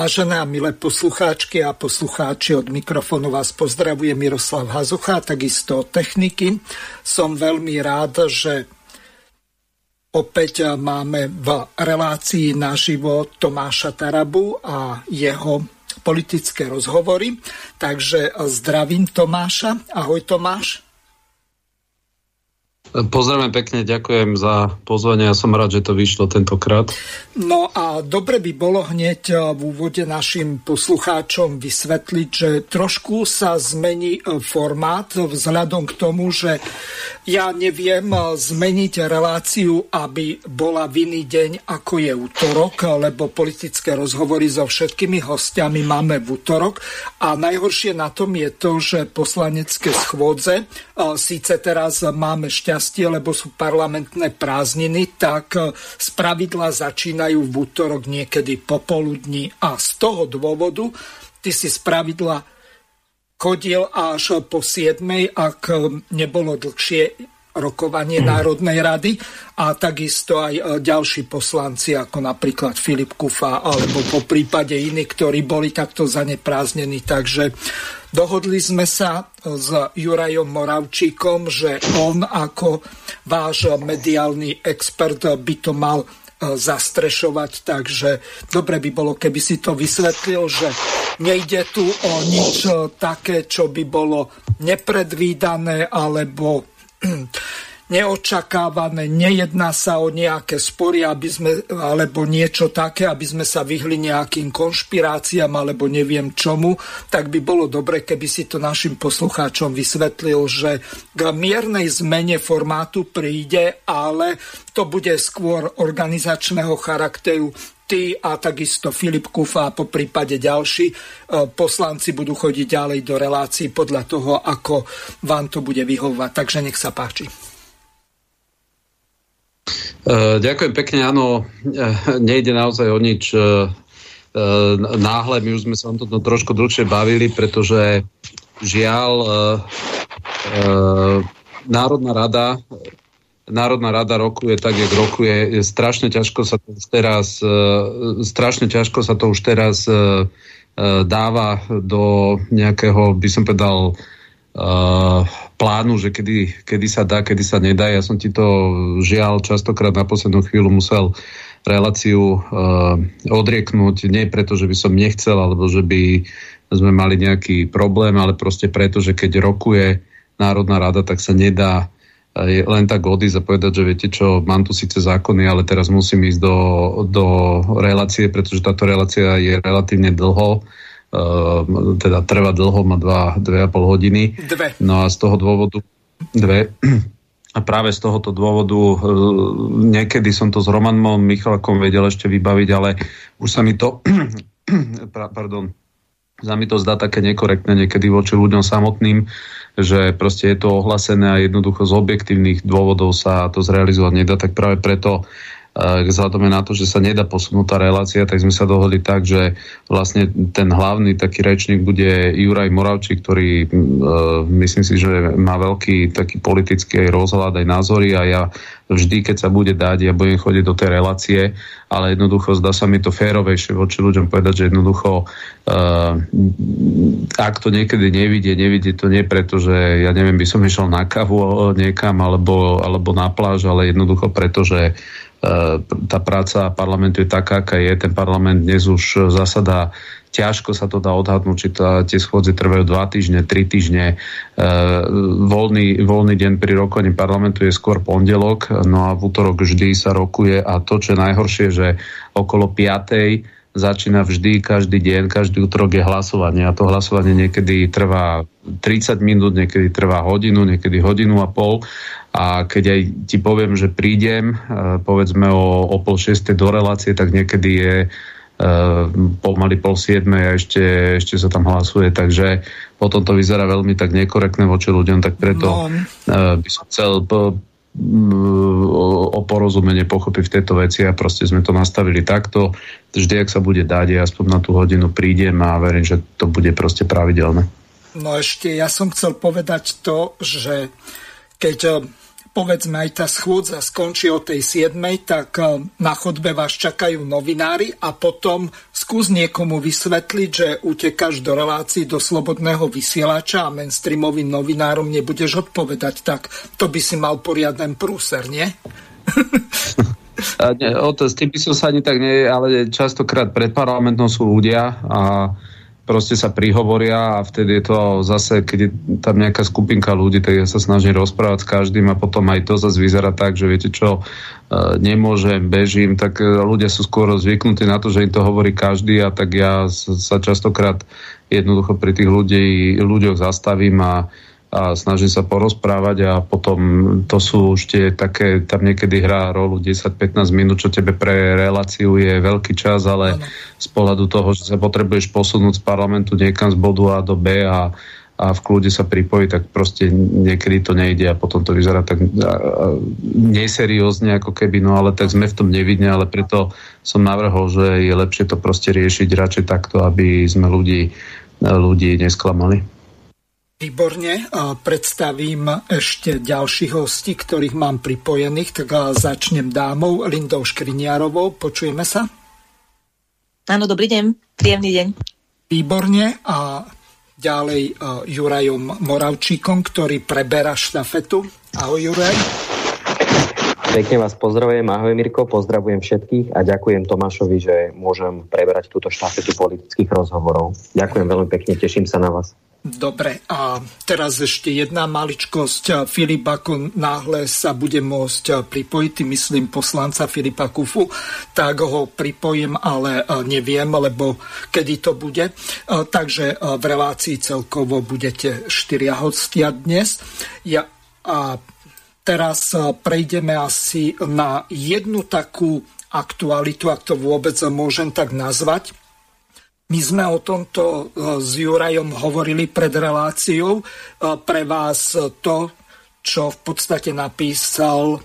Vážené a milé poslucháčky a poslucháči, od mikrofónu vás pozdravuje Miroslav Hazucha, takisto techniky. Som veľmi rád, že opäť máme v relácii naživo Tomáša Tarabu a jeho politické rozhovory. Takže zdravím Tomáša. Ahoj Tomáš. Pozdravujem pekne, ďakujem za pozvanie. Ja som rád, že to vyšlo tentokrát. No a dobre by bolo hneď eh, v úvode našim poslucháčom vysvetliť, že trošku sa zmení eh, formát vzhľadom k tomu, že ja neviem eh, zmeniť reláciu, aby bola v iný deň, ako je útorok, lebo politické rozhovory so všetkými hostiami máme v útorok. A najhoršie na tom je to, že poslanecké schôdze, síce teraz máme šťastie, šťastie, lebo sú parlamentné prázdniny, tak e, z začínajú v útorok niekedy popoludní. A z toho dôvodu ty si z chodil až po 7, ak nebolo dlhšie rokovanie mm. Národnej rady a takisto aj e, ďalší poslanci, ako napríklad Filip Kufa, alebo po prípade iní, ktorí boli takto zanepráznení. Takže dohodli sme sa e, s Jurajom Moravčíkom, že on ako váš mediálny expert by to mal e, zastrešovať, takže dobre by bolo, keby si to vysvetlil, že nejde tu o nič také, čo by bolo nepredvídané alebo 嗯 neočakávané, nejedná sa o nejaké spory aby sme, alebo niečo také, aby sme sa vyhli nejakým konšpiráciám alebo neviem čomu, tak by bolo dobre, keby si to našim poslucháčom vysvetlil, že k miernej zmene formátu príde, ale to bude skôr organizačného charakteru ty a takisto Filip Kufa a po prípade ďalší e, poslanci budú chodiť ďalej do relácií podľa toho, ako vám to bude vyhovovať. Takže nech sa páči. E, ďakujem pekne, áno, e, nejde naozaj o nič náhle, my už sme sa o tom trošku dlhšie bavili, pretože žiaľ Národná rada Národná rada rokuje tak, jak rokuje. Je strašne ťažko sa to teraz, e, strašne ťažko sa to už teraz e, e, dáva do nejakého, by som povedal, plánu, že kedy, kedy sa dá, kedy sa nedá. Ja som ti to žiaľ častokrát na poslednú chvíľu musel reláciu odrieknúť, nie preto, že by som nechcel, alebo že by sme mali nejaký problém, ale proste preto, že keď rokuje Národná rada, tak sa nedá je len tak odísť a povedať, že viete čo, mám tu síce zákony, ale teraz musím ísť do, do relácie, pretože táto relácia je relatívne dlho, uh, teda trvá dlho, má 2,5 hodiny. Dve. No a z toho dôvodu dve. A práve z tohoto dôvodu uh, niekedy som to s Romanom Michalkom vedel ešte vybaviť, ale už sa mi to pardon, za mi to zdá také nekorektné niekedy voči ľuďom samotným, že proste je to ohlasené a jednoducho z objektívnych dôvodov sa to zrealizovať nedá, tak práve preto vzhľadom na to, že sa nedá posunúť tá relácia, tak sme sa dohodli tak, že vlastne ten hlavný taký rečník bude Juraj Moravčík, ktorý myslím si, že má veľký taký politický aj rozhľad, aj názory a ja vždy, keď sa bude dať, ja budem chodiť do tej relácie, ale jednoducho zdá sa mi to férovejšie voči ľuďom povedať, že jednoducho uh, ak to niekedy nevidie, nevidie to nie preto, že ja neviem, by som išiel na kavu niekam alebo, alebo na pláž, ale jednoducho preto, že tá práca parlamentu je taká, aká je. Ten parlament dnes už zasadá ťažko sa to dá odhadnúť, či tá, tie schôdze trvajú dva týždne, tri týždne. E, voľný, voľný deň pri rokovaní parlamentu je skôr pondelok, no a v útorok vždy sa rokuje a to, čo je najhoršie, že okolo 5 začína vždy, každý deň, každý útorok je hlasovanie a to hlasovanie niekedy trvá 30 minút, niekedy trvá hodinu, niekedy hodinu a pol a keď aj ti poviem, že prídem, povedzme o, o pol šiestej do relácie, tak niekedy je pomaly pol siedmej a ešte, ešte sa tam hlasuje, takže potom to vyzerá veľmi tak nekorektné voči ľuďom, tak preto no. by som chcel o porozumenie pochopy v tejto veci a proste sme to nastavili takto. Vždy, ak sa bude dať, ja aspoň na tú hodinu prídem a verím, že to bude proste pravidelné. No ešte ja som chcel povedať to, že keď povedzme aj tá schôdza skončí o tej 7, tak eh, na chodbe vás čakajú novinári a potom skús niekomu vysvetliť, že utekáš do relácií do slobodného vysielača a mainstreamovým novinárom nebudeš odpovedať, tak to by si mal poriaden prúser, nie? A nie, o to, s tým by som sa ani tak nie, ale častokrát pred parlamentom sú ľudia a proste sa prihovoria a vtedy je to zase, keď je tam nejaká skupinka ľudí, tak ja sa snažím rozprávať s každým a potom aj to zase vyzerá tak, že viete čo, e, nemôžem, bežím, tak e, ľudia sú skôr zvyknutí na to, že im to hovorí každý a tak ja sa častokrát jednoducho pri tých ľudí, ľuďoch zastavím a a snažím sa porozprávať a potom to sú už tie také, tam niekedy hrá rolu 10-15 minút, čo tebe pre reláciu je veľký čas, ale ano. z pohľadu toho, že sa potrebuješ posunúť z parlamentu niekam z bodu A do B a, a v kľude sa pripojiť, tak proste niekedy to nejde a potom to vyzerá tak neseriózne ako keby, no ale tak sme v tom nevidne, ale preto som navrhol, že je lepšie to proste riešiť radšej takto, aby sme ľudí, ľudí nesklamali. Výborne, predstavím ešte ďalších hostí, ktorých mám pripojených, tak začnem dámou Lindou Škriniarovou. Počujeme sa? Áno, dobrý deň, príjemný deň. Výborne a ďalej Jurajom Moravčíkom, ktorý preberá štafetu. Ahoj Juraj. Pekne vás pozdravujem, ahoj Mirko, pozdravujem všetkých a ďakujem Tomášovi, že môžem preberať túto štafetu politických rozhovorov. Ďakujem veľmi pekne, teším sa na vás. Dobre, a teraz ešte jedna maličkosť. Filip, ako náhle sa bude môcť pripojiť, myslím poslanca Filipa Kufu, tak ho pripojím, ale neviem, lebo kedy to bude. Takže v relácii celkovo budete štyria hostia dnes. Ja, a teraz prejdeme asi na jednu takú aktualitu, ak to vôbec môžem tak nazvať my sme o tomto e, s Jurajom hovorili pred reláciou. E, pre vás to, čo v podstate napísal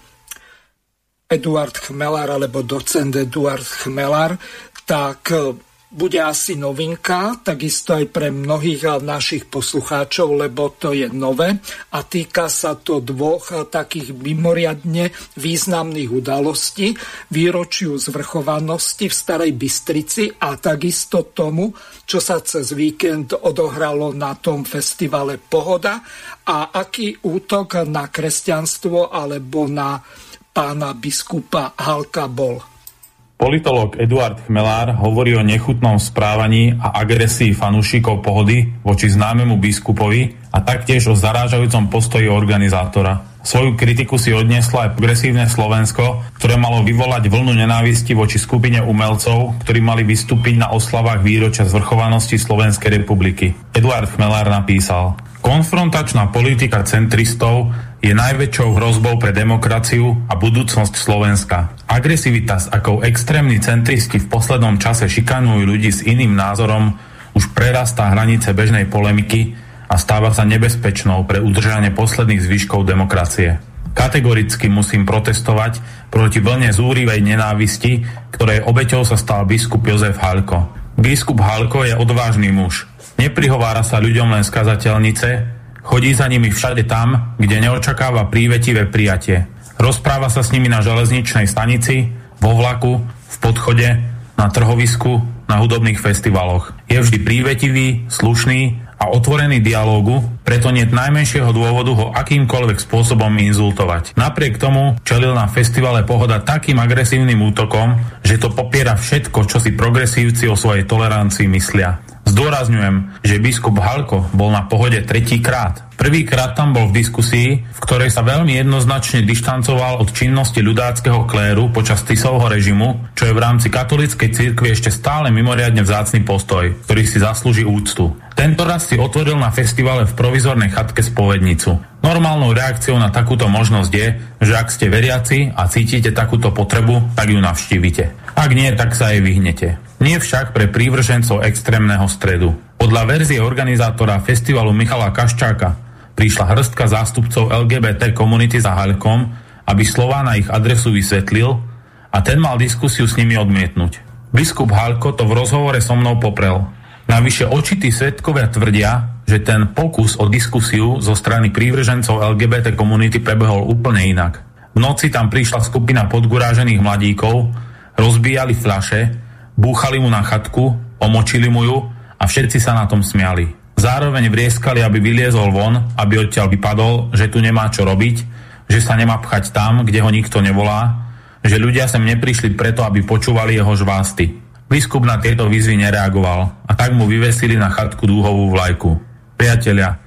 Eduard Chmelar alebo docent Eduard Chmelar, tak e, bude asi novinka, takisto aj pre mnohých našich poslucháčov, lebo to je nové a týka sa to dvoch takých mimoriadne významných udalostí, výročiu zvrchovanosti v Starej Bystrici a takisto tomu, čo sa cez víkend odohralo na tom festivale Pohoda a aký útok na kresťanstvo alebo na pána biskupa Halka bol. Politolog Eduard Chmelár hovorí o nechutnom správaní a agresii fanúšikov pohody voči známemu biskupovi a taktiež o zarážajúcom postoji organizátora. Svoju kritiku si odnieslo aj progresívne Slovensko, ktoré malo vyvolať vlnu nenávisti voči skupine umelcov, ktorí mali vystúpiť na oslavách výročia zvrchovanosti Slovenskej republiky. Eduard Chmelár napísal Konfrontačná politika centristov je najväčšou hrozbou pre demokraciu a budúcnosť Slovenska. Agresivita, s akou extrémni centristi v poslednom čase šikanujú ľudí s iným názorom, už prerastá hranice bežnej polemiky a stáva sa nebezpečnou pre udržanie posledných zvyškov demokracie. Kategoricky musím protestovať proti vlne zúrivej nenávisti, ktorej obeťou sa stal biskup Jozef Halko. Biskup Halko je odvážny muž. Neprihovára sa ľuďom len z kazateľnice, Chodí za nimi všade tam, kde neočakáva prívetivé prijatie. Rozpráva sa s nimi na železničnej stanici, vo vlaku, v podchode, na trhovisku, na hudobných festivaloch. Je vždy prívetivý, slušný a otvorený dialógu, preto nie najmenšieho dôvodu ho akýmkoľvek spôsobom inzultovať. Napriek tomu čelil na festivale Pohoda takým agresívnym útokom, že to popiera všetko, čo si progresívci o svojej tolerancii myslia. Zdôrazňujem, že biskup Halko bol na pohode tretíkrát. Prvýkrát tam bol v diskusii, v ktorej sa veľmi jednoznačne dištancoval od činnosti ľudáckého kléru počas Tisovho režimu, čo je v rámci katolíckej cirkvi ešte stále mimoriadne vzácný postoj, ktorý si zaslúži úctu. Tento raz si otvoril na festivale v provizornej chatke spovednicu. Normálnou reakciou na takúto možnosť je, že ak ste veriaci a cítite takúto potrebu, tak ju navštívite. Ak nie, tak sa jej vyhnete. Nie však pre prívržencov extrémneho stredu. Podľa verzie organizátora festivalu Michala Kaščáka prišla hrstka zástupcov LGBT komunity za Halkom, aby slová na ich adresu vysvetlil a ten mal diskusiu s nimi odmietnúť. Biskup Halko to v rozhovore so mnou poprel. Navyše očití svetkovia tvrdia, že ten pokus o diskusiu zo strany prívržencov LGBT komunity prebehol úplne inak. V noci tam prišla skupina podgurážených mladíkov, rozbíjali fľaše, búchali mu na chatku, omočili mu ju a všetci sa na tom smiali. Zároveň vrieskali, aby vyliezol von, aby odtiaľ vypadol, že tu nemá čo robiť, že sa nemá pchať tam, kde ho nikto nevolá, že ľudia sem neprišli preto, aby počúvali jeho žvásty. Biskup na tieto výzvy nereagoval a tak mu vyvesili na chatku dúhovú vlajku. Priatelia,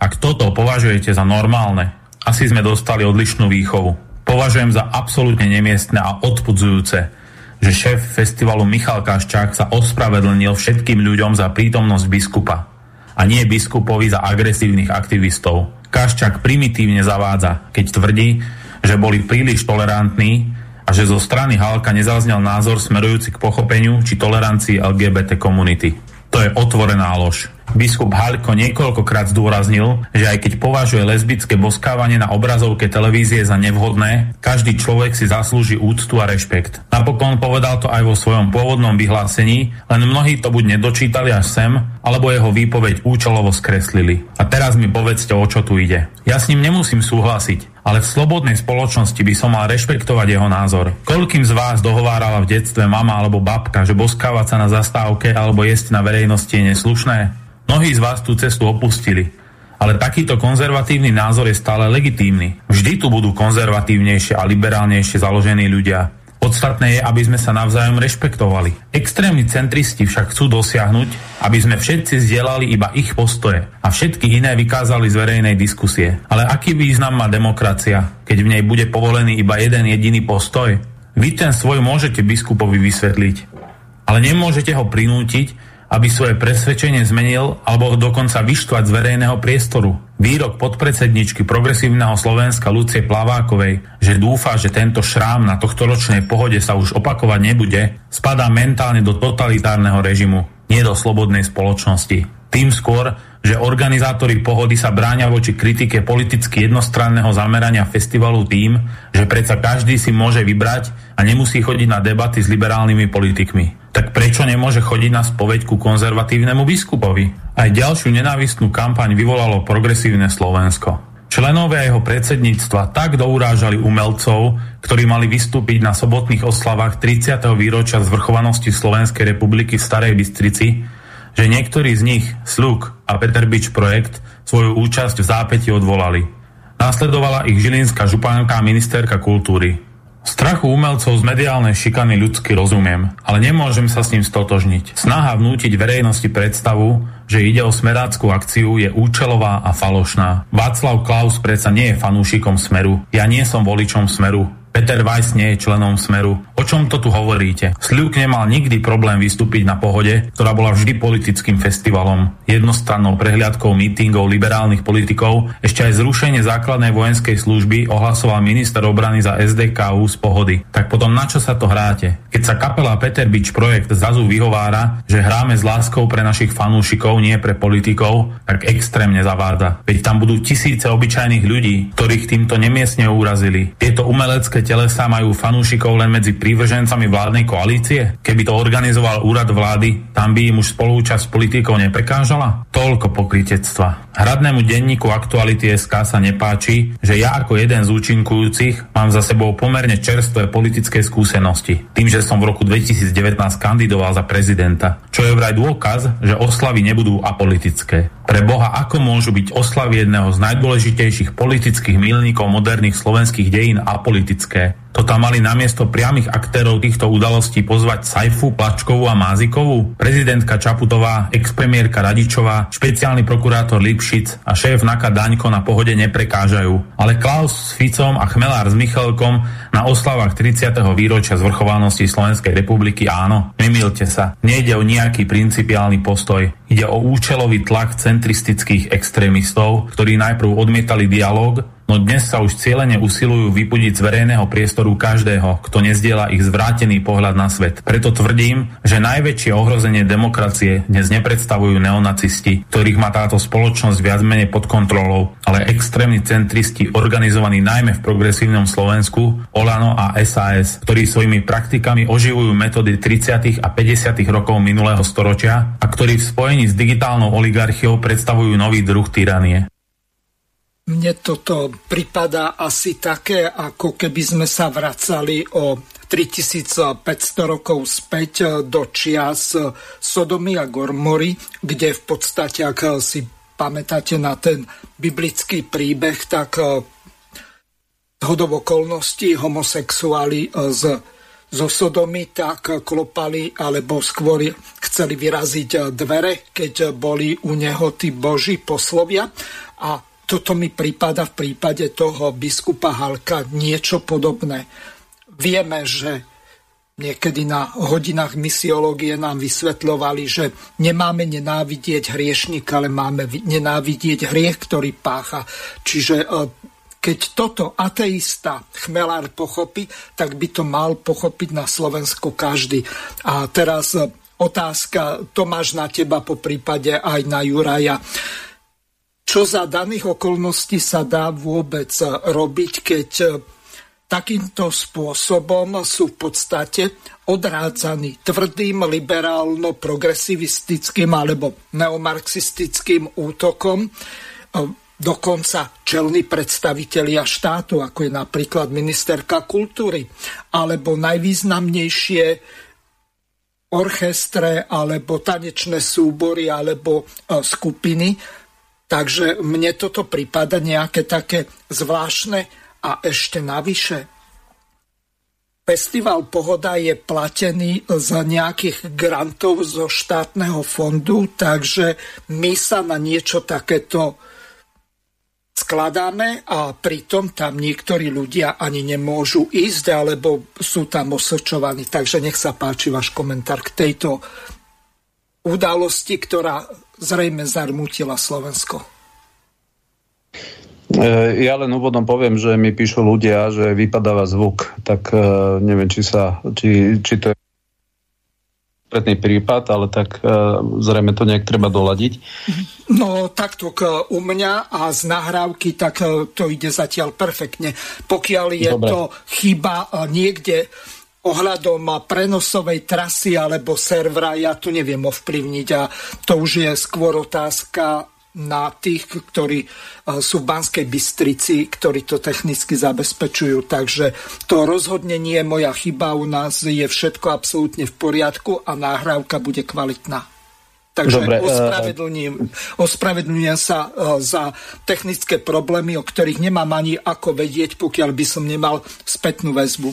ak toto považujete za normálne, asi sme dostali odlišnú výchovu. Považujem za absolútne nemiestne a odpudzujúce, že šéf festivalu Michal Kaščák sa ospravedlnil všetkým ľuďom za prítomnosť biskupa a nie biskupovi za agresívnych aktivistov. Kaščák primitívne zavádza, keď tvrdí, že boli príliš tolerantní a že zo strany Halka nezaznel názor smerujúci k pochopeniu či tolerancii LGBT komunity. To je otvorená lož. Biskup Halko niekoľkokrát zdôraznil, že aj keď považuje lesbické boskávanie na obrazovke televízie za nevhodné, každý človek si zaslúži úctu a rešpekt. Napokon povedal to aj vo svojom pôvodnom vyhlásení, len mnohí to buď nedočítali až sem, alebo jeho výpoveď účelovo skreslili. A teraz mi povedzte, o čo tu ide. Ja s ním nemusím súhlasiť, ale v slobodnej spoločnosti by som mal rešpektovať jeho názor. Koľkým z vás dohovárala v detstve mama alebo babka, že boskávať sa na zastávke alebo jesť na verejnosti je neslušné? Mnohí z vás tú cestu opustili, ale takýto konzervatívny názor je stále legitímny. Vždy tu budú konzervatívnejšie a liberálnejšie založení ľudia. Podstatné je, aby sme sa navzájom rešpektovali. Extrémni centristi však chcú dosiahnuť, aby sme všetci zdieľali iba ich postoje a všetky iné vykázali z verejnej diskusie. Ale aký význam má demokracia, keď v nej bude povolený iba jeden jediný postoj? Vy ten svoj môžete biskupovi vysvetliť, ale nemôžete ho prinútiť, aby svoje presvedčenie zmenil alebo dokonca vyštvať z verejného priestoru. Výrok podpredsedničky progresívneho Slovenska Lucie Plavákovej, že dúfa, že tento šrám na tohto ročnej pohode sa už opakovať nebude, spadá mentálne do totalitárneho režimu, nie do slobodnej spoločnosti. Tým skôr, že organizátori pohody sa bráňa voči kritike politicky jednostranného zamerania festivalu tým, že predsa každý si môže vybrať a nemusí chodiť na debaty s liberálnymi politikmi. Tak prečo nemôže chodiť na spoveď ku konzervatívnemu biskupovi? Aj ďalšiu nenávistnú kampaň vyvolalo progresívne Slovensko. Členovia jeho predsedníctva tak dourážali umelcov, ktorí mali vystúpiť na sobotných oslavách 30. výročia zvrchovanosti Slovenskej republiky v Starej Bystrici, že niektorí z nich, Sluk a Peter Bič projekt, svoju účasť v zápäti odvolali. Následovala ich žilinská župánka a ministerka kultúry. Strachu umelcov z mediálnej šikany ľudsky rozumiem, ale nemôžem sa s ním stotožniť. Snaha vnútiť verejnosti predstavu, že ide o smeráckú akciu, je účelová a falošná. Václav Klaus predsa nie je fanúšikom Smeru. Ja nie som voličom Smeru. Peter Weiss nie je členom Smeru. O čom to tu hovoríte? Sľuk nemal nikdy problém vystúpiť na pohode, ktorá bola vždy politickým festivalom. Jednostrannou prehliadkou mítingov liberálnych politikov ešte aj zrušenie základnej vojenskej služby ohlasoval minister obrany za SDKU z pohody. Tak potom na čo sa to hráte? Keď sa kapela Peter Bič projekt zrazu vyhovára, že hráme s láskou pre našich fanúšikov, nie pre politikov, tak extrémne zavádza. Veď tam budú tisíce obyčajných ľudí, ktorých týmto nemiestne urazili. Tieto umelecké ľudské telesa majú fanúšikov len medzi prívržencami vládnej koalície? Keby to organizoval úrad vlády, tam by im už spolúčasť politikov neprekážala? Toľko pokritectva. Hradnému denníku Aktuality SK sa nepáči, že ja ako jeden z účinkujúcich mám za sebou pomerne čerstvé politické skúsenosti. Tým, že som v roku 2019 kandidoval za prezidenta. Čo je vraj dôkaz, že oslavy nebudú apolitické. Pre Boha, ako môžu byť oslavy jedného z najdôležitejších politických milníkov moderných slovenských dejín apolitické? To tam mali namiesto priamých aktérov týchto udalostí pozvať Saifu, Plačkovú a Mázikovú, prezidentka Čaputová, expremiérka Radičová, špeciálny prokurátor Lipšic a šéf Naka Daňko na pohode neprekážajú. Ale Klaus s Ficom a Chmelár s Michalkom na oslavách 30. výročia zvrchovanosti Slovenskej republiky áno, nemýlte sa. Nejde o nejaký principiálny postoj. Ide o účelový tlak centristických extrémistov, ktorí najprv odmietali dialog, no dnes sa už cieľene usilujú vypudiť z verejného priestoru každého, kto nezdiela ich zvrátený pohľad na svet. Preto tvrdím, že najväčšie ohrozenie demokracie dnes nepredstavujú neonacisti, ktorých má táto spoločnosť viac menej pod kontrolou, ale extrémni centristi organizovaní najmä v progresívnom Slovensku, Olano a SAS, ktorí svojimi praktikami oživujú metódy 30. a 50. rokov minulého storočia a ktorí v spojení s digitálnou oligarchiou predstavujú nový druh tyranie. Mne toto pripadá asi také, ako keby sme sa vracali o 3500 rokov späť do čias Sodomy a Gormory, kde v podstate, ak si pamätáte na ten biblický príbeh, tak hodov okolností homosexuáli z zo Sodomy tak klopali, alebo skôr chceli vyraziť dvere, keď boli u neho tí boží poslovia. A toto mi prípada v prípade toho biskupa Halka niečo podobné. Vieme, že niekedy na hodinách misiológie nám vysvetľovali, že nemáme nenávidieť hriešnika, ale máme nenávidieť hriech, ktorý pácha. Čiže e, keď toto ateista chmelár pochopí, tak by to mal pochopiť na Slovensku každý. A teraz e, otázka, Tomáš, na teba po prípade aj na Juraja čo za daných okolností sa dá vôbec robiť, keď takýmto spôsobom sú v podstate odrádzaní tvrdým liberálno-progresivistickým alebo neomarxistickým útokom? Dokonca čelní predstavitelia štátu, ako je napríklad ministerka kultúry, alebo najvýznamnejšie orchestre, alebo tanečné súbory, alebo skupiny, Takže mne toto prípada nejaké také zvláštne a ešte navyše. Festival Pohoda je platený z nejakých grantov zo štátneho fondu, takže my sa na niečo takéto skladáme a pritom tam niektorí ľudia ani nemôžu ísť, alebo sú tam osočovaní. Takže nech sa páči váš komentár k tejto udalosti, ktorá zrejme zarmútila Slovensko. E, ja len úvodom poviem, že mi píšu ľudia, že vypadáva zvuk, tak e, neviem, či, sa, či, či to je konkrétny prípad, ale tak uh, zrejme to nejak treba doladiť. No takto u mňa a z nahrávky tak to ide zatiaľ perfektne. Pokiaľ je Dobre. to chyba niekde ohľadom prenosovej trasy alebo servera, ja tu neviem ovplyvniť a to už je skôr otázka na tých, ktorí e, sú v Banskej Bystrici, ktorí to technicky zabezpečujú. Takže to rozhodne nie je moja chyba. U nás je všetko absolútne v poriadku a náhrávka bude kvalitná. Takže Dobre, e, ospravedlňujem, ospravedlňujem sa e, za technické problémy, o ktorých nemám ani ako vedieť, pokiaľ by som nemal spätnú väzbu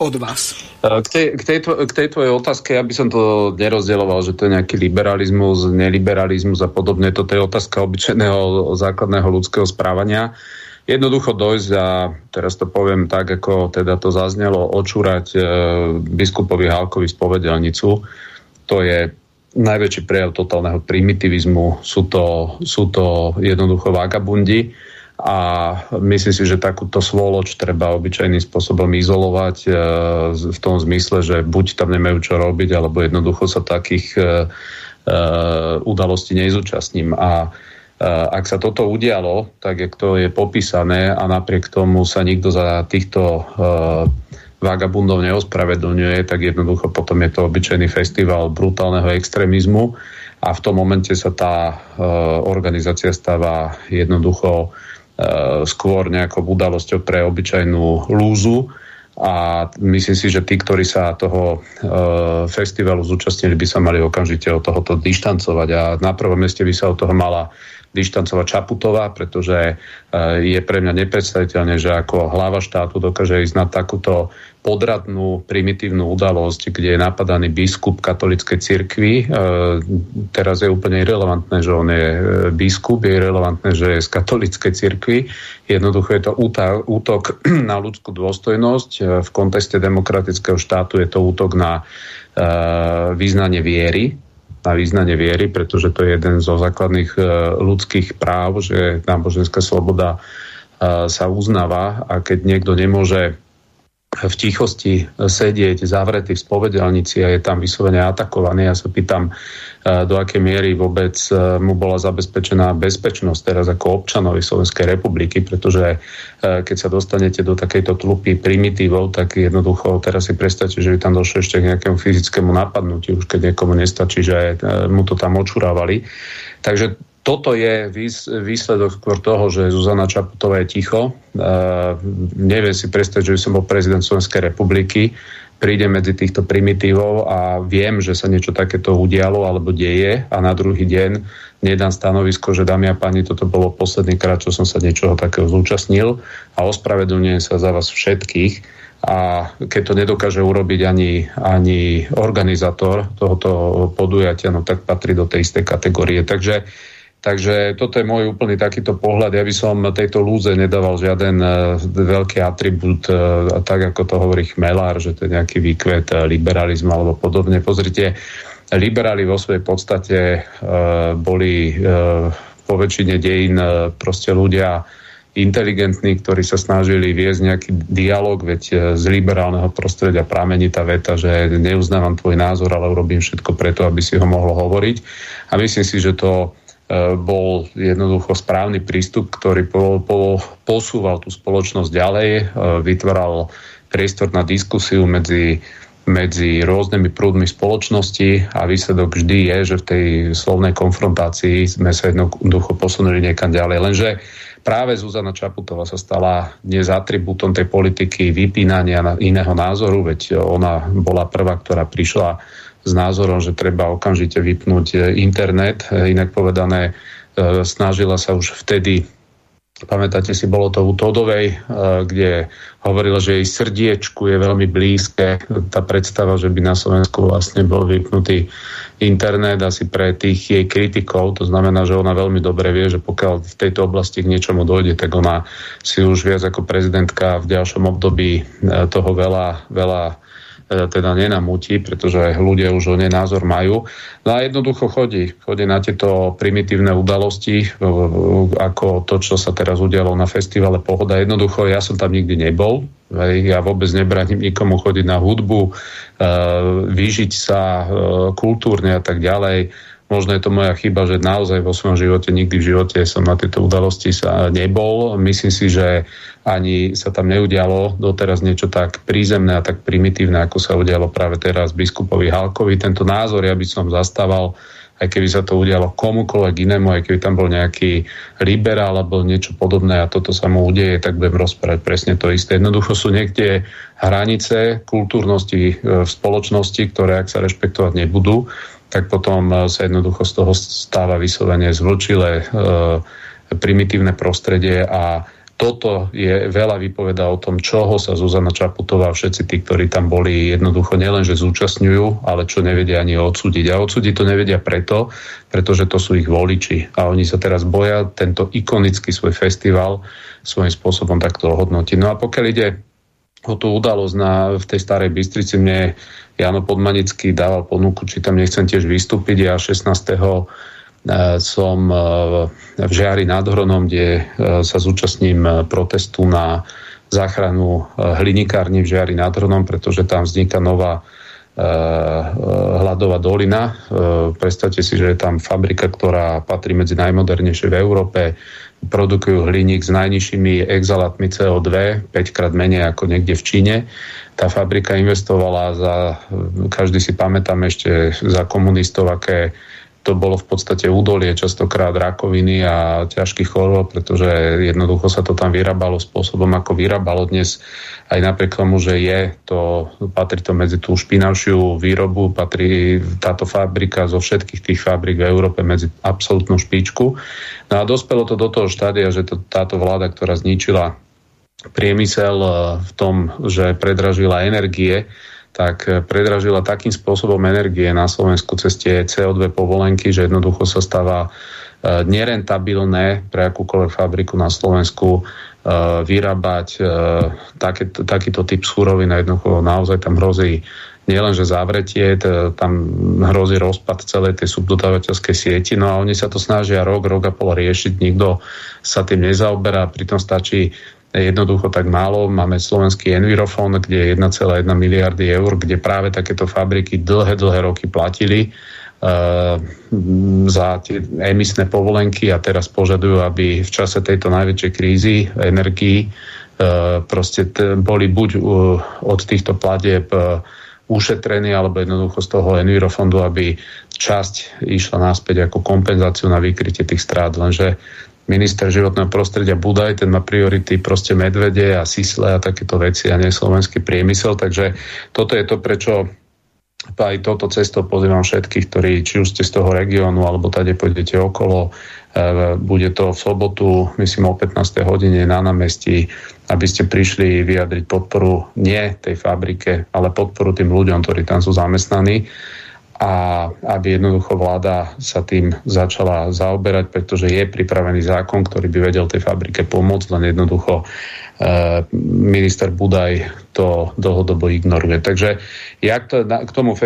od vás. K tej, k, tej, k tej tvojej otázke ja by som to nerozdieloval, že to je nejaký liberalizmus, neliberalizmus a podobne. Toto je otázka obyčajného základného ľudského správania. Jednoducho dojsť a teraz to poviem tak, ako teda to zaznelo, očúrať e, biskupovi Hálkovi spovedelnicu. To je najväčší prejav totálneho primitivizmu. Sú to, sú to jednoducho vagabundi a myslím si, že takúto svoloč treba obyčajným spôsobom izolovať e, v tom zmysle, že buď tam nemajú čo robiť, alebo jednoducho sa takých e, e, udalostí nezúčastním. A ak sa toto udialo, tak jak to je popísané a napriek tomu sa nikto za týchto vagabundov neospravedlňuje, tak jednoducho potom je to obyčajný festival brutálneho extrémizmu a v tom momente sa tá organizácia stáva jednoducho skôr nejakou udalosťou pre obyčajnú lúzu. A myslím si, že tí, ktorí sa toho e, festivalu zúčastnili, by sa mali okamžite od tohoto dištancovať. A na prvom meste by sa od toho mala dištancovať Čaputová, pretože je pre mňa nepredstaviteľné, že ako hlava štátu dokáže ísť na takúto podradnú, primitívnu udalosť, kde je napadaný biskup katolickej cirkvi. E, teraz je úplne irrelevantné, že on je e, biskup, je irrelevantné, že je z katolickej cirkvi. Jednoducho je to útok na ľudskú dôstojnosť. E, v kontexte demokratického štátu je to útok na význanie viery, na význanie viery, pretože to je jeden zo základných ľudských práv, že náboženská sloboda sa uznáva a keď niekto nemôže v tichosti sedieť zavretý v spovedelnici a je tam vyslovene atakovaný. Ja sa pýtam, e, do akej miery vôbec e, mu bola zabezpečená bezpečnosť teraz ako občanovi Slovenskej republiky, pretože e, keď sa dostanete do takejto tlupy primitívov, tak jednoducho teraz si predstavte, že by tam došlo ešte k nejakému fyzickému napadnutiu, už keď niekomu nestačí, že mu to tam očurávali. Takže toto je výsledok skôr toho, že Zuzana Čaputová je ticho. Uh, neviem si predstaviť, že by som bol prezident Slovenskej republiky. Príde medzi týchto primitívov a viem, že sa niečo takéto udialo alebo deje a na druhý deň nedám stanovisko, že dámy a páni, toto bolo posledný krát, čo som sa niečoho takého zúčastnil a ospravedlňujem sa za vás všetkých. A keď to nedokáže urobiť ani, ani organizátor tohoto podujatia, no tak patrí do tej istej kategórie. Takže Takže toto je môj úplný takýto pohľad. Ja by som tejto lúze nedával žiaden uh, veľký atribút, uh, tak ako to hovorí Chmelár, že to je nejaký výkvet uh, liberalizmu alebo podobne. Pozrite, liberáli vo svojej podstate uh, boli uh, po väčšine dejín uh, proste ľudia inteligentní, ktorí sa snažili viesť nejaký dialog, veď z liberálneho prostredia pramení tá veta, že neuznávam tvoj názor, ale urobím všetko preto, aby si ho mohlo hovoriť. A myslím si, že to bol jednoducho správny prístup, ktorý po, po, posúval tú spoločnosť ďalej, e, vytváral priestor na diskusiu medzi, medzi rôznymi prúdmi spoločnosti a výsledok vždy je, že v tej slovnej konfrontácii sme sa jednoducho posunuli niekam ďalej. Lenže práve Zuzana Čaputová sa stala dnes atribútom tej politiky vypínania iného názoru, veď ona bola prvá, ktorá prišla s názorom, že treba okamžite vypnúť e, internet. E, inak povedané, e, snažila sa už vtedy Pamätáte si, bolo to u Todovej, kde hovorila, že jej srdiečku je veľmi blízke tá predstava, že by na Slovensku vlastne bol vypnutý internet asi pre tých jej kritikov. To znamená, že ona veľmi dobre vie, že pokiaľ v tejto oblasti k niečomu dojde, tak ona si už viac ako prezidentka v ďalšom období toho veľa, veľa teda nenamúti, pretože ľudia už o nej názor majú. No a jednoducho chodí. Chodí na tieto primitívne udalosti, ako to, čo sa teraz udialo na festivale Pohoda. Jednoducho, ja som tam nikdy nebol. Ja vôbec nebraním nikomu chodiť na hudbu, e, vyžiť sa e, kultúrne a tak ďalej Možno je to moja chyba, že naozaj vo svojom živote, nikdy v živote som na tieto udalosti sa nebol. Myslím si, že ani sa tam neudialo doteraz niečo tak prízemné a tak primitívne, ako sa udialo práve teraz biskupovi Halkovi. Tento názor ja by som zastával, aj keby sa to udialo komukoľvek inému, aj keby tam bol nejaký liberál alebo niečo podobné a toto sa mu udeje, tak budem rozprávať presne to isté. Jednoducho sú niekde hranice kultúrnosti e, v spoločnosti, ktoré ak sa rešpektovať nebudú, tak potom eh, sa jednoducho z toho stáva vyslovene zvlčilé e, primitívne prostredie a toto je veľa vypoveda o tom, čoho sa Zuzana Čaputová a všetci tí, ktorí tam boli, jednoducho nielen, že zúčastňujú, ale čo nevedia ani odsúdiť. A odsúdiť to nevedia preto, pretože to sú ich voliči. A oni sa teraz boja tento ikonický svoj festival svojím spôsobom takto hodnotiť. No a pokiaľ ide o tú udalosť na, v tej starej Bystrici, mne Jano Podmanický dával ponuku, či tam nechcem tiež vystúpiť. Ja 16. E, som e, v Žiari nad Hronom, kde e, sa zúčastním protestu na záchranu hlinikárny v Žiari nad Hronom, pretože tam vzniká nová hladová dolina. Predstavte si, že je tam fabrika, ktorá patrí medzi najmodernejšie v Európe. Produkujú hliník s najnižšími exhalátmi CO2, 5 krát menej ako niekde v Číne. Tá fabrika investovala za, každý si pamätám ešte za komunistov, aké to bolo v podstate údolie častokrát rakoviny a ťažkých chorôb, pretože jednoducho sa to tam vyrábalo spôsobom, ako vyrábalo dnes aj napriek tomu, že je to, patrí to medzi tú špinavšiu výrobu, patrí táto fabrika zo všetkých tých fabrik v Európe medzi absolútnu špičku. No a dospelo to do toho štádia, že to, táto vláda, ktorá zničila priemysel eh, v tom, že predražila energie, tak eh, predražila takým spôsobom energie na Slovensku cez tie CO2 povolenky, že jednoducho sa stáva eh, nerentabilné pre akúkoľvek fabriku na Slovensku eh, vyrábať také, takýto typ surovín. Jednoducho naozaj tam hrozí nielenže zavretie, tam hrozí rozpad celej tej subdodávateľskej sieti. No a oni sa to snažia rok, rok a pol riešiť, nikto sa tým nezaoberá, pritom stačí jednoducho tak málo. Máme slovenský Envirofond, kde je 1,1 miliardy eur, kde práve takéto fabriky dlhé, dlhé roky platili uh, za tie emisné povolenky a teraz požadujú, aby v čase tejto najväčšej krízy energií uh, proste boli buď uh, od týchto platieb ušetrení alebo jednoducho z toho Envirofondu, aby časť išla naspäť ako kompenzáciu na vykrytie tých strát. Lenže minister životného prostredia Budaj, ten má priority proste medvede a sisle a takéto veci a nie slovenský priemysel, takže toto je to, prečo aj toto cesto pozývam všetkých, ktorí či už ste z toho regiónu alebo tady pôjdete okolo, e, bude to v sobotu, myslím o 15. hodine na námestí, aby ste prišli vyjadriť podporu nie tej fabrike, ale podporu tým ľuďom, ktorí tam sú zamestnaní a aby jednoducho vláda sa tým začala zaoberať, pretože je pripravený zákon, ktorý by vedel tej fabrike pomôcť, len jednoducho e, minister Budaj to dlhodobo ignoruje. Takže to, k tomu,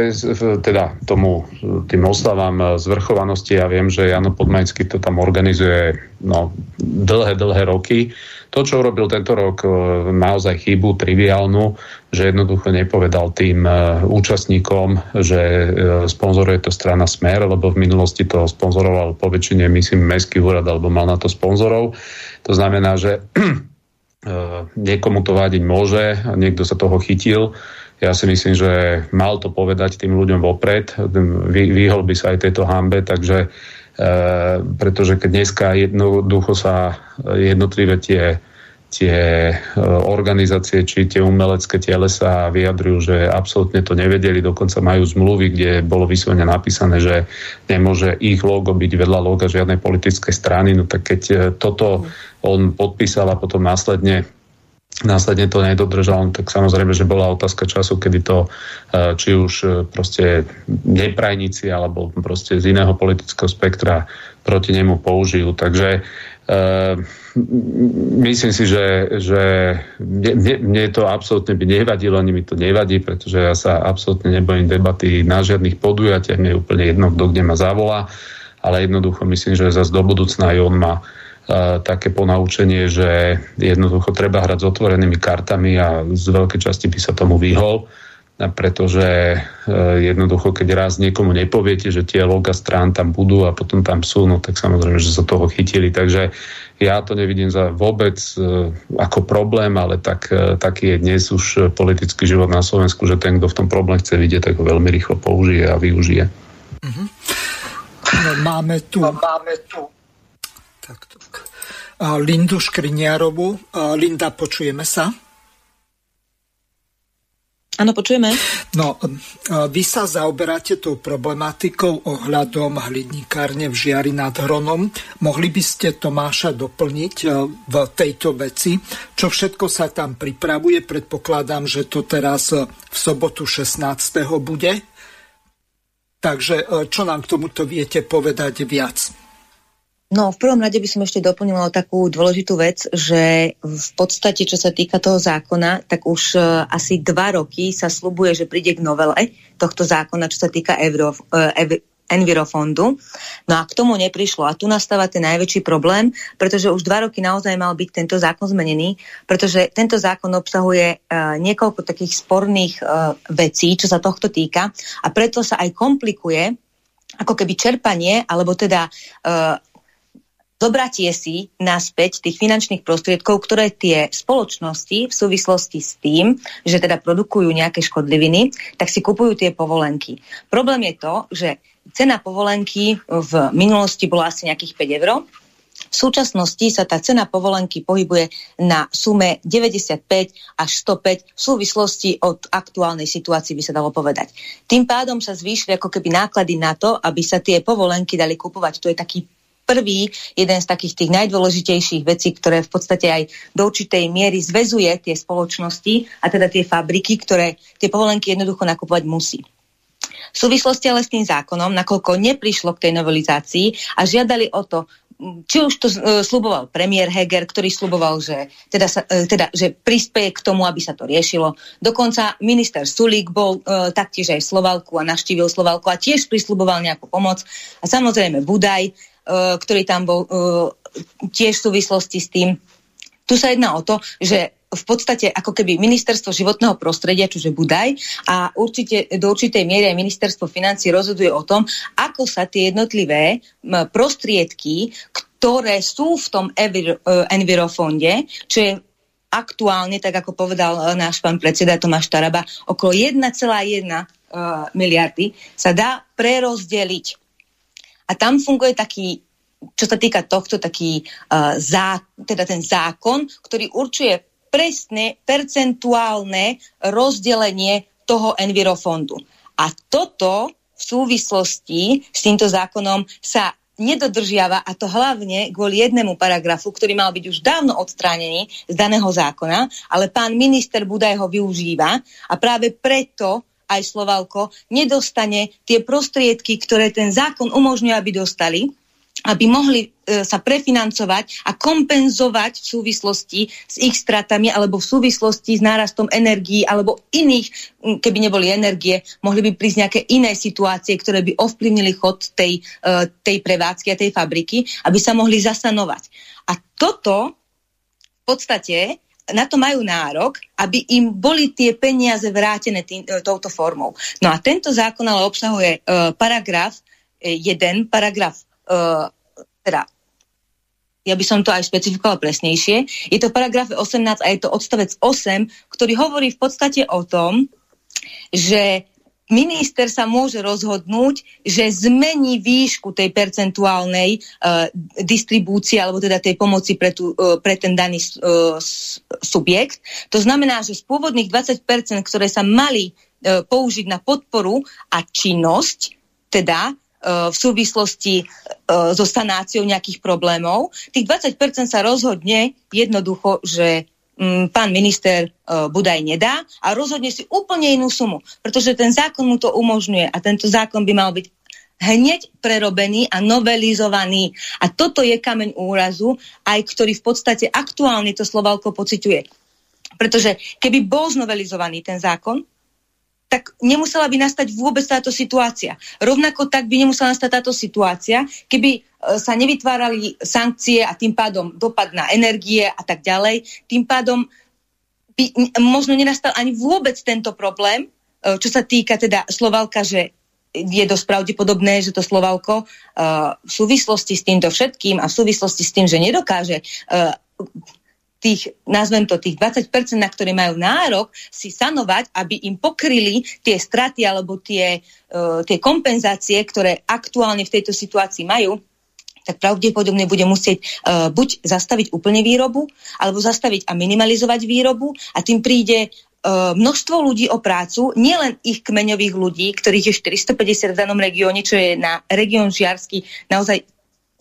teda tomu, tým oslavám zvrchovanosti, ja viem, že Jano Podmajský to tam organizuje no, dlhé, dlhé roky, to, čo urobil tento rok, e, naozaj chybu triviálnu, že jednoducho nepovedal tým e, účastníkom, že e, sponzoruje to strana Smer, lebo v minulosti to sponzoroval po väčšine, myslím, Mestský úrad, alebo mal na to sponzorov. To znamená, že niekomu to vádiť môže, niekto sa toho chytil. Ja si myslím, že mal to povedať tým ľuďom vopred, vyhol by sa aj tejto hambe, takže pretože keď dneska jednoducho sa jednotlivé tie, tie eh, organizácie či tie umelecké sa vyjadrujú, že absolútne to nevedeli, dokonca majú zmluvy, kde bolo vyslovene napísané, že nemôže ich logo byť vedľa loga žiadnej politickej strany, no tak keď eh, toto on podpísal a potom následne následne to nedodržal, tak samozrejme, že bola otázka času, kedy to e, či už e, proste neprajníci alebo proste z iného politického spektra proti nemu použijú. Takže uh, myslím si, že, že mne, mne to absolútne by nevadilo, ani mi to nevadí, pretože ja sa absolútne nebojím debaty na žiadnych podujatiach, mne je úplne jedno, kto kde ma zavolá, ale jednoducho myslím, že zase do budúcna aj on má také ponaučenie, že jednoducho treba hrať s otvorenými kartami a z veľkej časti by sa tomu vyhol, pretože e, jednoducho, keď raz niekomu nepoviete, že tie loga strán tam budú a potom tam sú, no tak samozrejme, že sa toho chytili. Takže ja to nevidím za vôbec e, ako problém, ale tak, e, taký je dnes už politický život na Slovensku, že ten, kto v tom problém chce vidieť, tak ho veľmi rýchlo použije a využije. Mm-hmm. Máme tu, máme tu Takto. Lindu Škriniarovú. Linda, počujeme sa? Áno, počujeme. No, vy sa zaoberáte tou problematikou ohľadom hliníkárne v Žiari nad Hronom. Mohli by ste Tomáša doplniť v tejto veci? Čo všetko sa tam pripravuje? Predpokladám, že to teraz v sobotu 16. bude. Takže čo nám k tomuto viete povedať viac? No, v prvom rade by som ešte doplnila takú dôležitú vec, že v podstate, čo sa týka toho zákona, tak už uh, asi dva roky sa slubuje, že príde k novele tohto zákona, čo sa týka Euro, uh, ev, Envirofondu. No a k tomu neprišlo. A tu nastáva ten najväčší problém, pretože už dva roky naozaj mal byť tento zákon zmenený, pretože tento zákon obsahuje uh, niekoľko takých sporných uh, vecí, čo sa tohto týka a preto sa aj komplikuje ako keby čerpanie, alebo teda uh, zobratie si naspäť tých finančných prostriedkov, ktoré tie spoločnosti v súvislosti s tým, že teda produkujú nejaké škodliviny, tak si kupujú tie povolenky. Problém je to, že cena povolenky v minulosti bola asi nejakých 5 eur. V súčasnosti sa tá cena povolenky pohybuje na sume 95 až 105 v súvislosti od aktuálnej situácii by sa dalo povedať. Tým pádom sa zvýšili ako keby náklady na to, aby sa tie povolenky dali kupovať. To je taký prvý, jeden z takých tých najdôležitejších vecí, ktoré v podstate aj do určitej miery zväzuje tie spoločnosti a teda tie fabriky, ktoré tie povolenky jednoducho nakupovať musí. V súvislosti ale s tým zákonom, nakoľko neprišlo k tej novelizácii a žiadali o to, či už to uh, sluboval premiér Heger, ktorý sluboval, že, teda, sa, uh, teda, že prispieje k tomu, aby sa to riešilo. Dokonca minister Sulík bol uh, taktiež aj v Slovalku a navštívil Slovalku a tiež prisluboval nejakú pomoc. A samozrejme Budaj, ktorý tam bol uh, tiež v súvislosti s tým. Tu sa jedná o to, že v podstate ako keby ministerstvo životného prostredia, čiže Budaj, a určite, do určitej miery aj ministerstvo financí rozhoduje o tom, ako sa tie jednotlivé prostriedky, ktoré sú v tom e, Envirofonde, čo je aktuálne, tak ako povedal e, náš pán predseda Tomáš Taraba, okolo 1,1 uh, e, miliardy sa dá prerozdeliť. A tam funguje taký čo sa týka tohto, taký uh, zá, teda ten zákon, ktorý určuje presné percentuálne rozdelenie toho envirofondu. A toto v súvislosti s týmto zákonom sa nedodržiava a to hlavne kvôli jednému paragrafu, ktorý mal byť už dávno odstránený z daného zákona, ale pán minister Budaj ho využíva a práve preto aj Slovalko nedostane tie prostriedky, ktoré ten zákon umožňuje, aby dostali aby mohli e, sa prefinancovať a kompenzovať v súvislosti s ich stratami alebo v súvislosti s nárastom energií alebo iných, keby neboli energie, mohli by prísť nejaké iné situácie, ktoré by ovplyvnili chod tej, e, tej prevádzky a tej fabriky, aby sa mohli zasanovať. A toto v podstate na to majú nárok, aby im boli tie peniaze vrátené tým, e, touto formou. No a tento zákon ale obsahuje uh, paragraf, jeden paragraf uh, teda ja by som to aj špecifikovala presnejšie. Je to paragraf 18 a je to odstavec 8, ktorý hovorí v podstate o tom, že minister sa môže rozhodnúť, že zmení výšku tej percentuálnej uh, distribúcie alebo teda tej pomoci pre, tu, uh, pre ten daný uh, subjekt. To znamená, že z pôvodných 20%, ktoré sa mali uh, použiť na podporu a činnosť, teda E, v súvislosti e, so sanáciou nejakých problémov. Tých 20% sa rozhodne jednoducho, že pán minister e, Budaj nedá a rozhodne si úplne inú sumu, pretože ten zákon mu to umožňuje a tento zákon by mal byť hneď prerobený a novelizovaný. A toto je kameň úrazu, aj ktorý v podstate aktuálne to Slovalko pociťuje. Pretože keby bol znovelizovaný ten zákon, tak nemusela by nastať vôbec táto situácia. Rovnako tak by nemusela nastať táto situácia, keby e, sa nevytvárali sankcie a tým pádom dopad na energie a tak ďalej. Tým pádom by možno nenastal ani vôbec tento problém, e, čo sa týka teda Slovalka, že je dosť pravdepodobné, že to Slovalko uh, v súvislosti s týmto všetkým a v súvislosti s tým, že nedokáže tých, nazvem to, tých 20%, na ktoré majú nárok, si sanovať, aby im pokryli tie straty alebo tie, uh, tie kompenzácie, ktoré aktuálne v tejto situácii majú, tak pravdepodobne bude musieť uh, buď zastaviť úplne výrobu, alebo zastaviť a minimalizovať výrobu a tým príde uh, množstvo ľudí o prácu, nielen ich kmeňových ľudí, ktorých je 450 v danom regióne, čo je na región Žiarsky naozaj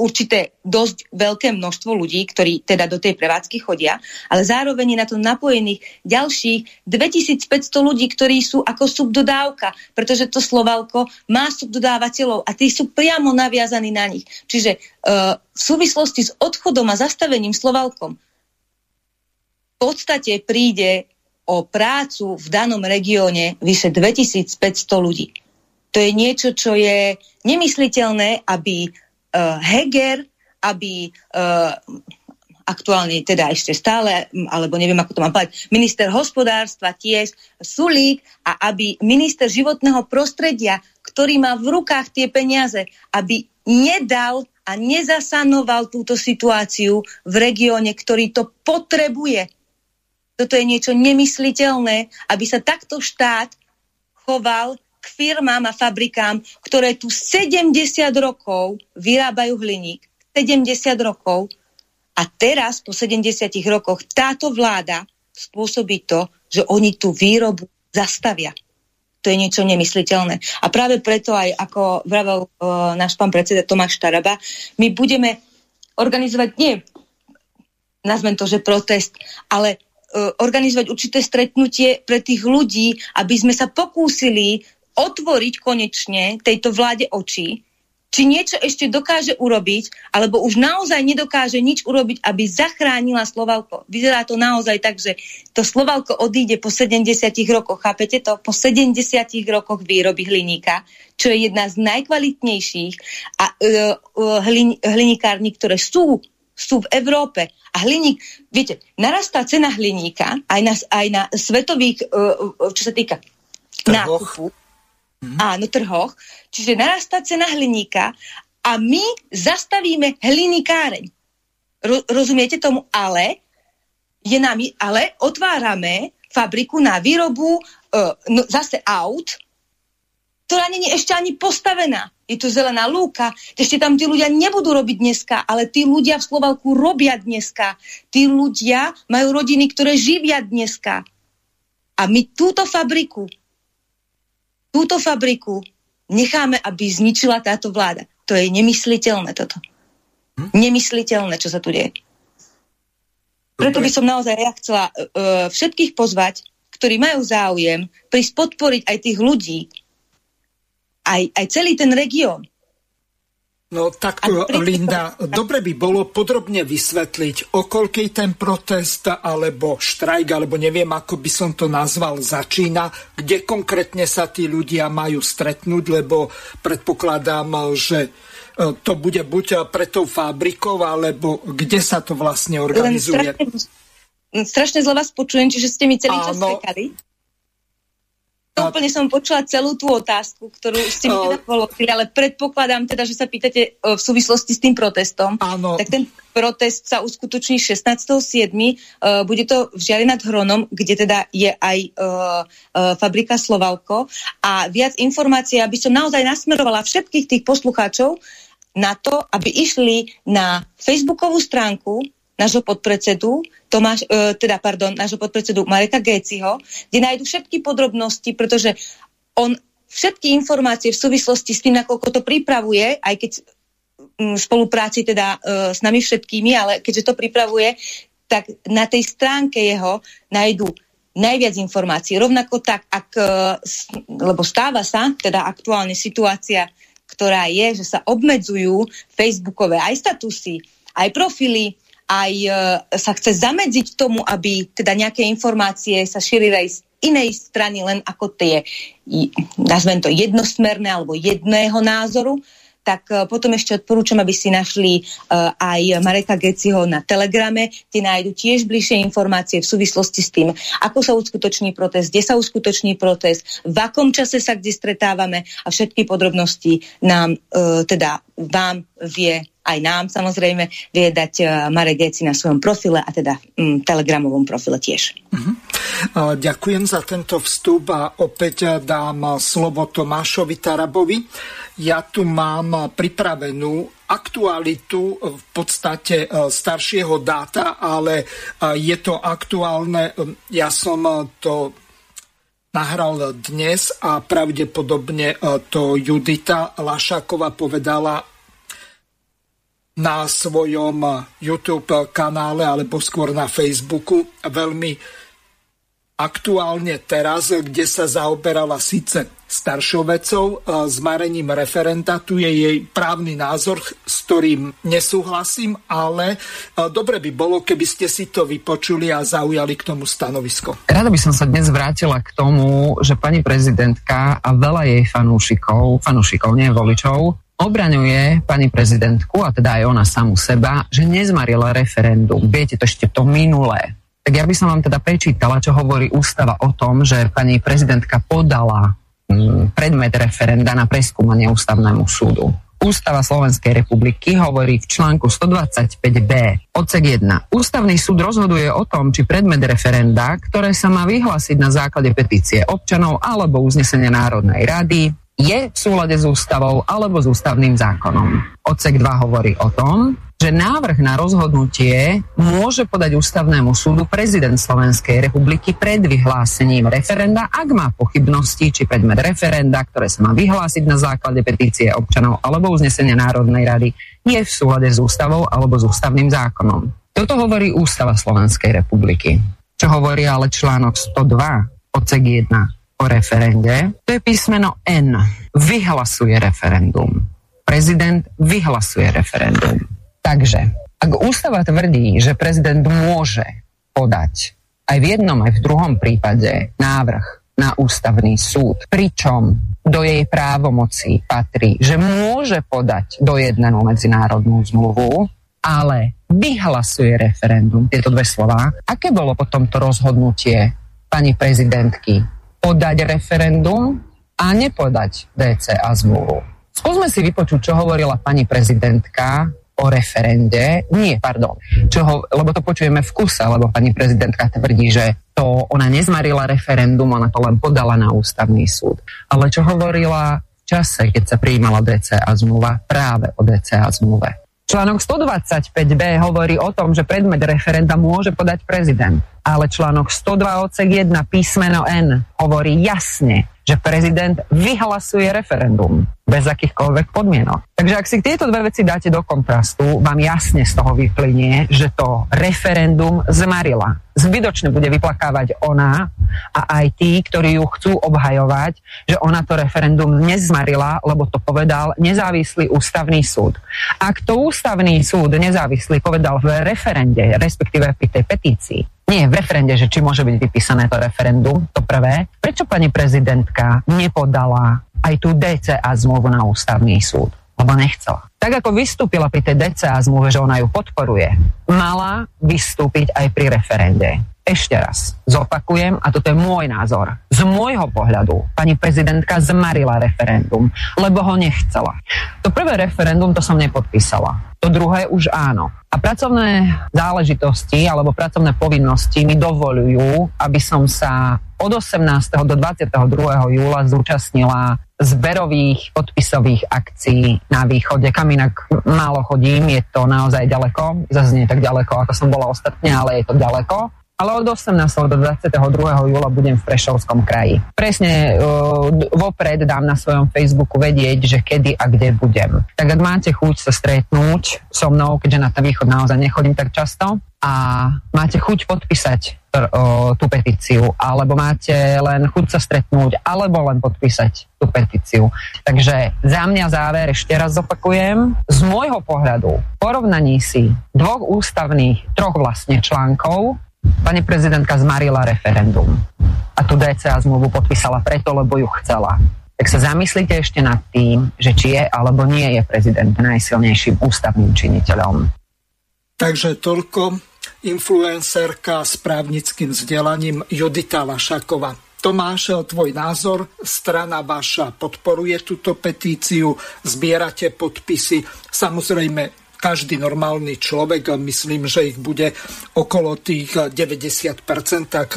určité dosť veľké množstvo ľudí, ktorí teda do tej prevádzky chodia, ale zároveň je na to napojených ďalších 2500 ľudí, ktorí sú ako subdodávka, pretože to Slovalko má subdodávateľov a tí sú priamo naviazaní na nich. Čiže uh, v súvislosti s odchodom a zastavením Slovalkom v podstate príde o prácu v danom regióne vyše 2500 ľudí. To je niečo, čo je nemysliteľné, aby Heger, aby uh, aktuálne teda ešte stále, alebo neviem, ako to mám povedať, minister hospodárstva tiež, Sulík a aby minister životného prostredia, ktorý má v rukách tie peniaze, aby nedal a nezasanoval túto situáciu v regióne, ktorý to potrebuje. Toto je niečo nemysliteľné, aby sa takto štát choval k firmám a fabrikám, ktoré tu 70 rokov vyrábajú hliník. 70 rokov. A teraz, po 70 rokoch, táto vláda spôsobí to, že oni tú výrobu zastavia. To je niečo nemysliteľné. A práve preto aj, ako vravel uh, náš pán predseda Tomáš Taraba, my budeme organizovať, nie nazvem to, že protest, ale uh, organizovať určité stretnutie pre tých ľudí, aby sme sa pokúsili otvoriť konečne tejto vláde oči, či niečo ešte dokáže urobiť, alebo už naozaj nedokáže nič urobiť, aby zachránila Slovalko. Vyzerá to naozaj tak, že to Slovalko odíde po 70 rokoch, chápete to? Po 70 rokoch výroby hliníka, čo je jedna z najkvalitnejších a, uh, uh, hlin, hlinikární, ktoré sú sú v Európe. A hliník, viete, narastá cena hliníka aj na, aj na svetových, uh, čo sa týka nákupu, mm. áno, trhoch, čiže narastá cena hliníka a my zastavíme hliníkáreň. Ro, rozumiete tomu? Ale, je nami, ale otvárame fabriku na výrobu uh, no, zase aut, ktorá není ešte ani postavená. Je tu zelená lúka, ešte tam tí ľudia nebudú robiť dneska, ale tí ľudia v Slovalku robia dneska. Tí ľudia majú rodiny, ktoré živia dneska. A my túto fabriku, túto fabriku necháme, aby zničila táto vláda. To je nemysliteľné toto. Hm? Nemysliteľné, čo sa tu deje. Preto by som naozaj ja chcela uh, všetkých pozvať, ktorí majú záujem, prísť podporiť aj tých ľudí, aj, aj celý ten región. No tak, Linda, dobre by bolo podrobne vysvetliť, o koľkej ten protest alebo štrajk, alebo neviem, ako by som to nazval, začína, kde konkrétne sa tí ľudia majú stretnúť, lebo predpokladám, že e, to bude buď pre tou fabrikou, alebo kde sa to vlastne organizuje. Len strašne, strašne zle vás počujem, čiže ste mi celý čas sekali. Úplne som počula celú tú otázku, ktorú ste mi teda položili, ale predpokladám teda, že sa pýtate v súvislosti s tým protestom. Áno. Tak ten protest sa uskutoční 16.7. Uh, bude to v Žiari nad Hronom, kde teda je aj uh, fabrika Slovalko. A viac informácií, aby som naozaj nasmerovala všetkých tých poslucháčov na to, aby išli na facebookovú stránku nášho podpredsedu, Tomáš, e, teda, pardon, nášho podpredsedu Mareka Géciho, kde nájdu všetky podrobnosti, pretože on všetky informácie v súvislosti s tým, nakoľko to pripravuje, aj keď v spolupráci teda e, s nami všetkými, ale keďže to pripravuje, tak na tej stránke jeho nájdu najviac informácií. Rovnako tak, ak, e, lebo stáva sa teda aktuálne situácia, ktorá je, že sa obmedzujú facebookové aj statusy, aj profily, aj e, sa chce zamedziť tomu, aby teda nejaké informácie sa šírili aj z inej strany, len ako tie, nazvem to jednosmerné alebo jedného názoru, tak e, potom ešte odporúčam, aby si našli uh, aj Mareka Geciho na Telegrame, kde nájdu tiež bližšie informácie v súvislosti s tým, ako sa uskutoční protest, kde sa uskutoční protest, v akom čase sa kde stretávame a všetky podrobnosti nám, teda vám vie aj nám samozrejme vie dať uh, Marek Geci na svojom profile a teda um, telegramovom profile tiež. Uh-huh. Uh, ďakujem za tento vstup a opäť dám slovo Tomášovi Tarabovi. Ja tu mám pripravenú aktualitu v podstate staršieho dáta, ale je to aktuálne. Ja som to nahral dnes a pravdepodobne to Judita Lašáková povedala na svojom YouTube kanále alebo skôr na Facebooku veľmi aktuálne teraz, kde sa zaoberala síce staršou vecou, s marením referenta. Tu je jej právny názor, s ktorým nesúhlasím, ale dobre by bolo, keby ste si to vypočuli a zaujali k tomu stanovisko. Rada by som sa dnes vrátila k tomu, že pani prezidentka a veľa jej fanúšikov, fanúšikov, nie voličov, obraňuje pani prezidentku, a teda aj ona samu seba, že nezmarila referendum. Viete, to ešte to minulé. Tak ja by som vám teda prečítala, čo hovorí ústava o tom, že pani prezidentka podala mm, predmet referenda na preskúmanie ústavnému súdu. Ústava Slovenskej republiky hovorí v článku 125b odsek 1. Ústavný súd rozhoduje o tom, či predmet referenda, ktoré sa má vyhlásiť na základe petície občanov alebo uznesenia Národnej rady, je v súlade s ústavou alebo s ústavným zákonom. Odsek 2 hovorí o tom, že návrh na rozhodnutie môže podať ústavnému súdu prezident Slovenskej republiky pred vyhlásením referenda, ak má pochybnosti, či predmet referenda, ktoré sa má vyhlásiť na základe petície občanov alebo uznesenia Národnej rady, je v súlade s ústavou alebo s ústavným zákonom. Toto hovorí Ústava Slovenskej republiky. Čo hovorí ale článok 102, odsek 1 o referende, to je písmeno N. Vyhlasuje referendum. Prezident vyhlasuje referendum. Takže, ak ústava tvrdí, že prezident môže podať aj v jednom, aj v druhom prípade návrh na ústavný súd, pričom do jej právomoci patrí, že môže podať do jedného medzinárodnú zmluvu, ale vyhlasuje referendum, tieto dve slova. Aké bolo potom to rozhodnutie pani prezidentky? Podať referendum a nepodať DCA zmluvu. Skúsme si vypočuť, čo hovorila pani prezidentka o referende, nie, pardon, čoho, lebo to počujeme v kuse, lebo pani prezidentka tvrdí, že to ona nezmarila referendum, ona to len podala na ústavný súd. Ale čo hovorila v čase, keď sa prijímala DCA zmluva, práve o DCA zmluve. Článok 125b hovorí o tom, že predmet referenda môže podať prezident. Ale článok 102 odsek 1 písmeno N hovorí jasne, že prezident vyhlasuje referendum bez akýchkoľvek podmienok. Takže ak si tieto dve veci dáte do kontrastu, vám jasne z toho vyplynie, že to referendum zmarila. Zbytočne bude vyplakávať ona a aj tí, ktorí ju chcú obhajovať, že ona to referendum nezmarila, lebo to povedal nezávislý ústavný súd. Ak to ústavný súd nezávislý povedal v referende, respektíve pri tej petícii, nie v referende, že či môže byť vypísané to referendum, to prvé. Prečo pani prezidentka nepodala aj tú DCA zmluvu na ústavný súd? Lebo nechcela. Tak ako vystúpila pri tej DCA zmluve, že ona ju podporuje, mala vystúpiť aj pri referende. Ešte raz zopakujem, a toto je môj názor. Z môjho pohľadu pani prezidentka zmarila referendum, lebo ho nechcela. To prvé referendum to som nepodpísala. To druhé už áno. A pracovné záležitosti alebo pracovné povinnosti mi dovolujú, aby som sa od 18. do 22. júla zúčastnila zberových podpisových akcií na východe, kam inak málo chodím, je to naozaj ďaleko, zase nie tak ďaleko, ako som bola ostatne, ale je to ďaleko ale od 18. do 22. júla budem v Prešovskom kraji. Presne uh, vopred dám na svojom Facebooku vedieť, že kedy a kde budem. Tak ak máte chuť sa stretnúť so mnou, keďže na ten východ naozaj nechodím tak často, a máte chuť podpísať uh, tú petíciu, alebo máte len chuť sa stretnúť, alebo len podpísať tú petíciu. Takže za mňa záver ešte raz zopakujem. Z môjho pohľadu porovnaní si dvoch ústavných, troch vlastne článkov Pani prezidentka zmarila referendum a tú DCA zmluvu podpísala preto, lebo ju chcela. Tak sa zamyslite ešte nad tým, že či je alebo nie je prezident najsilnejším ústavným činiteľom. Takže toľko influencerka s právnickým vzdelaním Judita Vašakova. Tomáš, tvoj názor, strana vaša podporuje túto petíciu, zbierate podpisy. Samozrejme, každý normálny človek, myslím, že ich bude okolo tých 90%, tak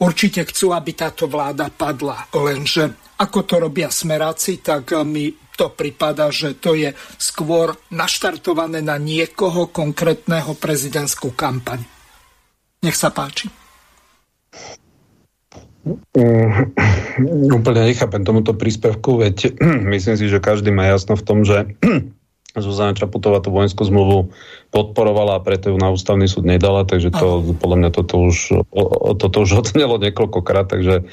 určite chcú, aby táto vláda padla. Lenže ako to robia smeráci, tak mi to prípada, že to je skôr naštartované na niekoho konkrétneho prezidentskú kampaň. Nech sa páči. Mm, úplne nechápem tomuto príspevku, veď myslím si, že každý má jasno v tom, že Zuzana Čaputová tú vojenskú zmluvu podporovala a preto ju na ústavný súd nedala, takže to, podľa mňa toto už, toto už odznelo niekoľkokrát, takže e,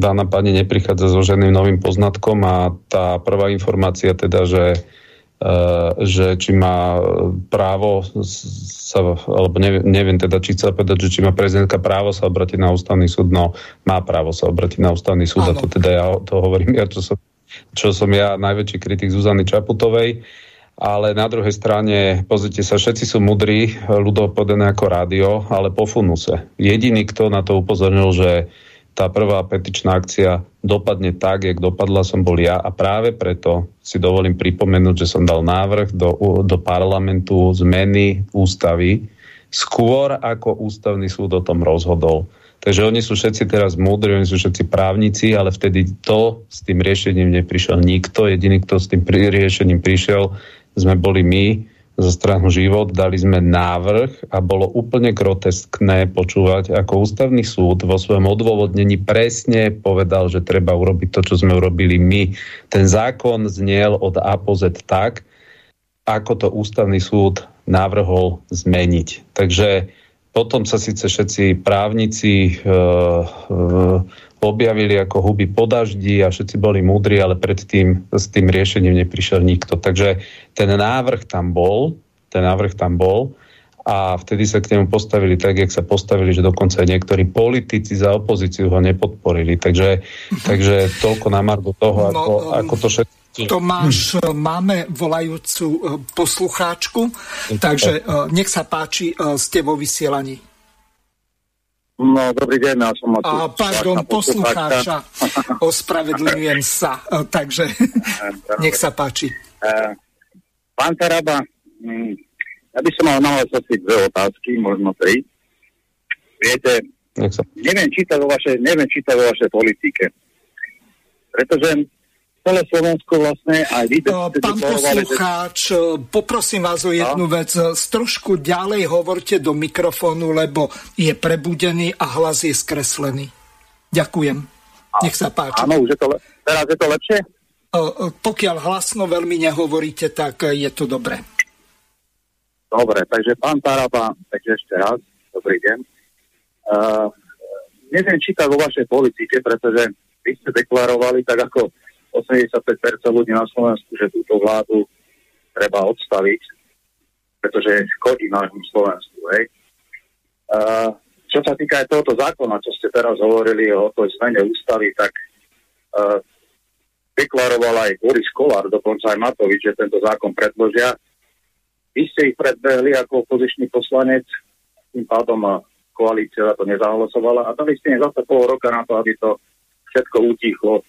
dána pani neprichádza so žiadnym novým poznatkom a tá prvá informácia teda, že, e, že či má právo sa, alebo neviem, neviem teda, či chcela povedať, že či má prezidentka právo sa obratiť na ústavný súd, no má právo sa obratiť na ústavný súd Áno. a to teda ja to hovorím, ja čo som čo som ja najväčší kritik Zuzany Čaputovej. Ale na druhej strane, pozrite sa, všetci sú mudrí, ľudovo povedané ako rádio, ale pofunú sa. Jediný, kto na to upozornil, že tá prvá petičná akcia dopadne tak, jak dopadla som bol ja a práve preto si dovolím pripomenúť, že som dal návrh do, do parlamentu zmeny ústavy skôr ako ústavný súd o tom rozhodol. Takže oni sú všetci teraz múdri, oni sú všetci právnici, ale vtedy to s tým riešením neprišiel nikto. Jediný, kto s tým riešením prišiel, sme boli my zo stranu život, dali sme návrh a bolo úplne groteskné počúvať, ako ústavný súd vo svojom odôvodnení presne povedal, že treba urobiť to, čo sme urobili my. Ten zákon zniel od A po Z tak, ako to ústavný súd navrhol zmeniť. Takže potom sa síce všetci právnici e, e, objavili ako huby po daždi a všetci boli múdri, ale predtým s tým riešením neprišiel nikto. Takže ten návrh tam bol, ten návrh tam bol a vtedy sa k nemu postavili tak, jak sa postavili, že dokonca aj niektorí politici za opozíciu ho nepodporili. Takže, takže toľko na margo toho, no, ako, no, ako to všetko Tomáš, máme volajúcu e, poslucháčku, takže e, nech sa páči, e, ste vo vysielaní. No, dobrý deň, ja som... A, pardon, poslucháča, ospravedlňujem sa, e, takže nech sa páči. E, pán Taraba, mm, ja by som mal na vás asi dve otázky, možno tri. Viete, neviem čítať vo vašej, neviem čítať vo vašej politike. Pretože celé Slovensko vlastne aj vy... Pán poslucháč, že... poprosím vás o jednu no? vec. Z trošku ďalej hovorte do mikrofónu, lebo je prebudený a hlas je skreslený. Ďakujem. Nech sa páči. Áno, už je to le- teraz je to lepšie? Pokiaľ hlasno veľmi nehovoríte, tak je to dobré. Dobre, takže pán Taraba, takže ešte raz, dobrý deň. Uh, neviem čítať vo vašej politike, pretože vy ste deklarovali tak ako 85% ľudí na Slovensku, že túto vládu treba odstaviť, pretože škodí nášmu Slovensku. Hej. Uh, čo sa týka aj tohoto zákona, čo ste teraz hovorili o tej zmene ústavy, tak uh, deklaroval aj Boris Kolár, dokonca aj Matovič, že tento zákon predložia. Vy ste ich predbehli ako opozičný poslanec, tým pádom koalícia to nezahlasovala a dali ste im zase pol roka na to, aby to všetko utichlo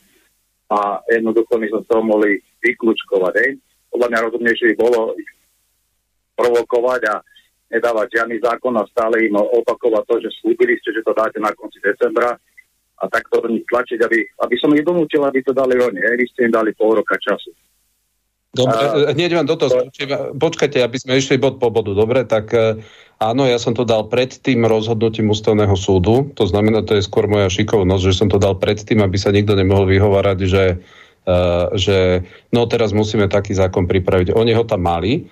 a jednoducho my sme toho mohli vyklúčkovať. Hej. Podľa mňa rozumnejšie bolo ich provokovať a nedávať žiadny zákon a stále im opakovať to, že slúbili ste, že to dáte na konci decembra a takto do nich tlačiť, aby, aby som ich donútil, aby to dali oni. Hej. Vy ste im dali pol roka času. Dobre, uh, hneď vám do toho Počkajte, aby sme išli bod po bodu. Dobre, tak uh, áno, ja som to dal pred tým rozhodnutím ústavného súdu. To znamená, to je skôr moja šikovnosť, že som to dal pred tým, aby sa nikto nemohol vyhovárať, že, uh, že no teraz musíme taký zákon pripraviť. Oni ho tam mali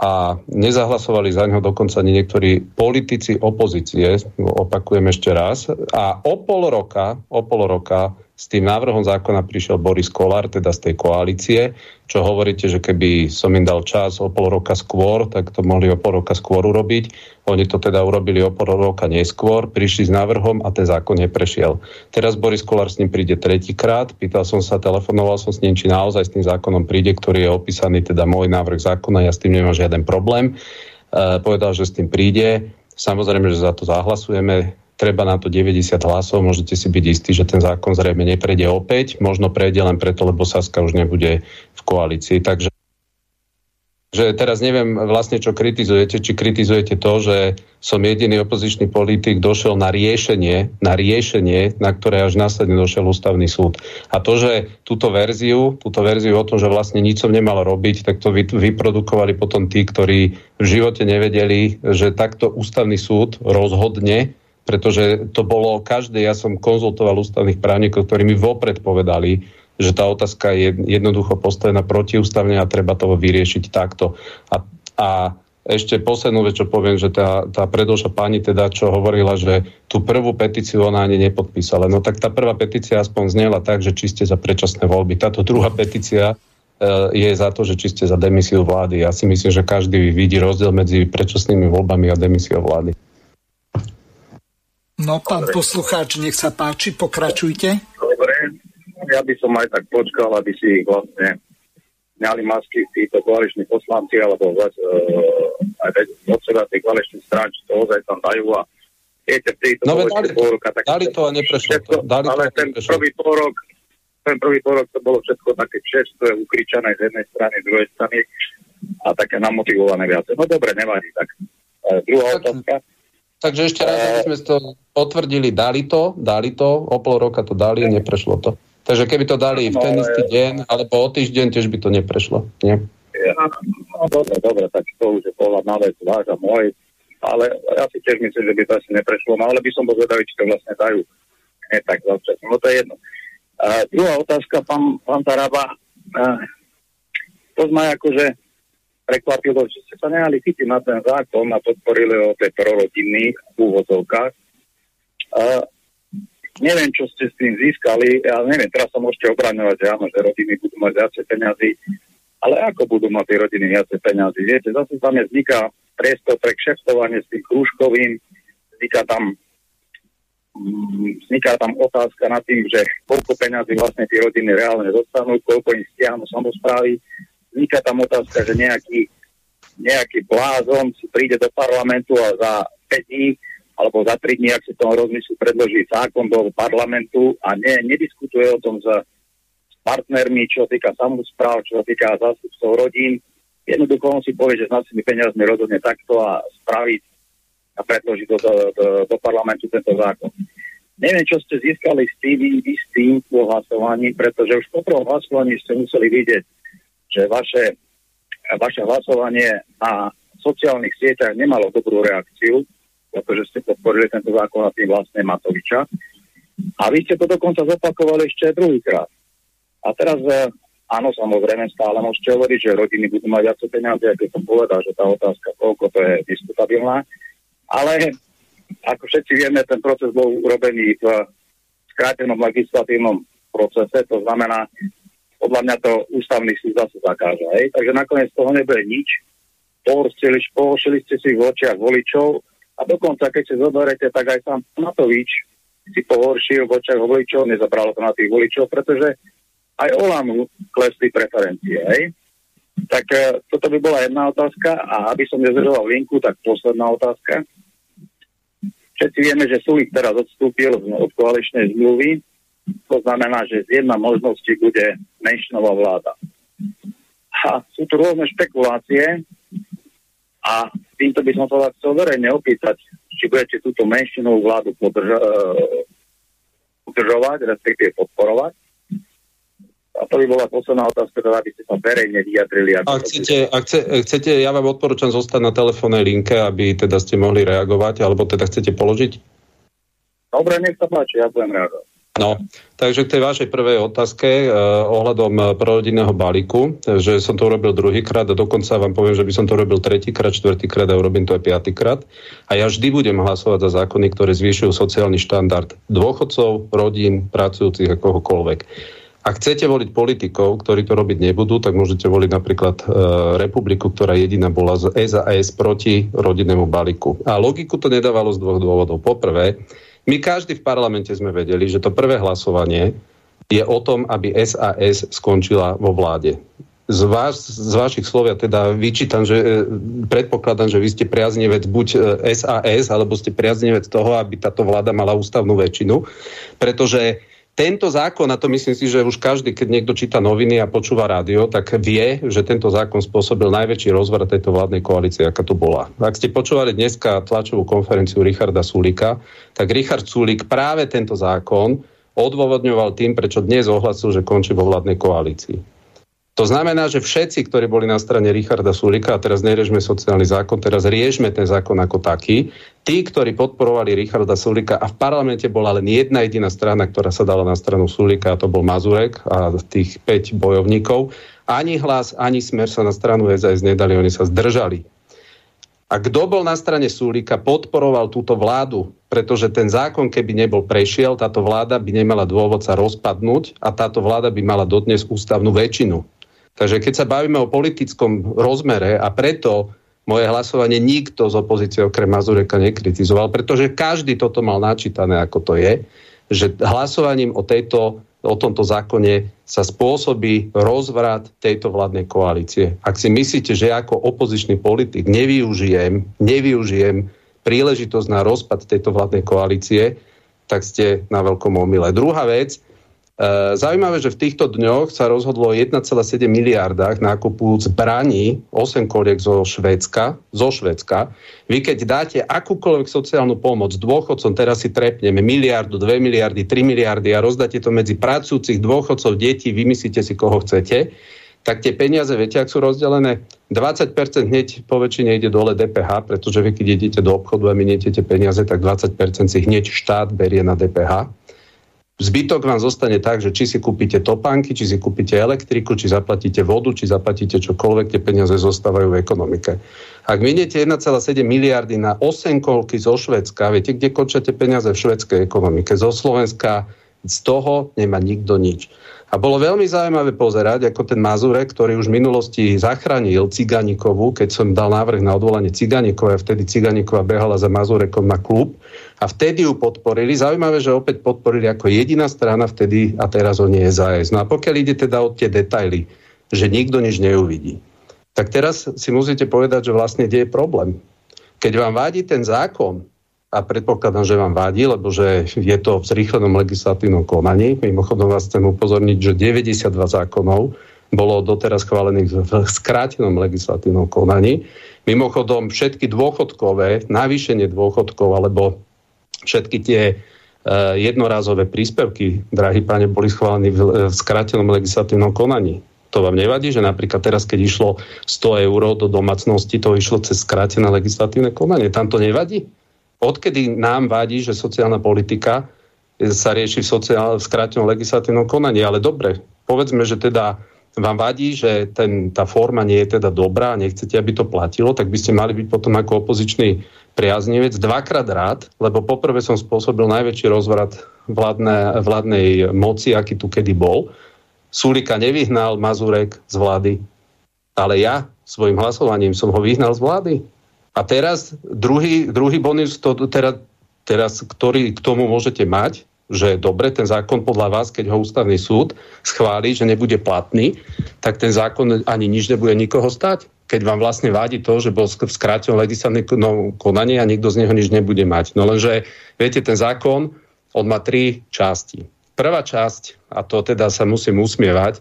a nezahlasovali za ňo dokonca ani niektorí politici opozície, opakujem ešte raz. A o pol roka, o pol roka s tým návrhom zákona prišiel Boris Kolár, teda z tej koalície, čo hovoríte, že keby som im dal čas o pol roka skôr, tak to mohli o pol roka skôr urobiť. Oni to teda urobili o pol roka neskôr, prišli s návrhom a ten zákon neprešiel. Teraz Boris Kolár s ním príde tretíkrát, pýtal som sa, telefonoval som s ním, či naozaj s tým zákonom príde, ktorý je opísaný, teda môj návrh zákona, ja s tým nemám žiaden problém. E, povedal, že s tým príde. Samozrejme, že za to zahlasujeme treba na to 90 hlasov, môžete si byť istí, že ten zákon zrejme neprejde opäť, možno prejde len preto, lebo Saska už nebude v koalícii. Takže že teraz neviem vlastne, čo kritizujete, či kritizujete to, že som jediný opozičný politik došiel na riešenie, na riešenie, na ktoré až následne došiel ústavný súd. A to, že túto verziu, túto verziu o tom, že vlastne nič som nemal robiť, tak to vyprodukovali potom tí, ktorí v živote nevedeli, že takto ústavný súd rozhodne pretože to bolo každé, ja som konzultoval ústavných právnikov, ktorí mi vopred povedali, že tá otázka je jednoducho postavená protiústavne a treba to vyriešiť takto. A, a ešte poslednú vec, čo poviem, že tá, tá predlža pani teda, čo hovorila, že tú prvú petíciu ona ani nepodpísala. No tak tá prvá petícia aspoň znela tak, že či ste za predčasné voľby. Táto druhá petícia e, je za to, že či ste za demisiu vlády. Ja si myslím, že každý vidí rozdiel medzi predčasnými voľbami a demisiou vlády. No, pán Dobre. poslucháč, nech sa páči, pokračujte. Dobre, ja by som aj tak počkal, aby si vlastne ňali masky títo koaliční poslanci, alebo uh, aj od seba tie koaličné strany, či to ozaj tam dajú a viete, vtedy to No, dali, ešte pol roka. Tak dali to a neprešlo to. všetko, Dali to ale a ten neprešlo. prvý pol rok, ten prvý pol rok to bolo všetko také čerstvé, ukričané z jednej strany, z druhej strany a také namotivované viacej. No dobre, nevadí. Tak e, druhá Tak- otázka. Takže ešte raz, aby sme to potvrdili, dali to, dali to, o pol roka to dali, neprešlo to. Takže keby to dali v ten No, istý deň, alebo o týždeň, tiež by to neprešlo. Nie? Ja, no dobre, dobre, tak to už je pohľad na vec váš a môj, ale ja si tiež myslím, že by to asi neprešlo, no ale by som bol zvedavý, či to vlastne dajú. Nie tak zavčasne, no to je jedno. Uh, druhá otázka, pán, pán Taraba, uh, to ma akože prekvapilo, že ste sa nehali chytiť na ten zákon a podporili ho tej v úvodzovkách. Uh, neviem, čo ste s tým získali, ja neviem, teraz sa môžete obraňovať, že áno, že rodiny budú mať viacej peňazí, ale ako budú mať tie rodiny viacej peňazí? Viete, zase tam je vzniká priestor pre kšeftovanie s tým krúžkovým, vzniká tam mm, vzniká tam otázka nad tým, že koľko peňazí vlastne tie rodiny reálne dostanú, koľko im stiahnu samozprávy. Vzniká tam otázka, že nejaký, nejaký blázon si príde do parlamentu a za 5 dní alebo za 3 dní, ak si toho rozmyslí, predloží zákon do parlamentu a ne, nediskutuje o tom s partnermi, čo sa týka samozpráv, čo sa týka zástupcov rodín. Jednoducho on si povie, že s našimi peniazmi rozhodne takto a spraví a predloží do, do, do, do parlamentu tento zákon. Neviem, čo ste získali s tým istým po hlasovaní, pretože už po prvom hlasovaní ste museli vidieť, že vaše, vaše hlasovanie na sociálnych sieťach nemalo dobrú reakciu, pretože ste podporili tento zákon a tým vlastne Matoviča. A vy ste to dokonca zopakovali ešte druhýkrát. A teraz, e, áno, samozrejme, stále môžete hovoriť, že rodiny budú mať viac peniaze, ako som povedal, že tá otázka, koľko to je diskutabilná. Ale ako všetci vieme, ten proces bol urobený v skrátenom legislatívnom procese, to znamená, podľa mňa to ústavný súd zase zakáže. Hej? Takže nakoniec toho nebude nič. Pohoršili ste si v očiach voličov a dokonca, keď si zoberete, tak aj sám Matovič si pohoršil v očiach voličov, nezabralo to na tých voličov, pretože aj Olanu klesli preferencie. Hej? Tak e, toto by bola jedna otázka a aby som nezdržoval linku, tak posledná otázka. Všetci vieme, že Sulik teraz odstúpil od koaličnej zmluvy. To znamená, že z jedna možnosti bude menšinová vláda. A sú tu rôzne špekulácie a týmto by som sa vás chcel verejne opýtať, či budete túto menšinovú vládu podrža- e, udržovať, respektíve podporovať. A to by bola posledná otázka, teda aby ste sa verejne vyjadrili. Ak chcete, ak chce, chcete, ja vám odporúčam zostať na telefónnej linke, aby teda ste mohli reagovať, alebo teda chcete položiť? Dobre, nech sa páči, ja budem reagovať. No, takže k tej vašej prvej otázke eh, ohľadom eh, prorodinného balíku, že som to urobil druhýkrát a dokonca vám poviem, že by som to robil tretíkrát, štvrtýkrát a urobím to aj piatýkrát. A ja vždy budem hlasovať za zákony, ktoré zvyšujú sociálny štandard dôchodcov, rodín, pracujúcich a kohokoľvek. Ak chcete voliť politikov, ktorí to robiť nebudú, tak môžete voliť napríklad e, republiku, ktorá jediná bola z SAS proti rodinnému balíku. A logiku to nedávalo z dvoch dôvodov. Poprvé, my každý v parlamente sme vedeli, že to prvé hlasovanie je o tom, aby SAS skončila vo vláde. Z, vás, z vašich slov ja teda vyčítam, že e, predpokladám, že vy ste priaznevec buď e, SAS, alebo ste priaznevec toho, aby táto vláda mala ústavnú väčšinu, pretože tento zákon, a to myslím si, že už každý, keď niekto číta noviny a počúva rádio, tak vie, že tento zákon spôsobil najväčší rozvrat tejto vládnej koalície, aká to bola. Ak ste počúvali dneska tlačovú konferenciu Richarda Sulika, tak Richard Sulik práve tento zákon odôvodňoval tým, prečo dnes ohlasil, že končí vo vládnej koalícii. To znamená, že všetci, ktorí boli na strane Richarda Sulika, a teraz neriežme sociálny zákon, teraz riežme ten zákon ako taký, tí, ktorí podporovali Richarda Sulika a v parlamente bola len jedna jediná strana, ktorá sa dala na stranu Sulika, a to bol Mazurek a tých 5 bojovníkov, ani hlas, ani smer sa na stranu SAS nedali, oni sa zdržali. A kto bol na strane Sulika, podporoval túto vládu, pretože ten zákon, keby nebol prešiel, táto vláda by nemala dôvod sa rozpadnúť a táto vláda by mala dodnes ústavnú väčšinu. Takže keď sa bavíme o politickom rozmere a preto moje hlasovanie nikto z opozície okrem Mazureka nekritizoval, pretože každý toto mal načítané, ako to je, že hlasovaním o, tejto, o tomto zákone sa spôsobí rozvrat tejto vládnej koalície. Ak si myslíte, že ako opozičný politik nevyužijem, nevyužijem príležitosť na rozpad tejto vládnej koalície, tak ste na veľkom omyle. Druhá vec, zaujímavé, že v týchto dňoch sa rozhodlo o 1,7 miliardách nákupu zbraní 8 koliek zo Švédska, zo Švédska. Vy keď dáte akúkoľvek sociálnu pomoc dôchodcom, teraz si trepneme miliardu, 2 miliardy, 3 miliardy a rozdáte to medzi pracujúcich dôchodcov, detí, vymyslíte si koho chcete, tak tie peniaze, viete, ak sú rozdelené, 20% hneď po väčšine ide dole DPH, pretože vy keď idete do obchodu a miniete tie peniaze, tak 20% si hneď štát berie na DPH Zbytok vám zostane tak, že či si kúpite topánky, či si kúpite elektriku, či zaplatíte vodu, či zaplatíte čokoľvek, tie peniaze zostávajú v ekonomike. Ak miniete 1,7 miliardy na 8 kolky zo Švedska, viete, kde končate peniaze v švedskej ekonomike? Zo Slovenska z toho nemá nikto nič. A bolo veľmi zaujímavé pozerať, ako ten Mazurek, ktorý už v minulosti zachránil Ciganikovu, keď som dal návrh na odvolanie Ciganikovej, a vtedy Ciganikova behala za Mazurekom na klub a vtedy ju podporili. Zaujímavé, že opäť podporili ako jediná strana vtedy a teraz o nie je zájsť. No a pokiaľ ide teda o tie detaily, že nikto nič neuvidí, tak teraz si musíte povedať, že vlastne kde je problém. Keď vám vádi ten zákon, a predpokladám, že vám vadí, lebo že je to v zrýchlenom legislatívnom konaní. Mimochodom vás chcem upozorniť, že 92 zákonov bolo doteraz schválených v skrátenom legislatívnom konaní. Mimochodom všetky dôchodkové, navýšenie dôchodkov alebo všetky tie e, jednorázové príspevky, drahí páne, boli schválené v, v skrátenom legislatívnom konaní. To vám nevadí, že napríklad teraz, keď išlo 100 eur do domácnosti, to išlo cez skrátené legislatívne konanie. Tam to nevadí? odkedy nám vadí, že sociálna politika sa rieši v, sociál, v skrátenom legislatívnom konaní. Ale dobre, povedzme, že teda vám vadí, že ten, tá forma nie je teda dobrá a nechcete, aby to platilo, tak by ste mali byť potom ako opozičný priaznivec dvakrát rád, lebo poprvé som spôsobil najväčší rozvrat vládne, vládnej moci, aký tu kedy bol. Sulika nevyhnal Mazurek z vlády, ale ja svojim hlasovaním som ho vyhnal z vlády. A teraz druhý, druhý bonus, to, teraz, teraz, ktorý k tomu môžete mať, že dobre, ten zákon podľa vás, keď ho ústavný súd schváli, že nebude platný, tak ten zákon ani nič nebude nikoho stať. Keď vám vlastne vádi to, že bol v skrátenom legislatívnom konaní a nikto z neho nič nebude mať. No lenže, viete, ten zákon, on má tri časti. Prvá časť, a to teda sa musím usmievať,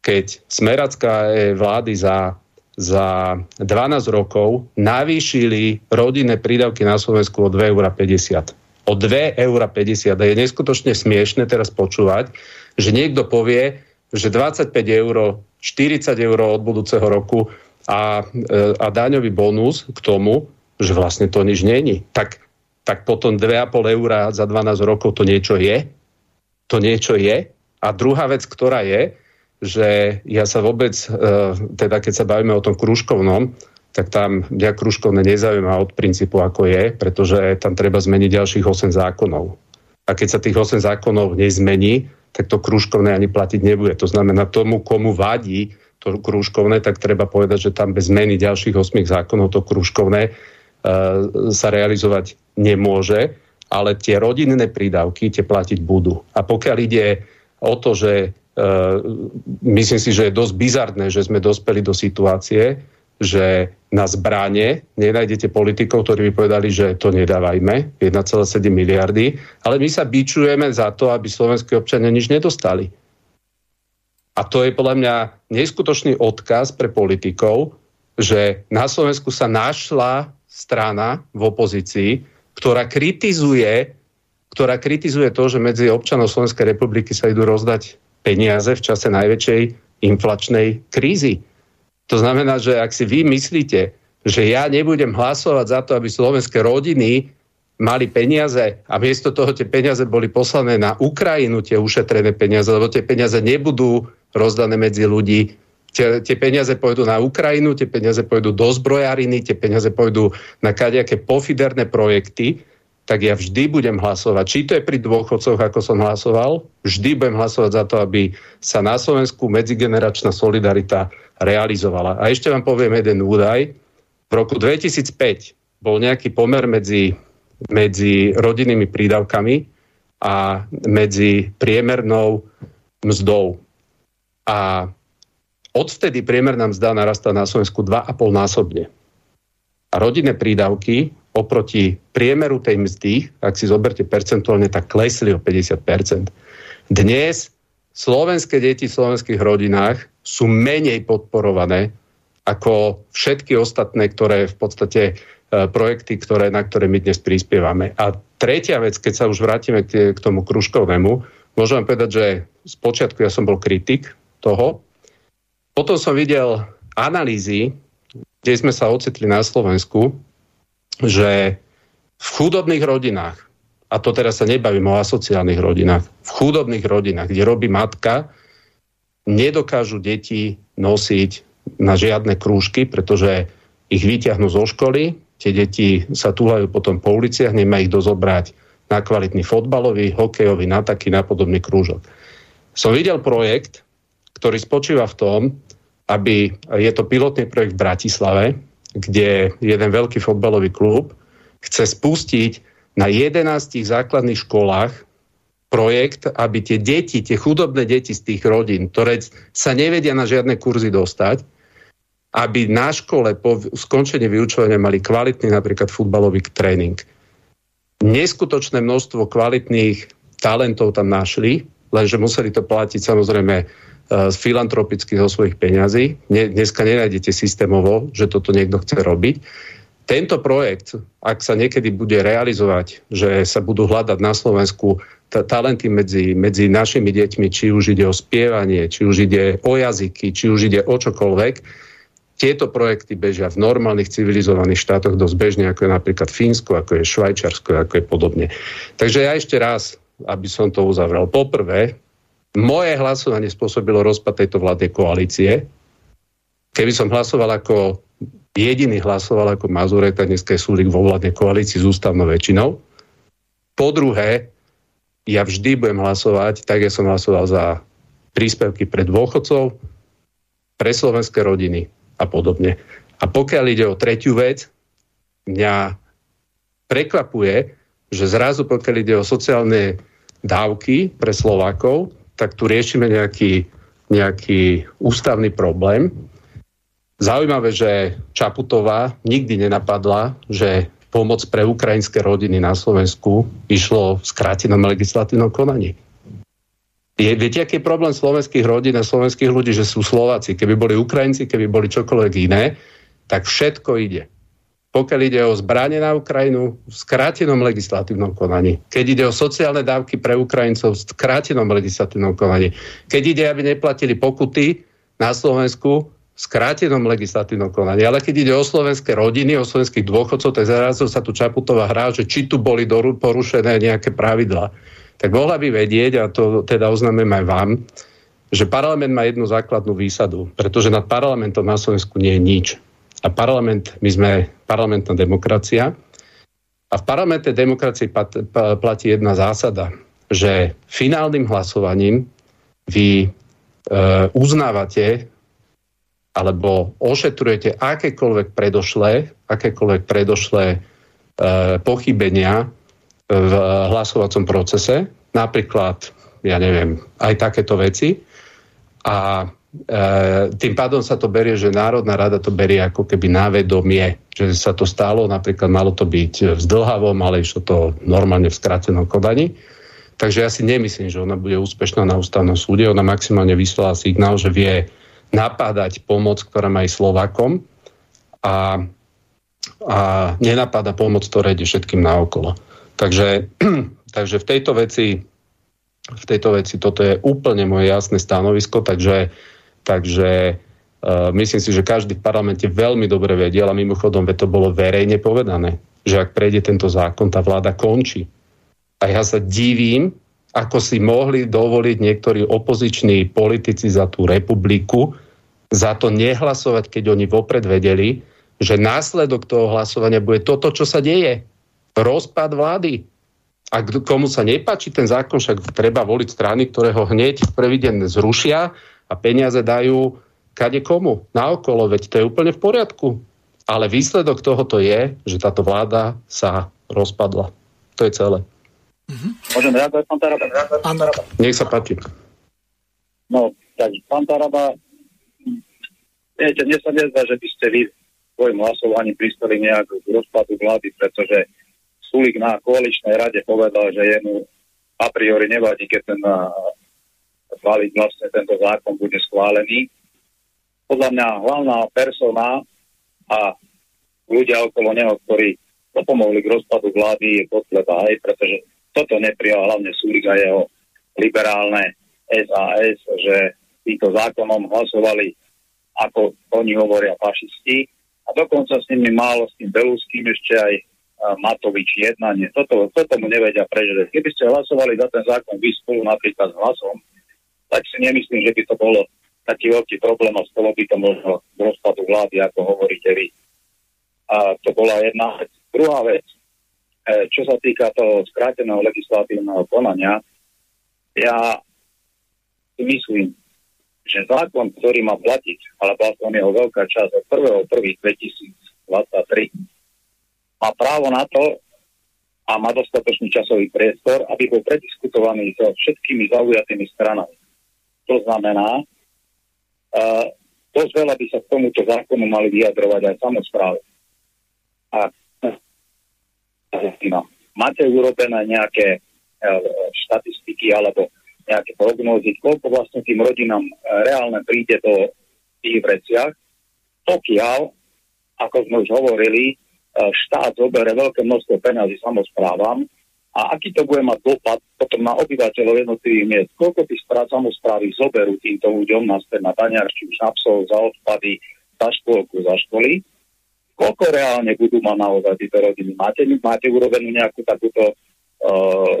keď smeracká vlády za za 12 rokov navýšili rodinné prídavky na Slovensku o 2,50 eur. O 2,50 eur. A je neskutočne smiešne teraz počúvať, že niekto povie, že 25 eur, 40 eur od budúceho roku a, e, a daňový bonus k tomu, že vlastne to nič není. Tak, tak potom 2,5 eur za 12 rokov to niečo je. To niečo je. A druhá vec, ktorá je, že ja sa vôbec, e, teda keď sa bavíme o tom kružkovnom, tak tam mňa kružkovné nezaujíma od princípu, ako je, pretože tam treba zmeniť ďalších 8 zákonov. A keď sa tých 8 zákonov nezmení, tak to kružkovné ani platiť nebude. To znamená, tomu, komu vadí to kružkovné, tak treba povedať, že tam bez zmeny ďalších 8 zákonov to kružkovné uh, sa realizovať nemôže, ale tie rodinné prídavky tie platiť budú. A pokiaľ ide o to, že Eh, myslím si, že je dosť bizarné, že sme dospeli do situácie, že na zbranie nenájdete politikov, ktorí by povedali, že to nedávajme, 1,7 miliardy, ale my sa bičujeme za to, aby slovenskí občania nič nedostali. A to je podľa mňa neskutočný odkaz pre politikov, že na Slovensku sa našla strana v opozícii, ktorá kritizuje, ktorá kritizuje to, že medzi občanov Slovenskej republiky sa idú rozdať peniaze v čase najväčšej inflačnej krízy. To znamená, že ak si vy myslíte, že ja nebudem hlasovať za to, aby slovenské rodiny mali peniaze a miesto toho tie peniaze boli poslané na Ukrajinu, tie ušetrené peniaze, lebo tie peniaze nebudú rozdané medzi ľudí. Tie, tie peniaze pôjdu na Ukrajinu, tie peniaze pôjdu do zbrojariny, tie peniaze pôjdu na kadejaké pofiderné projekty, tak ja vždy budem hlasovať. Či to je pri dôchodcoch, ako som hlasoval, vždy budem hlasovať za to, aby sa na Slovensku medzigeneračná solidarita realizovala. A ešte vám poviem jeden údaj. V roku 2005 bol nejaký pomer medzi, medzi rodinnými prídavkami a medzi priemernou mzdou. A odvtedy priemerná mzda narastá na Slovensku 2,5 násobne. A rodinné prídavky oproti priemeru tej mzdy, ak si zoberte percentuálne, tak klesli o 50%. Dnes slovenské deti v slovenských rodinách sú menej podporované ako všetky ostatné, ktoré v podstate e, projekty, ktoré, na ktoré my dnes prispievame. A tretia vec, keď sa už vrátime k, k tomu kružkovému, môžem povedať, že z počiatku ja som bol kritik toho. Potom som videl analýzy, kde sme sa ocitli na Slovensku, že v chudobných rodinách, a to teraz sa nebavím o asociálnych rodinách, v chudobných rodinách, kde robí matka, nedokážu deti nosiť na žiadne krúžky, pretože ich vyťahnú zo školy, tie deti sa túhajú potom po uliciach, nemá ich dozobrať na kvalitný fotbalový, hokejový, na taký, na podobný krúžok. Som videl projekt, ktorý spočíva v tom, aby, je to pilotný projekt v Bratislave, kde jeden veľký fotbalový klub chce spustiť na 11 základných školách projekt, aby tie deti, tie chudobné deti z tých rodín, ktoré sa nevedia na žiadne kurzy dostať, aby na škole po skončení vyučovania mali kvalitný napríklad futbalový tréning. Neskutočné množstvo kvalitných talentov tam našli, lenže museli to platiť samozrejme z e, filantropicky zo svojich peňazí. Dneska nenájdete systémovo, že toto niekto chce robiť. Tento projekt, ak sa niekedy bude realizovať, že sa budú hľadať na Slovensku talenty medzi, medzi našimi deťmi, či už ide o spievanie, či už ide o jazyky, či už ide o čokoľvek, tieto projekty bežia v normálnych civilizovaných štátoch dosť bežne, ako je napríklad Fínsko, ako je Švajčarsko, ako je podobne. Takže ja ešte raz, aby som to uzavrel. Poprvé, moje hlasovanie spôsobilo rozpad tejto vládnej koalície. Keby som hlasoval ako jediný hlasoval ako Mazurek, tak dneska je Sulik vo vládnej koalícii s ústavnou väčšinou. Po druhé, ja vždy budem hlasovať, tak ja som hlasoval za príspevky pre dôchodcov, pre slovenské rodiny, a podobne. A pokiaľ ide o tretiu vec, mňa prekvapuje, že zrazu pokiaľ ide o sociálne dávky pre Slovákov, tak tu riešime nejaký, nejaký ústavný problém. Zaujímavé, že Čaputová nikdy nenapadla, že pomoc pre ukrajinské rodiny na Slovensku išlo v skrátenom legislatívnom konaní. Je, viete, aký je problém slovenských rodín a slovenských ľudí, že sú Slováci. Keby boli Ukrajinci, keby boli čokoľvek iné, tak všetko ide. Pokiaľ ide o zbranie na Ukrajinu, v skrátenom legislatívnom konaní. Keď ide o sociálne dávky pre Ukrajincov, v skrátenom legislatívnom konaní. Keď ide, aby neplatili pokuty na Slovensku, skrátenom legislatívnom konaní. Ale keď ide o slovenské rodiny, o slovenských dôchodcov, tak zrazu sa tu Čaputová hrá, že či tu boli porušené nejaké pravidlá tak mohla by vedieť, a to teda oznámem aj vám, že parlament má jednu základnú výsadu, pretože nad parlamentom na Slovensku nie je nič. A parlament, my sme parlamentná demokracia a v parlamentnej demokracii platí jedna zásada, že finálnym hlasovaním vy e, uznávate alebo ošetrujete akékoľvek predošlé, akékoľvek predošlé e, pochybenia v hlasovacom procese, napríklad, ja neviem, aj takéto veci. A e, tým pádom sa to berie, že Národná rada to berie ako keby na vedomie, že sa to stalo, napríklad malo to byť v zdlhavom, ale išlo to normálne v skrátenom kodaní. Takže ja si nemyslím, že ona bude úspešná na ústavnom súde. Ona maximálne vyslala signál, že vie napádať pomoc, ktorá má aj Slovakom a, a nenapadá pomoc, ktorá ide všetkým naokolo. Takže, takže v tejto veci v tejto veci toto je úplne moje jasné stanovisko, takže, takže uh, myslím si, že každý v parlamente veľmi dobre vedel a mimochodom to bolo verejne povedané, že ak prejde tento zákon, tá vláda končí. A ja sa divím, ako si mohli dovoliť niektorí opoziční politici za tú republiku za to nehlasovať, keď oni vopred vedeli, že následok toho hlasovania bude toto, čo sa deje rozpad vlády. A komu sa nepáči ten zákon, však treba voliť strany, ktoré ho hneď v prvý deň zrušia a peniaze dajú kade komu. Naokolo, veď to je úplne v poriadku. Ale výsledok tohoto je, že táto vláda sa rozpadla. To je celé. Mm-hmm. Môžem reagovať, pán Taraba? Nech sa páči. No, tak pán Taraba, viete, mne sa nezdá, že by ste vy svojim hlasovaním prispeli nejak k rozpadu vlády, pretože Sulik na koaličnej rade povedal, že jemu a priori nevadí, keď ten schváliť vlastne tento zákon bude schválený. Podľa mňa hlavná persona a ľudia okolo neho, ktorí dopomohli k rozpadu vlády, je Kotleba, aj pretože toto neprijal hlavne Súrik a jeho liberálne SAS, že týmto zákonom hlasovali, ako oni hovoria, fašisti. A dokonca s nimi málo, s tým Belúským ešte aj Matovič jednanie. Toto, toto mu nevedia prežiť. Keby ste hlasovali za ten zákon vy spolu napríklad s hlasom, tak si nemyslím, že by to bolo taký veľký problém a stalo by to možno z rozpadu vlády, ako hovoríte vy. A to bola jedna vec. Druhá vec, e, čo sa týka toho skráteného legislatívneho konania, ja myslím, že zákon, ktorý má platiť, alebo aspoň jeho veľká časť od 1.1.2023, má právo na to a má dostatočný časový priestor, aby bol prediskutovaný so všetkými zaujatými stranami. To znamená, uh, dosť veľa by sa k tomuto zákonu mali vyjadrovať aj samozprávy. A no, máte urobené nejaké uh, štatistiky alebo nejaké prognózy, koľko vlastne tým rodinám uh, reálne príde do tých vreciach, pokiaľ, ako sme už hovorili, štát zoberie veľké množstvo peniazy samozprávam a aký to bude mať dopad potom na obyvateľov jednotlivých miest. Koľko tých správc samozprávy zoberú týmto ľuďom naspäť na daniar, či už na psov, za odpady, za škôlku, za školy. Koľko reálne budú mať naozaj títo rodiny? Máte, máte urobenú nejakú takúto uh,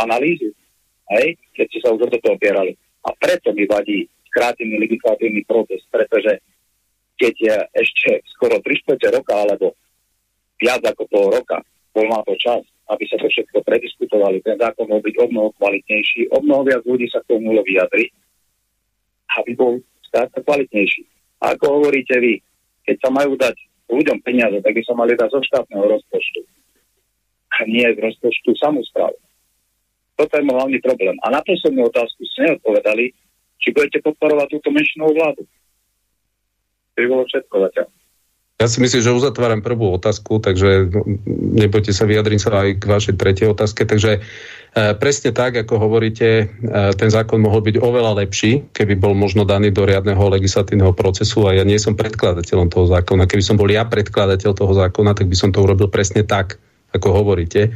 analýzu? Hej? Keď ste sa už o toto opierali. A preto mi vadí skrátený legislatívny proces, pretože keď je ešte skoro 3 roka alebo viac ako pol roka, bol na to čas, aby sa to všetko prediskutovali. Ten zákon mohol byť o kvalitnejší, o mnoho viac ľudí sa k tomu mohlo vyjadriť, aby bol skrátka kvalitnejší. A ako hovoríte vy, keď sa majú dať ľuďom peniaze, tak by sa mali dať zo štátneho rozpočtu. A nie z rozpočtu samozpráv. Toto je môj hlavný problém. A na mi otázku ste neodpovedali, či budete podporovať túto menšinovú vládu. To by bolo všetko zatiaľ. Ja si myslím, že uzatváram prvú otázku, takže nebojte sa, vyjadriť sa aj k vašej tretej otázke. Takže e, presne tak, ako hovoríte, e, ten zákon mohol byť oveľa lepší, keby bol možno daný do riadneho legislatívneho procesu a ja nie som predkladateľom toho zákona. Keby som bol ja predkladateľ toho zákona, tak by som to urobil presne tak, ako hovoríte.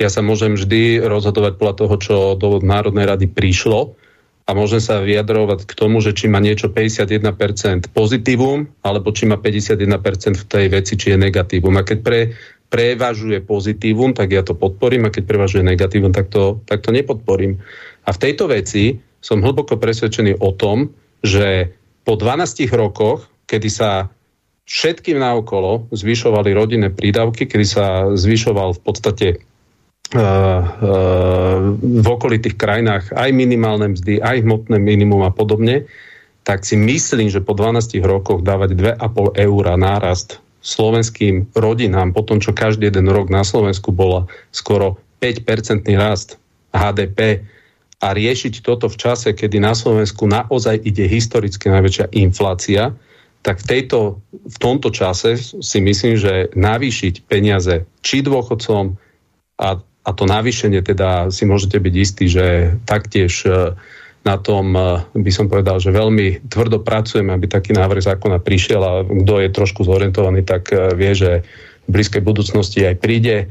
Ja sa môžem vždy rozhodovať podľa toho, čo do Národnej rady prišlo, a môžem sa vyjadrovať k tomu, že či má niečo 51% pozitívum, alebo či má 51% v tej veci, či je negatívum. A keď pre, prevažuje pozitívum, tak ja to podporím, a keď prevažuje negatívum, tak to, tak to nepodporím. A v tejto veci som hlboko presvedčený o tom, že po 12 rokoch, kedy sa všetkým naokolo zvyšovali rodinné prídavky, kedy sa zvyšoval v podstate v okolitých krajinách aj minimálne mzdy, aj hmotné minimum a podobne, tak si myslím, že po 12 rokoch dávať 2,5 eur nárast slovenským rodinám, po tom, čo každý jeden rok na Slovensku bola skoro 5-percentný rast HDP a riešiť toto v čase, kedy na Slovensku naozaj ide historicky najväčšia inflácia, tak v, tejto, v tomto čase si myslím, že navýšiť peniaze či dôchodcom a a to navýšenie teda si môžete byť istí, že taktiež e, na tom e, by som povedal, že veľmi tvrdo pracujeme, aby taký návrh zákona prišiel a kto je trošku zorientovaný, tak e, vie, že v blízkej budúcnosti aj príde.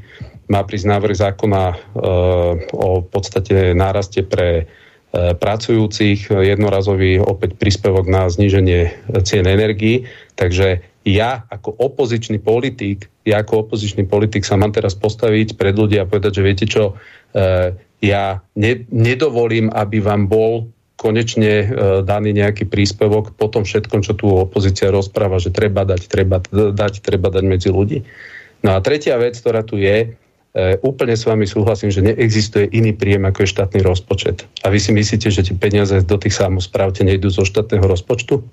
Má prísť návrh zákona o podstate náraste pre pracujúcich, jednorazový opäť príspevok na zníženie cien energií. Takže ja ako opozičný politik, ja ako opozičný politik sa mám teraz postaviť pred ľudí a povedať, že viete čo, e, ja ne, nedovolím, aby vám bol konečne e, daný nejaký príspevok po tom všetkom, čo tu opozícia rozpráva, že treba dať, treba dať, treba dať medzi ľudí. No a tretia vec, ktorá tu je, e, úplne s vami súhlasím, že neexistuje iný príjem ako je štátny rozpočet. A vy si myslíte, že tie peniaze do tých samozpráv nejdú zo štátneho rozpočtu?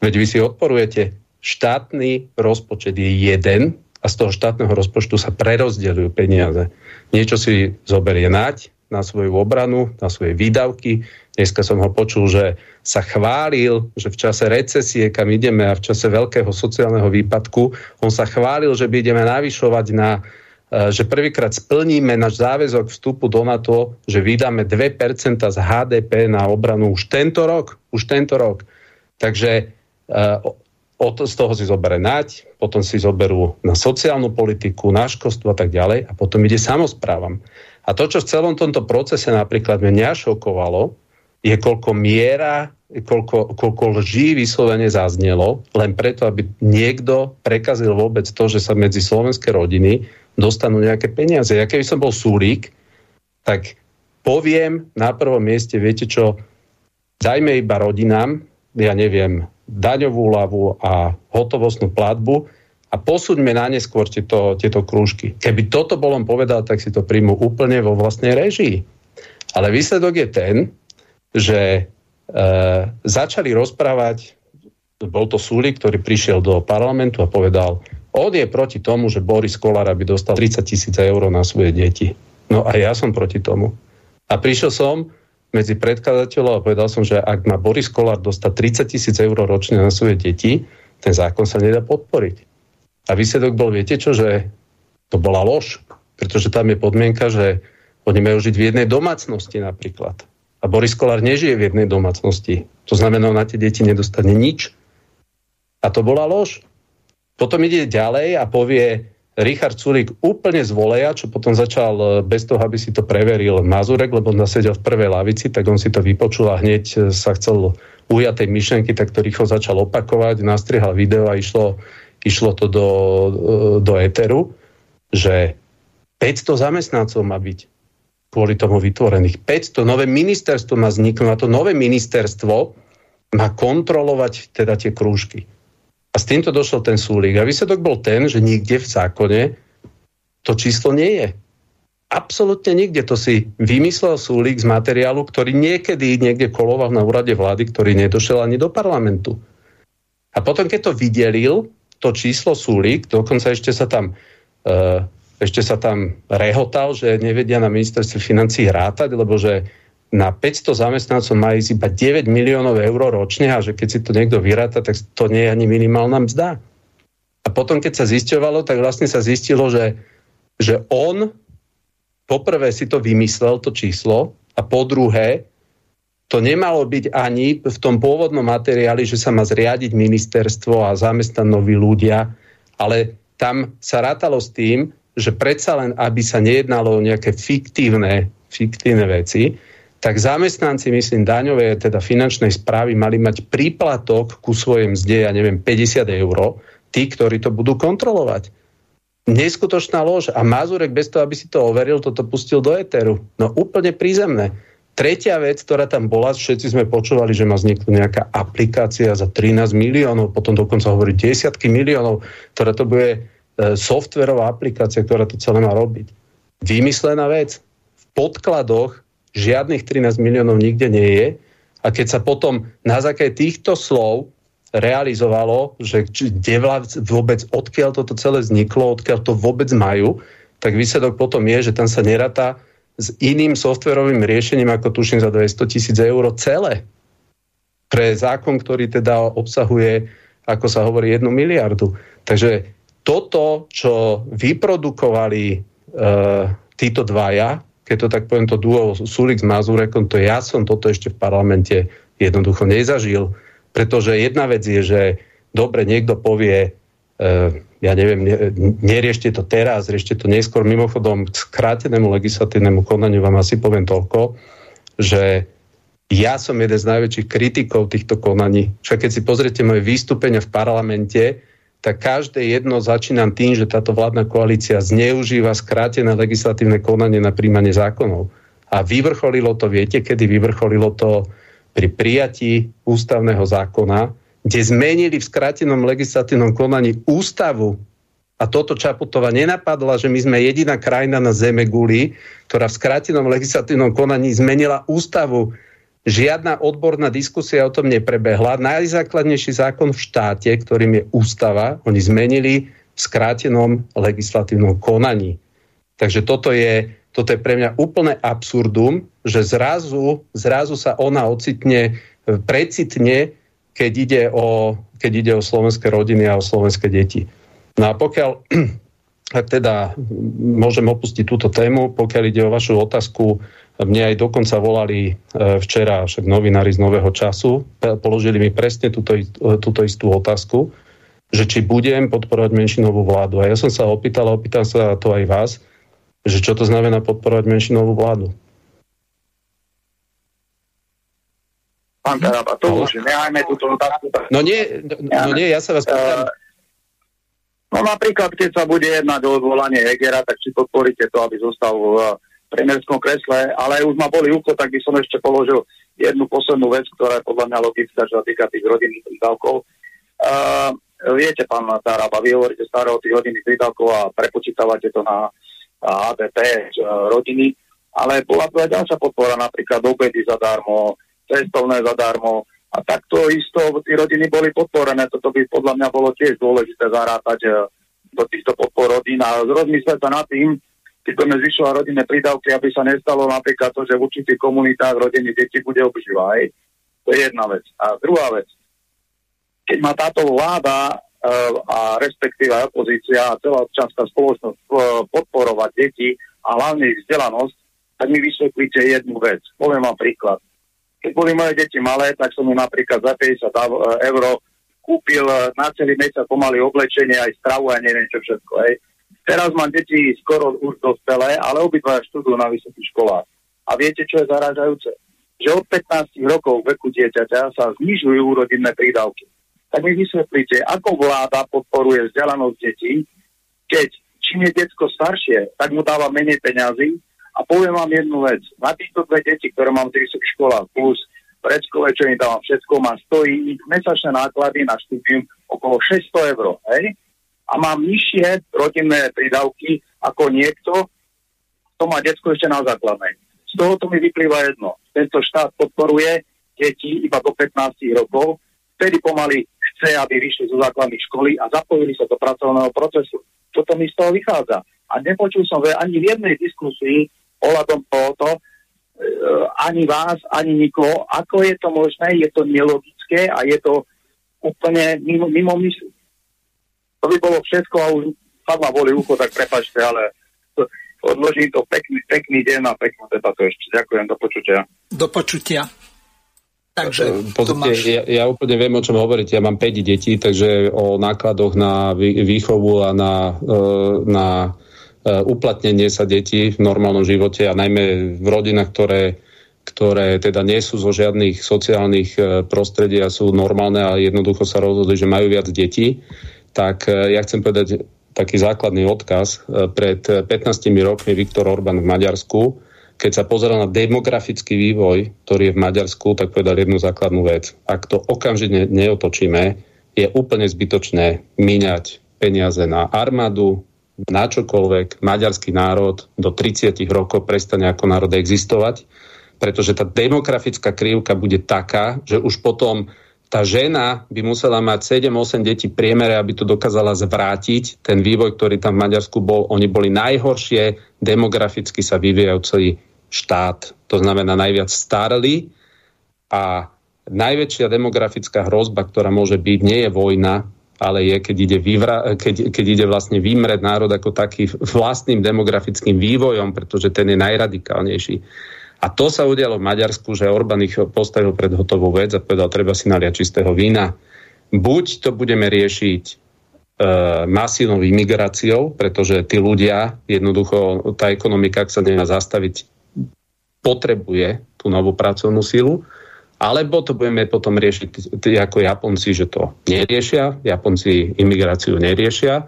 Veď vy si odporujete štátny rozpočet je jeden a z toho štátneho rozpočtu sa prerozdeľujú peniaze. Niečo si zoberie nať, na svoju obranu, na svoje výdavky. Dneska som ho počul, že sa chválil, že v čase recesie, kam ideme a v čase veľkého sociálneho výpadku, on sa chválil, že by ideme navyšovať na e, že prvýkrát splníme náš záväzok vstupu do NATO, že vydáme 2% z HDP na obranu už tento rok. Už tento rok. Takže e, od, z toho si zoberie nať, potom si zoberú na sociálnu politiku, na školstvo a tak ďalej a potom ide samozprávam. A to, čo v celom tomto procese napríklad mňa šokovalo, je koľko miera, koľko, koľko lží vyslovene zaznelo, len preto, aby niekto prekazil vôbec to, že sa medzi slovenské rodiny dostanú nejaké peniaze. Ja keby som bol súlík, tak poviem na prvom mieste, viete čo, dajme iba rodinám, ja neviem, daňovú ľavu a hotovostnú platbu a posúďme na neskôr tieto, tieto krúžky. Keby toto bol on povedal, tak si to príjmu úplne vo vlastnej režii. Ale výsledok je ten, že e, začali rozprávať, bol to Súlik, ktorý prišiel do parlamentu a povedal, on je proti tomu, že Boris Kolár by dostal 30 tisíc eur na svoje deti. No a ja som proti tomu. A prišiel som medzi predkladateľov a povedal som, že ak má Boris Kolár dostať 30 tisíc eur ročne na svoje deti, ten zákon sa nedá podporiť. A výsledok bol, viete čo, že to bola lož, pretože tam je podmienka, že oni majú žiť v jednej domácnosti napríklad. A Boris Kolár nežije v jednej domácnosti. To znamená, na tie deti nedostane nič. A to bola lož. Potom ide ďalej a povie, Richard Sulík úplne z čo potom začal e, bez toho, aby si to preveril Mazurek, lebo on sedel v prvej lavici, tak on si to vypočul a hneď e, sa chcel ujať tej myšlenky, tak to rýchlo začal opakovať, nastrihal video a išlo, išlo to do, e, do éteru, že 500 zamestnancov má byť kvôli tomu vytvorených. 500, nové ministerstvo má vzniknúť a to nové ministerstvo má kontrolovať teda tie krúžky. A s týmto došiel ten súlik. A výsledok bol ten, že nikde v zákone to číslo nie je. Absolutne nikde. To si vymyslel súlik z materiálu, ktorý niekedy niekde koloval na úrade vlády, ktorý nedošiel ani do parlamentu. A potom, keď to vydelil, to číslo súlik, dokonca ešte sa tam uh, ešte sa tam rehotal, že nevedia na ministerstve financí rátať, lebo že na 500 zamestnancov má ísť iba 9 miliónov eur ročne a že keď si to niekto vyráta, tak to nie je ani minimálna mzda. A potom, keď sa zisťovalo, tak vlastne sa zistilo, že, že on poprvé si to vymyslel, to číslo, a po druhé, to nemalo byť ani v tom pôvodnom materiáli, že sa má zriadiť ministerstvo a zamestnať noví ľudia, ale tam sa rátalo s tým, že predsa len, aby sa nejednalo o nejaké fiktívne, fiktívne veci, tak zamestnanci, myslím, daňové, teda finančnej správy mali mať príplatok ku svojim mzde, ja neviem, 50 eur, tí, ktorí to budú kontrolovať. Neskutočná lož. A Mazurek bez toho, aby si to overil, toto pustil do éteru. No úplne prízemné. Tretia vec, ktorá tam bola, všetci sme počúvali, že má vzniknúť nejaká aplikácia za 13 miliónov, potom dokonca hovorí desiatky miliónov, ktorá to bude e, softverová aplikácia, ktorá to celé má robiť. Vymyslená vec. V podkladoch žiadnych 13 miliónov nikde nie je. A keď sa potom na základe týchto slov realizovalo, že kde vôbec, odkiaľ toto celé vzniklo, odkiaľ to vôbec majú, tak výsledok potom je, že tam sa nerata s iným softverovým riešením, ako tuším za 200 tisíc eur celé. Pre zákon, ktorý teda obsahuje, ako sa hovorí, jednu miliardu. Takže toto, čo vyprodukovali e, títo dvaja, keď to tak poviem, to duo Sulik s Mazurekom, to ja som toto ešte v parlamente jednoducho nezažil. Pretože jedna vec je, že dobre, niekto povie, e, ja neviem, ne, neriešte to teraz, riešte to neskôr. Mimochodom, k skrátenému legislatívnemu konaniu vám asi poviem toľko, že ja som jeden z najväčších kritikov týchto konaní. Však keď si pozriete moje vystúpenia v parlamente, tak každé jedno začínam tým, že táto vládna koalícia zneužíva skrátené legislatívne konanie na príjmanie zákonov. A vyvrcholilo to, viete, kedy vyvrcholilo to pri prijatí ústavného zákona, kde zmenili v skrátenom legislatívnom konaní ústavu a toto Čaputova nenapadla, že my sme jediná krajina na Zeme guli, ktorá v skrátenom legislatívnom konaní zmenila ústavu Žiadna odborná diskusia o tom neprebehla. Najzákladnejší zákon v štáte, ktorým je ústava, oni zmenili v skrátenom legislatívnom konaní. Takže toto je toto je pre mňa úplne absurdum, že zrazu, zrazu sa ona ocitne, precitne, keď ide, o, keď ide o slovenské rodiny a o slovenské deti. No a pokiaľ, ak teda môžem opustiť túto tému, pokiaľ ide o vašu otázku, mne aj dokonca volali e, včera však novinári z Nového času, položili mi presne túto, túto istú otázku, že či budem podporovať menšinovú vládu. A ja som sa opýtal, a opýtam sa to aj vás, že čo to znamená podporovať menšinovú vládu. Pán Taraba, to už nehajme túto otázku. No nie, no, no nie, ja sa vás pýtam. No napríklad, keď sa bude jednať o odvolanie Hegera, tak si podporíte to, aby zostal v premiérskom kresle, ale už ma boli ucho, tak by som ešte položil jednu poslednú vec, ktorá je podľa mňa logická, čo sa týka tých rodinných prídavkov. Uh, viete, pán Taraba, vy hovoríte stále o tých rodinných prídavkov a prepočítavate to na ADP rodiny, ale bola tu aj ďalšia podpora, napríklad obedy zadarmo, cestovné zadarmo, a takto isto tí rodiny boli podporené. Toto by podľa mňa bolo tiež dôležité zarátať e, do týchto podpor rodín a rozmyslieť sa nad tým, budeme zvyšovať rodinné prídavky, aby sa nestalo napríklad to, že v určitých komunitách rodiny deti bude obžíva. Aj. To je jedna vec. A druhá vec. Keď má táto vláda uh, a respektíve opozícia a celá občanská spoločnosť uh, podporovať deti a hlavne ich vzdelanosť, tak mi vysvetlíte jednu vec. Poviem vám príklad keď boli moje deti malé, tak som mu napríklad za 50 eur kúpil na celý mesiac pomaly oblečenie, aj stravu a neviem čo všetko. Hej. Teraz mám deti skoro už dospelé, ale obidva študujú na vysokých školách. A viete, čo je zarážajúce? Že od 15 rokov veku dieťaťa sa znižujú rodinné prídavky. Tak mi vysvetlíte, ako vláda podporuje vzdelanosť detí, keď čím je detsko staršie, tak mu dáva menej peňazí a poviem vám jednu vec. Na týchto dve deti, ktoré mám v vysokých školách, plus predškole, čo im dávam všetko, má stojí ich mesačné náklady na štúdium okolo 600 eur. Hej? A mám nižšie rodinné prídavky ako niekto, kto má detsko ešte na základnej. Z toho to mi vyplýva jedno. Tento štát podporuje deti iba do 15 rokov, vtedy pomaly chce, aby vyšli zo základných školy a zapojili sa do pracovného procesu. Toto mi z toho vychádza. A nepočul som ani v jednej diskusii ohľadom tohoto, e, ani vás, ani nikoho. Ako je to možné? Je to nelogické a je to úplne mimo, mimo myslu. To by bolo všetko a už fakt ma boli ucho, tak prepačte, ale odložím to pekný, pekný deň a peknú debatu ešte. Ďakujem, do počutia. Do počutia. Takže, e, Pozrite, ja, ja úplne viem, o čom hovoríte. Ja mám 5 detí, takže o nákladoch na výchovu a na, e, na Eh, uplatnenie sa detí v normálnom živote a najmä v rodinách, ktoré, ktoré teda nie sú zo žiadnych sociálnych prostredí a sú normálne a jednoducho sa rozhodli, že majú viac detí, tak eh, ja chcem povedať taký základný odkaz. Pred 15 rokmi Viktor Orbán v Maďarsku, keď sa pozeral na demografický vývoj, ktorý je v Maďarsku, tak povedal jednu základnú vec. Ak to okamžite neotočíme, je úplne zbytočné míňať peniaze na armádu, na čokoľvek maďarský národ do 30 rokov prestane ako národ existovať, pretože tá demografická krivka bude taká, že už potom tá žena by musela mať 7-8 detí priemere, aby to dokázala zvrátiť. Ten vývoj, ktorý tam v Maďarsku bol, oni boli najhoršie demograficky sa vyvíjajúci štát. To znamená najviac starli a najväčšia demografická hrozba, ktorá môže byť, nie je vojna, ale je, keď ide, vyvra, keď, keď ide vlastne vymreť národ ako taký vlastným demografickým vývojom, pretože ten je najradikálnejší. A to sa udialo v Maďarsku, že Orbán ich postavil pred hotovú vec a povedal, treba si naliať čistého vína. Buď to budeme riešiť e, masívnou imigráciou, pretože tí ľudia, jednoducho tá ekonomika, ak sa nemá zastaviť, potrebuje tú novú pracovnú sílu, alebo to budeme potom riešiť ako Japonci, že to neriešia. Japonci imigráciu neriešia.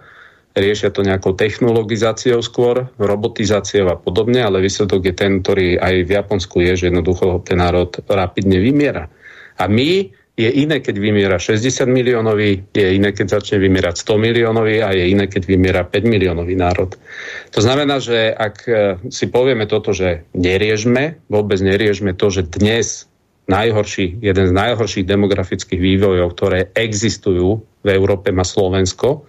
Riešia to nejakou technologizáciou skôr, robotizáciou a podobne, ale výsledok je ten, ktorý aj v Japonsku je, že jednoducho ten národ rapidne vymiera. A my je iné, keď vymiera 60 miliónový, je iné, keď začne vymierať 100 miliónový a je iné, keď vymiera 5 miliónový národ. To znamená, že ak e, si povieme toto, že neriežme, vôbec neriežme to, že dnes najhorší, jeden z najhorších demografických vývojov, ktoré existujú v Európe, má Slovensko,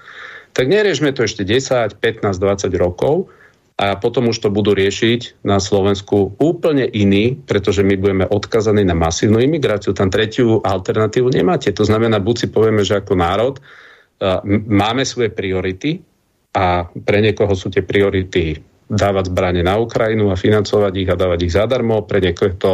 tak neriešme to ešte 10, 15, 20 rokov a potom už to budú riešiť na Slovensku úplne iní, pretože my budeme odkazaní na masívnu imigráciu. Tam tretiu alternatívu nemáte. To znamená, buď si povieme, že ako národ máme svoje priority a pre niekoho sú tie priority dávať zbranie na Ukrajinu a financovať ich a dávať ich zadarmo. Pre niekoho je to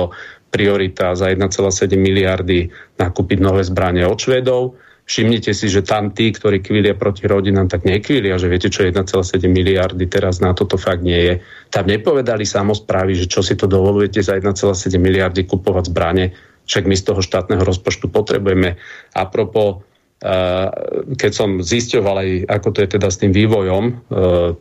priorita za 1,7 miliardy nakúpiť nové zbranie od Švedov Všimnite si, že tam tí, ktorí kvília proti rodinám, tak nekvília, že viete, čo 1,7 miliardy teraz na toto fakt nie je. Tam nepovedali samozprávy, že čo si to dovolujete za 1,7 miliardy kupovať zbranie, však my z toho štátneho rozpočtu potrebujeme. A propo, eh, keď som zisťoval aj, ako to je teda s tým vývojom eh,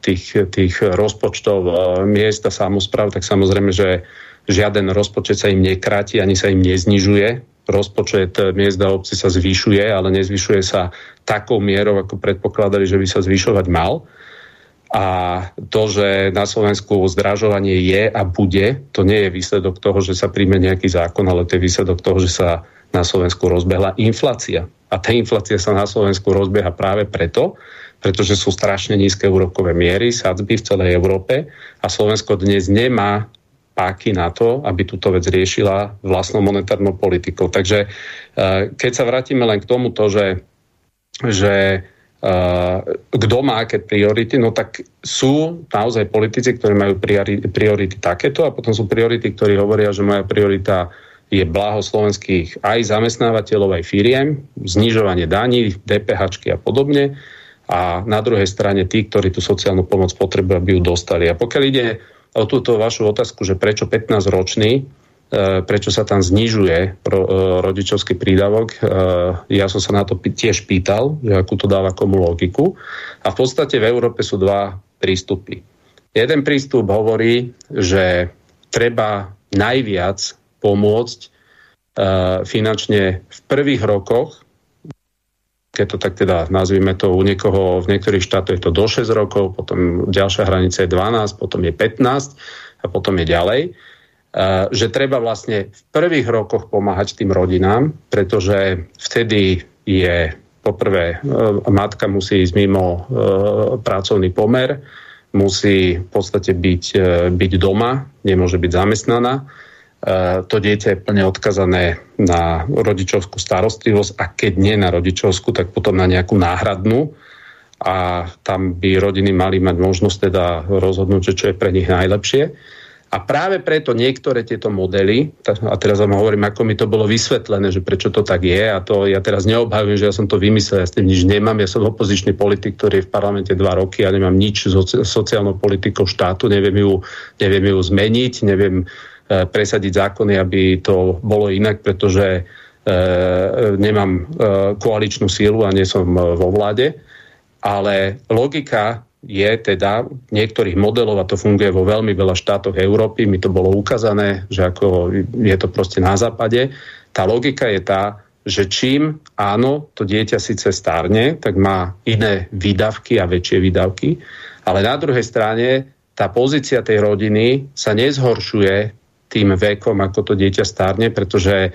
tých, tých rozpočtov eh, miest a samozpráv, tak samozrejme, že žiaden rozpočet sa im nekráti, ani sa im neznižuje rozpočet miest a obci sa zvyšuje, ale nezvyšuje sa takou mierou, ako predpokladali, že by sa zvyšovať mal. A to, že na Slovensku zdražovanie je a bude, to nie je výsledok toho, že sa príjme nejaký zákon, ale to je výsledok toho, že sa na Slovensku rozbehla inflácia. A tá inflácia sa na Slovensku rozbieha práve preto, pretože sú strašne nízke úrokové miery, sadzby v celej Európe a Slovensko dnes nemá páky na to, aby túto vec riešila vlastnou monetárnou politikou. Takže eh, keď sa vrátime len k tomuto, že, že uh, kto má aké priority, no tak sú naozaj politici, ktorí majú priority, priority takéto a potom sú priority, ktorí hovoria, že moja priorita je blaho slovenských aj zamestnávateľov, aj firiem, znižovanie daní, DPH a podobne. A na druhej strane tí, ktorí tú sociálnu pomoc potrebujú, aby ju dostali. A pokiaľ ide o túto vašu otázku, že prečo 15-ročný, e, prečo sa tam znižuje e, rodičovský prídavok. E, ja som sa na to tiež pýtal, že akú to dáva komu logiku. A v podstate v Európe sú dva prístupy. Jeden prístup hovorí, že treba najviac pomôcť finančne v prvých rokoch keď to tak teda nazvime to u niekoho, v niektorých štátoch je to do 6 rokov, potom ďalšia hranica je 12, potom je 15 a potom je ďalej. Že treba vlastne v prvých rokoch pomáhať tým rodinám, pretože vtedy je poprvé, e, matka musí ísť mimo e, pracovný pomer, musí v podstate byť, e, byť doma, nemôže byť zamestnaná to dieťa je plne odkazané na rodičovskú starostlivosť a keď nie na rodičovskú, tak potom na nejakú náhradnú. A tam by rodiny mali mať možnosť teda rozhodnúť, čo je pre nich najlepšie. A práve preto niektoré tieto modely, a teraz vám hovorím, ako mi to bolo vysvetlené, že prečo to tak je, a to ja teraz neobhajujem, že ja som to vymyslel, ja s tým nič nemám, ja som opozičný politik, ktorý je v parlamente dva roky, ja nemám nič so sociálnou politikou štátu, neviem ju, neviem ju zmeniť, neviem E, presadiť zákony, aby to bolo inak, pretože e, nemám e, koaličnú sílu a nie som vo vláde. Ale logika je teda niektorých modelov, a to funguje vo veľmi veľa štátoch Európy, mi to bolo ukázané, že ako je to proste na západe, tá logika je tá, že čím áno, to dieťa síce stárne, tak má iné výdavky a väčšie výdavky, ale na druhej strane tá pozícia tej rodiny sa nezhoršuje tým vekom, ako to dieťa stárne, pretože e,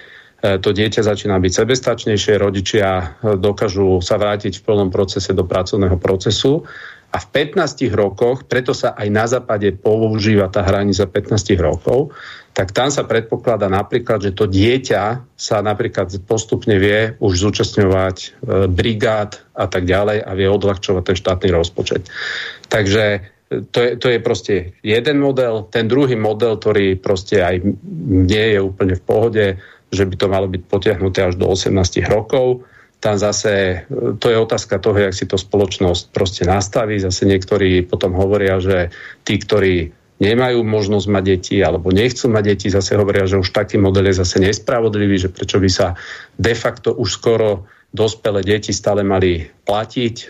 to dieťa začína byť sebestačnejšie, rodičia e, dokážu sa vrátiť v plnom procese do pracovného procesu a v 15 rokoch, preto sa aj na západe používa tá hranica 15 rokov, tak tam sa predpokladá napríklad, že to dieťa sa napríklad postupne vie už zúčastňovať e, brigád a tak ďalej a vie odľahčovať ten štátny rozpočet. Takže to je, to je proste jeden model. Ten druhý model, ktorý proste aj nie je úplne v pohode, že by to malo byť potiahnuté až do 18 rokov. Tam zase, to je otázka toho, jak si to spoločnosť proste nastaví. Zase niektorí potom hovoria, že tí, ktorí nemajú možnosť mať deti alebo nechcú mať deti, zase hovoria, že už taký model je zase nespravodlivý, že prečo by sa de facto už skoro dospelé deti stále mali platiť. E,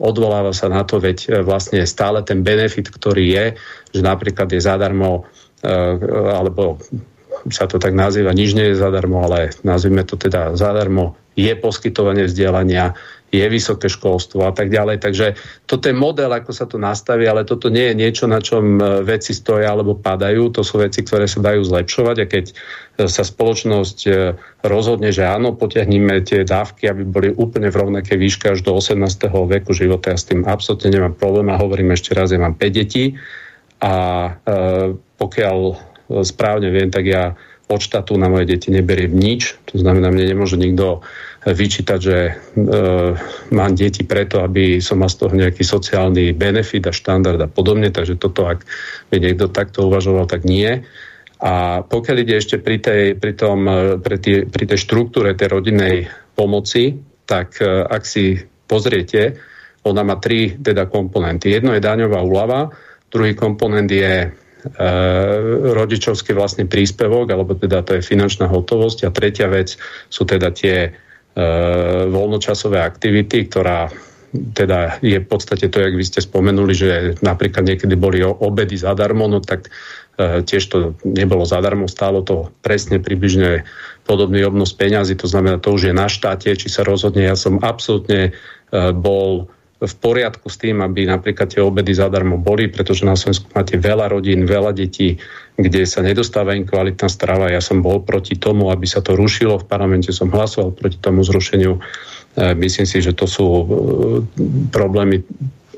odvoláva sa na to, veď e, vlastne stále ten benefit, ktorý je, že napríklad je zadarmo, e, alebo sa to tak nazýva, nič nie je zadarmo, ale nazvime to teda zadarmo, je poskytovanie vzdelania, je vysoké školstvo a tak ďalej. Takže toto je model, ako sa to nastaví, ale toto nie je niečo, na čom e, veci stoja alebo padajú. To sú veci, ktoré sa dajú zlepšovať a keď e, sa spoločnosť e, rozhodne, že áno, potiahníme tie dávky, aby boli úplne v rovnakej výške až do 18. veku života. Ja s tým absolútne nemám problém a hovorím ešte raz, ja mám 5 detí a pokiaľ správne viem, tak ja od štátu na moje deti neberiem nič. To znamená, mne nemôže nikto vyčítať, že e, mám deti preto, aby som mal z toho nejaký sociálny benefit a štandard a podobne. Takže toto, ak by niekto takto uvažoval, tak nie. A pokiaľ ide ešte pri tej, pri tom, e, pri tej, pri tej štruktúre tej rodinnej pomoci, tak e, ak si pozriete, ona má tri teda komponenty. Jedno je daňová úlava, druhý komponent je rodičovský vlastne príspevok, alebo teda to je finančná hotovosť a tretia vec sú teda tie e, voľnočasové aktivity, ktorá teda je v podstate to, jak vy ste spomenuli, že napríklad niekedy boli obedy zadarmo, no tak e, tiež to nebolo zadarmo, stálo to presne približne podobný obnos peňazí, to znamená, to už je na štáte, či sa rozhodne. Ja som absolútne e, bol v poriadku s tým, aby napríklad tie obedy zadarmo boli, pretože na Slovensku máte veľa rodín, veľa detí, kde sa nedostáva im kvalitná strava. Ja som bol proti tomu, aby sa to rušilo. V parlamente som hlasoval proti tomu zrušeniu. E, myslím si, že to sú e, problémy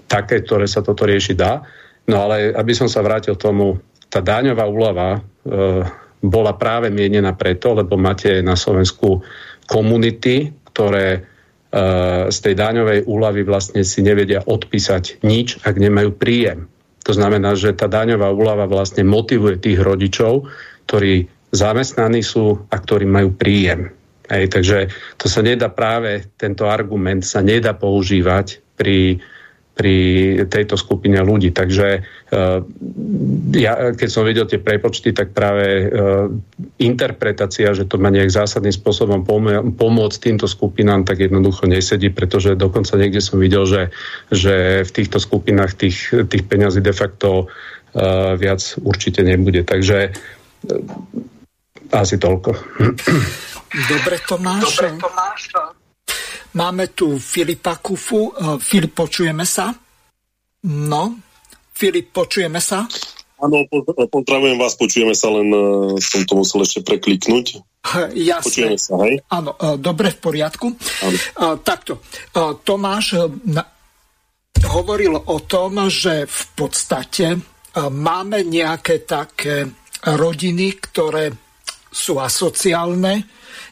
také, ktoré sa toto riešiť dá. No ale aby som sa vrátil tomu, tá dáňová úlava e, bola práve mienená preto, lebo máte na Slovensku komunity, ktoré z tej daňovej úlavy vlastne si nevedia odpísať nič, ak nemajú príjem. To znamená, že tá daňová úlava vlastne motivuje tých rodičov, ktorí zamestnaní sú a ktorí majú príjem. Hej, takže to sa nedá práve, tento argument sa nedá používať pri pri tejto skupine ľudí. Takže uh, ja, keď som videl tie prepočty, tak práve uh, interpretácia, že to má nejak zásadným spôsobom pom- pomôcť týmto skupinám, tak jednoducho nesedí, pretože dokonca niekde som videl, že, že v týchto skupinách tých, tých peňazí de facto uh, viac určite nebude. Takže asi toľko. Dobre, Tomáš. Dobre, Tomáš. Máme tu Filipa Kufu. E, Filip, počujeme sa? No, Filip, počujeme sa? Áno, pozdravujem vás, počujeme sa, len uh, som to musel ešte prekliknúť. Jasne. Počujeme sa, hej? Áno, uh, dobre, v poriadku. Uh, takto, Tomáš na, hovoril o tom, že v podstate máme nejaké také rodiny, ktoré sú asociálne,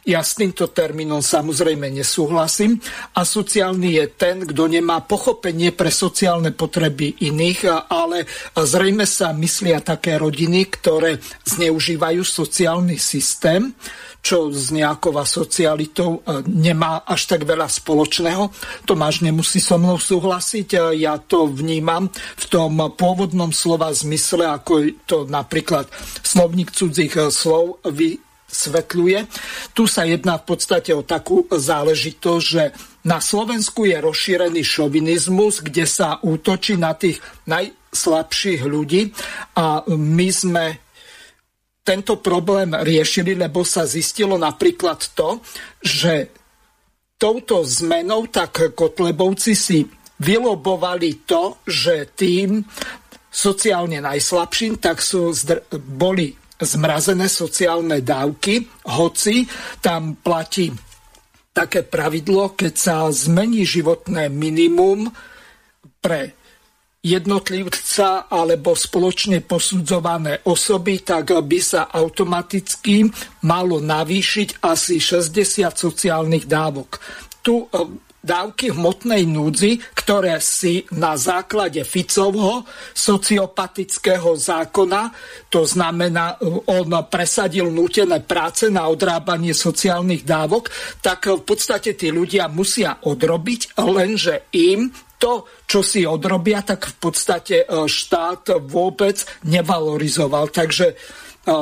ja s týmto termínom samozrejme nesúhlasím. A sociálny je ten, kto nemá pochopenie pre sociálne potreby iných, ale zrejme sa myslia také rodiny, ktoré zneužívajú sociálny systém, čo s nejakou socialitou e, nemá až tak veľa spoločného. Tomáš nemusí so mnou súhlasiť. E, ja to vnímam v tom pôvodnom slova zmysle, ako to napríklad slovník cudzích e, slov vysvetľuje. Tu sa jedná v podstate o takú záležitosť, že na Slovensku je rozšírený šovinizmus, kde sa útočí na tých najslabších ľudí a my sme tento problém riešili, lebo sa zistilo napríklad to, že touto zmenou tak Kotlebovci si vylobovali to, že tým sociálne najslabším, tak sú, boli zmrazené sociálne dávky, hoci tam platí také pravidlo, keď sa zmení životné minimum pre jednotlivca alebo spoločne posudzované osoby, tak by sa automaticky malo navýšiť asi 60 sociálnych dávok. Tu dávky hmotnej núdzi, ktoré si na základe Ficovho sociopatického zákona, to znamená, on presadil nútené práce na odrábanie sociálnych dávok, tak v podstate tí ľudia musia odrobiť, lenže im to, čo si odrobia, tak v podstate e, štát vôbec nevalorizoval. Takže e,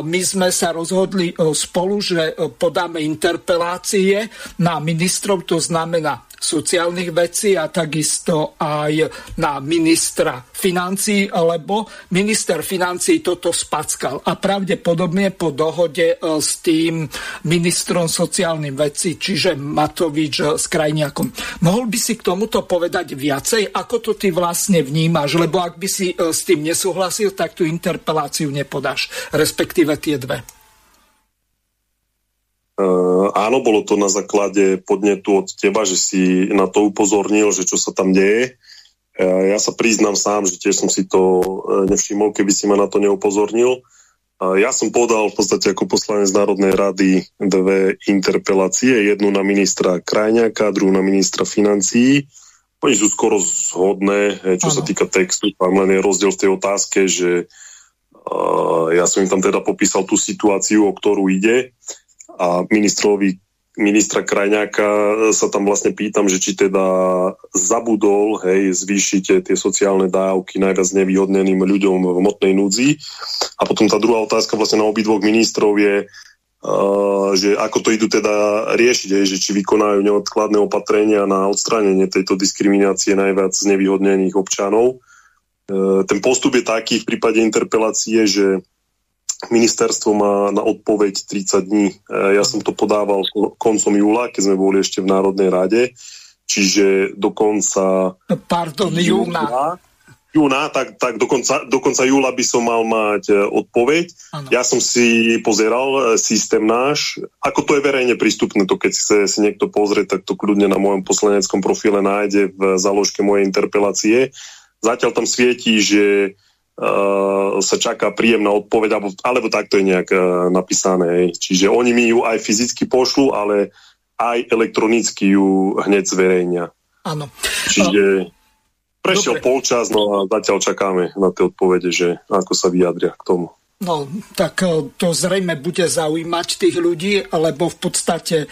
my sme sa rozhodli e, spolu, že podáme interpelácie na ministrov, to znamená sociálnych vecí a takisto aj na ministra financí, lebo minister financí toto spackal a pravdepodobne po dohode e, s tým ministrom sociálnych vecí, čiže Matovič e, s Krajniakom. Mohol by si k tomuto povedať viacej, ako to ty vlastne vnímaš, lebo ak by si e, s tým nesúhlasil, tak tú interpeláciu nepodáš, respektíve tie dve. Uh, áno, bolo to na základe podnetu od teba, že si na to upozornil, že čo sa tam deje. Ja sa priznám sám, že tiež som si to nevšimol, keby si ma na to neupozornil. Ja som podal v podstate ako poslanec Národnej rady dve interpelácie, jednu na ministra Krajňaka, druhú na ministra financií. Oni sú skoro zhodné, čo ano. sa týka textu. Tam len je rozdiel v tej otázke, že uh, ja som im tam teda popísal tú situáciu, o ktorú ide a ministrovi ministra Krajňáka sa tam vlastne pýtam, že či teda zabudol, hej, zvýšite tie sociálne dávky najviac nevýhodneným ľuďom v motnej núdzi. A potom tá druhá otázka vlastne na obidvoch ministrov je, uh, že ako to idú teda riešiť, hej, že či vykonajú neodkladné opatrenia na odstránenie tejto diskriminácie najviac nevýhodnených občanov. Uh, ten postup je taký v prípade interpelácie, že Ministerstvo má na odpoveď 30 dní. E, ja som to podával koncom júla, keď sme boli ešte v Národnej rade, čiže do konca... Pardon, júna. Júna, tak, tak do, konca, do konca júla by som mal mať e, odpoveď. Ano. Ja som si pozeral e, systém náš, ako to je verejne prístupné, to keď chce si niekto pozrieť, tak to kľudne na mojom poslaneckom profile nájde v záložke mojej interpelácie. Zatiaľ tam svietí, že sa čaká príjemná odpoveď, alebo, alebo takto je nejak uh, napísané. Čiže oni mi ju aj fyzicky pošlu, ale aj elektronicky ju hneď zverejnia. Áno. Čiže prešiel Dobre. polčas, no a zatiaľ čakáme na tie odpovede, že ako sa vyjadria k tomu. No, tak e, to zrejme bude zaujímať tých ľudí, lebo v podstate e,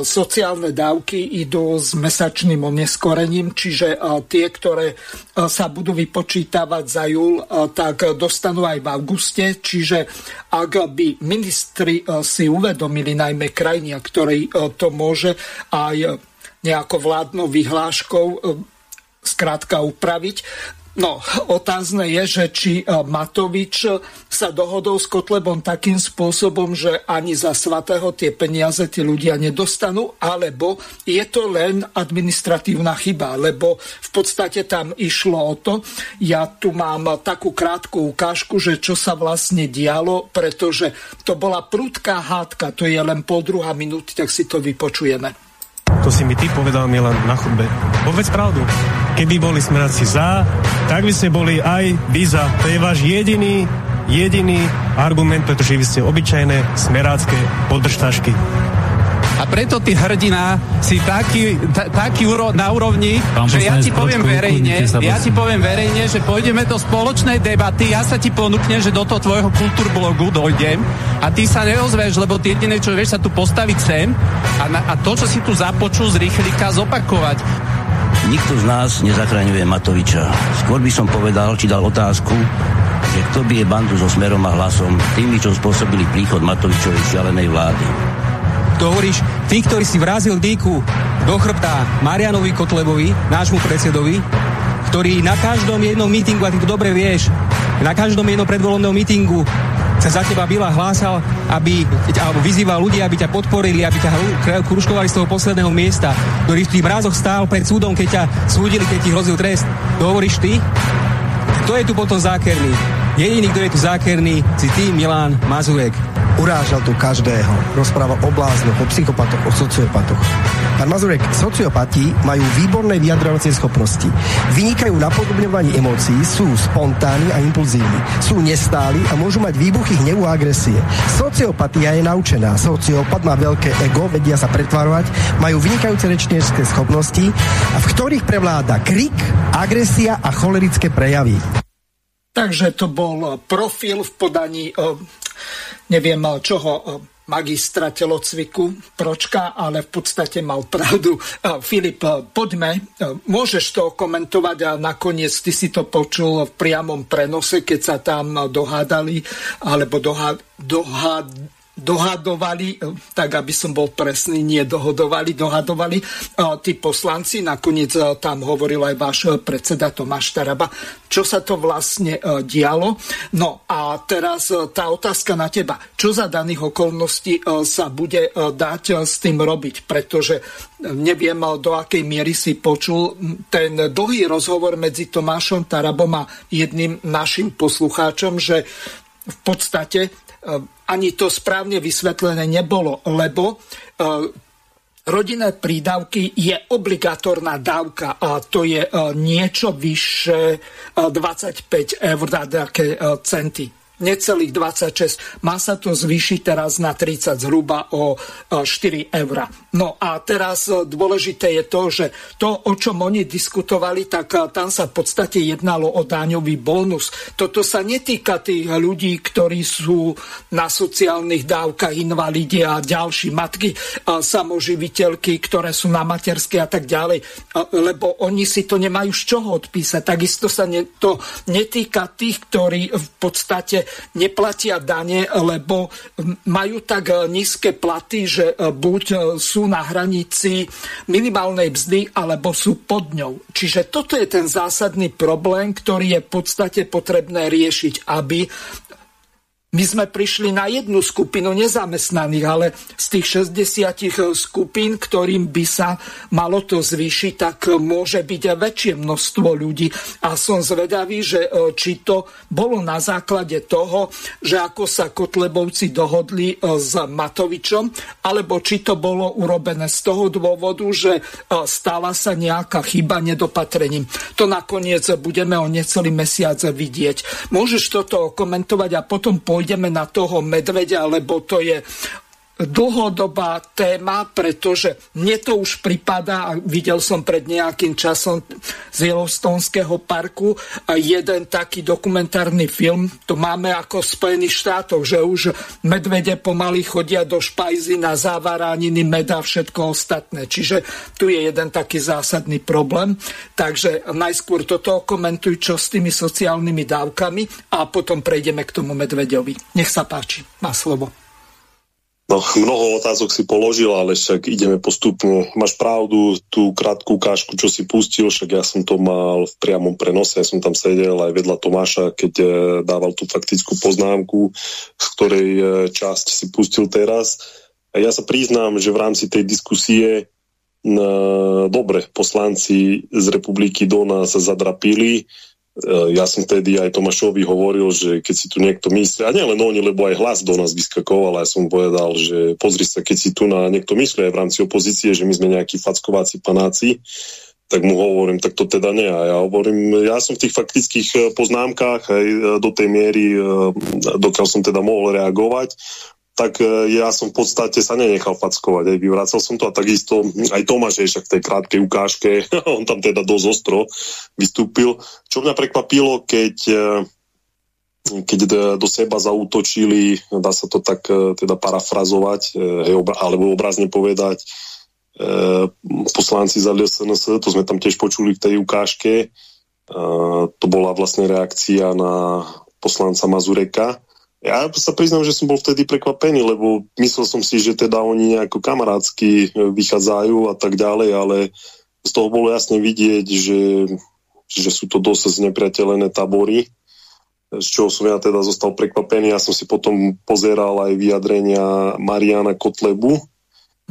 sociálne dávky idú s mesačným oneskorením, čiže e, tie, ktoré sa budú vypočítavať za júl, tak dostanú aj v auguste, čiže ak by ministri si uvedomili, najmä krajiny, ktorí to môže aj nejako vládnou vyhláškou skrátka upraviť, No, otázne je, že či e, Matovič sa dohodol s Kotlebom takým spôsobom, že ani za svatého tie peniaze tí ľudia nedostanú, alebo je to len administratívna chyba, lebo v podstate tam išlo o to, ja tu mám takú krátku ukážku, že čo sa vlastne dialo, pretože to bola prudká hádka, to je len pol druhá minúty, tak si to vypočujeme. To si mi ty povedal, Milan, na chodbe. Povedz pravdu. Keby boli smeráci za, tak by ste boli aj vy za. To je váš jediný, jediný argument, pretože vy ste obyčajné smerácké podržtašky. A preto ty hrdina si taký, ta, taký uro, na úrovni, Pán že ja ti poviem verejne, ja ti poviem verejne, že pôjdeme do spoločnej debaty, ja sa ti ponúknem, že do toho tvojho kultúrblogu dojdem a ty sa neozveš, lebo ty jediné, čo vieš sa tu postaviť sem a, na, a to, čo si tu započul z rýchlika, zopakovať. Nikto z nás nezachraňuje Matoviča. Skôr by som povedal, či dal otázku, že kto bije bandu so smerom a hlasom tými, čo spôsobili príchod Matovičovej šialenej vlády. To hovoríš ty, ktorý si vrazil dýku do chrbta Marianovi Kotlebovi, nášmu predsedovi, ktorý na každom jednom mítingu, a ty to dobre vieš, na každom jednom predvolebnom mítingu sa za teba Bila hlásal, aby, alebo vyzýval ľudí, aby ťa podporili, aby ťa kruškovali z toho posledného miesta, ktorý v tých mrázoch stál pred súdom, keď ťa súdili, keď ti hrozil trest. To hovoríš ty? Kto je tu potom zákerný? Jediný, kto je tu zákerný, si ty, Milan Mazurek urážal tu každého. Rozprával o bláznoch, o psychopatoch, o sociopatoch. Pán Mazurek, sociopati majú výborné vyjadrovacie schopnosti. Vynikajú na podobňovaní emócií, sú spontánni a impulzívni. Sú nestáli a môžu mať výbuchy hnevu a agresie. Sociopatia je naučená. Sociopat má veľké ego, vedia sa pretvarovať, majú vynikajúce rečnícke schopnosti, v ktorých prevláda krik, agresia a cholerické prejavy. Takže to bol profil v podaní neviem čoho, e, magistra telocviku Pročka, ale v podstate mal pravdu. E, Filip, e, poďme, môžeš to komentovať a nakoniec ty si to počul v priamom prenose, keď sa tam dohádali, alebo dohá, dohá, dohadovali, e, tak aby som bol presný, nie dohodovali, dohadovali e, tí poslanci. Nakoniec e, tam hovoril aj váš predseda Tomáš Taraba, čo sa to vlastne dialo. No a teraz tá otázka na teba. Čo za daných okolností sa bude dať s tým robiť? Pretože neviem, do akej miery si počul ten dlhý rozhovor medzi Tomášom Tarabom a jedným našim poslucháčom, že v podstate ani to správne vysvetlené nebolo, lebo e, rodinné prídavky je obligatorná dávka a to je niečo vyše 25 eur, také centy necelých 26. Má sa to zvýšiť teraz na 30 zhruba o 4 eur. No a teraz e, dôležité je to, že to, o čom oni diskutovali, tak e, tam sa v podstate jednalo o daňový bonus. Toto sa netýka tých ľudí, ktorí sú na sociálnych dávkach, invalidi a ďalší matky, samoživiteľky, ktoré sú na materskej a tak ďalej, lebo oni si to nemajú z čoho odpísať. Takisto sa to netýka tých, ktorí v podstate neplatia dane, lebo majú tak nízke platy, že buď sú na hranici minimálnej mzdy, alebo sú pod ňou. Čiže toto je ten zásadný problém, ktorý je v podstate potrebné riešiť, aby my sme prišli na jednu skupinu nezamestnaných, ale z tých 60 skupín, ktorým by sa malo to zvýšiť, tak môže byť väčšie množstvo ľudí. A som zvedavý, že e, či to bolo na základe toho, že ako sa Kotlebovci dohodli e, s Matovičom, alebo či to bolo urobené z toho dôvodu, že e, stala sa nejaká chyba nedopatrením. To nakoniec budeme o necelý mesiac vidieť. Môžeš toto komentovať a potom po pôjdeme na toho medveďa, lebo to je dlhodobá téma, pretože mne to už pripadá, a videl som pred nejakým časom z Yellowstoneského parku jeden taký dokumentárny film, to máme ako v Spojených štátoch, že už medvede pomaly chodia do špajzy na závarániny, meda a všetko ostatné. Čiže tu je jeden taký zásadný problém. Takže najskôr toto komentuj, čo s tými sociálnymi dávkami a potom prejdeme k tomu medveďovi. Nech sa páči, má slovo. No, mnoho otázok si položil, ale však ideme postupne. Máš pravdu, tú krátku kážku, čo si pustil, však ja som to mal v priamom prenose, ja som tam sedel aj vedľa Tomáša, keď e, dával tú faktickú poznámku, z ktorej e, časť si pustil teraz. A ja sa priznám, že v rámci tej diskusie dobre, poslanci z republiky do nás zadrapili, ja som tedy aj Tomášovi hovoril, že keď si tu niekto myslí, a nielen oni, lebo aj hlas do nás vyskakoval, ja som povedal, že pozri sa, keď si tu na niekto myslí aj v rámci opozície, že my sme nejakí fackováci panáci, tak mu hovorím, tak to teda nie. A ja hovorím, ja som v tých faktických e, poznámkach aj e, do tej miery, dokiaľ som teda mohol reagovať, tak e, ja som v podstate sa nenechal fackovať, aj vyvracal som to a takisto aj Tomáš však v tej krátkej ukážke, on tam teda dosť ostro vystúpil. Čo mňa prekvapilo, keď e, keď do seba zautočili, dá sa to tak e, teda parafrazovať, alebo obrazne povedať, poslanci za LSNS, to sme tam tiež počuli v tej ukážke, to bola vlastne reakcia na poslanca Mazureka, ja sa priznám, že som bol vtedy prekvapený, lebo myslel som si, že teda oni nejako kamarádsky e, vychádzajú a tak ďalej, ale z toho bolo jasne vidieť, že, že sú to dosť znepriateľené tabory, z čoho som ja teda zostal prekvapený. Ja som si potom pozeral aj vyjadrenia Mariana Kotlebu.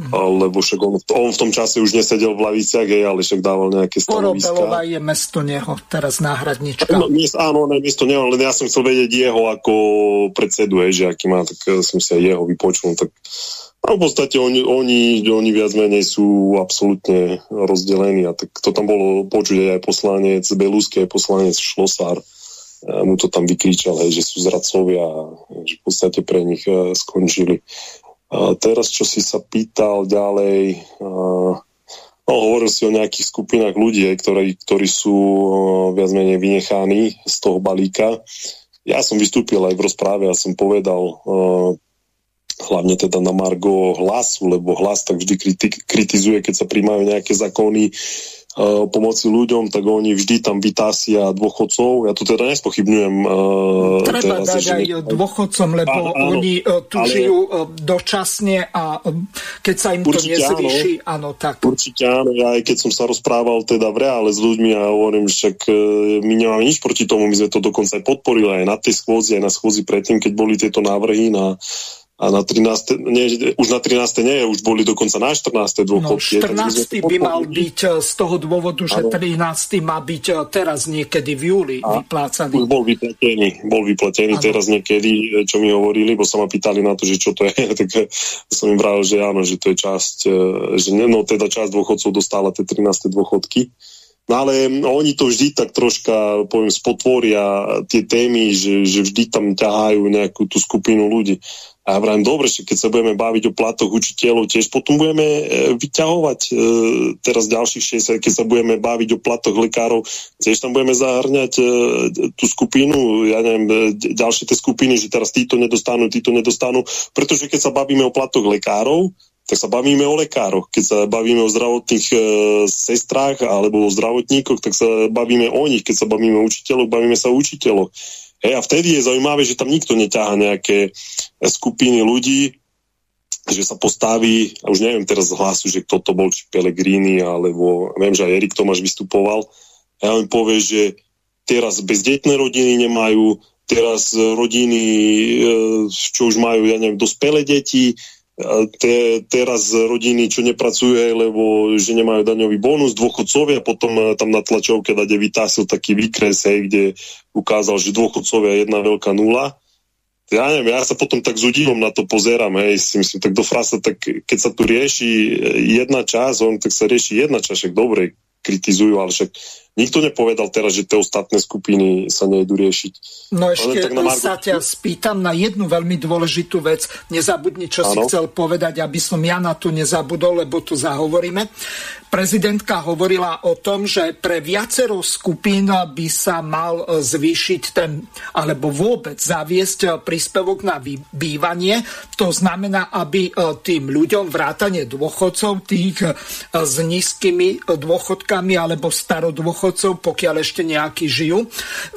Lebo však on, on v tom čase už nesedel v laviciach, ale však dával nejaké stanoviska. Porobelová je mesto neho, teraz náhradnička. No, miest, áno, ne, miesto neho, len ja som chcel vedieť jeho ako predsedu, hej, že aký má, tak eh, som si aj jeho vypočul, tak a v podstate oni, oni, oni viac menej sú absolútne rozdelení a tak to tam bolo počuť aj poslanec Belusky, aj poslanec Šlosár mu to tam vykričal, hej, že sú zradcovia že v podstate pre nich eh, skončili. Teraz, čo si sa pýtal ďalej, no, hovoril si o nejakých skupinách ľudí, ktorí, ktorí sú viac menej vynechaní z toho balíka. Ja som vystúpil aj v rozpráve a som povedal, hlavne teda na Margo hlasu, lebo hlas tak vždy kritizuje, keď sa príjmajú nejaké zákony, pomoci ľuďom, tak oni vždy tam vytásia dôchodcov. Ja to teda nespochybňujem. Uh, Treba teraz, dať že... aj dôchodcom, lebo a, áno, oni uh, tu ale... žijú uh, dočasne a keď sa im to nezvýši, áno. áno, tak. Určite áno, ja aj keď som sa rozprával teda v reále s ľuďmi a hovorím, však uh, my nemáme nič proti tomu, my sme to dokonca aj podporili aj na tej schôzi, aj na schôzi predtým, keď boli tieto návrhy na a na 13. Nie, už na 13. nie, už boli dokonca na 14. dôchodky. No, 14. by mal byť e, z toho dôvodu, že ano. 13. má byť e, teraz niekedy v júli a vyplácaný. Už bol vyplatený, bol vyplatený ano. teraz niekedy, e, čo mi hovorili, bo sa ma pýtali na to, že čo to je, tak som im vravil, že áno, že to je časť, že no teda časť dôchodcov dostala tie 13. dôchodky. No ale oni to vždy tak troška, poviem, spotvoria tie témy, že, že vždy tam ťahajú nejakú tú skupinu ľudí. A ja vrajím, dobre, že keď sa budeme baviť o platoch učiteľov, tiež potom budeme e, vyťahovať e, teraz ďalších 60, keď sa budeme baviť o platoch lekárov, tiež tam budeme zahrňať e, tú skupinu, ja neviem, e, ďalšie tie skupiny, že teraz títo nedostanú, títo nedostanú, pretože keď sa bavíme o platoch lekárov, tak sa bavíme o lekároch. Keď sa bavíme o zdravotných e, sestrách alebo o zdravotníkoch, tak sa bavíme o nich. Keď sa bavíme o učiteľoch, bavíme sa o učiteľoch. Hej, a vtedy je zaujímavé, že tam nikto neťaha nejaké skupiny ľudí, že sa postaví, a už neviem teraz hlasu, že kto to bol, či Pelegrini, alebo viem, že aj Erik Tomáš vystupoval, a on povie, že teraz bezdetné rodiny nemajú, teraz rodiny, e, čo už majú, ja neviem, dospelé deti, te, teraz rodiny, čo nepracujú, lebo že nemajú daňový bonus, dôchodcovia, potom e, tam na tlačovke dade vytásil taký výkres, hej, kde ukázal, že dôchodcovia je jedna veľká nula. Ja neviem, ja sa potom tak s údivom na to pozerám, hej, si myslím, tak do frasa, tak keď sa tu rieši jedna časť, on tak sa rieši jedna časť, však dobre, kritizujú, ale však Nikto nepovedal teraz, že tie ostatné skupiny sa nejdu riešiť. No ešte Margo... sa ťa spýtam na jednu veľmi dôležitú vec. Nezabudni, čo ano. si chcel povedať, aby som ja na to nezabudol, lebo tu zahovoríme. Prezidentka hovorila o tom, že pre viacero skupín by sa mal zvýšiť ten, alebo vôbec zaviesť príspevok na bývanie. To znamená, aby tým ľuďom vrátane dôchodcov, tých s nízkymi dôchodkami alebo starodôchodkami, dôchodcov, pokiaľ ešte nejakí žijú,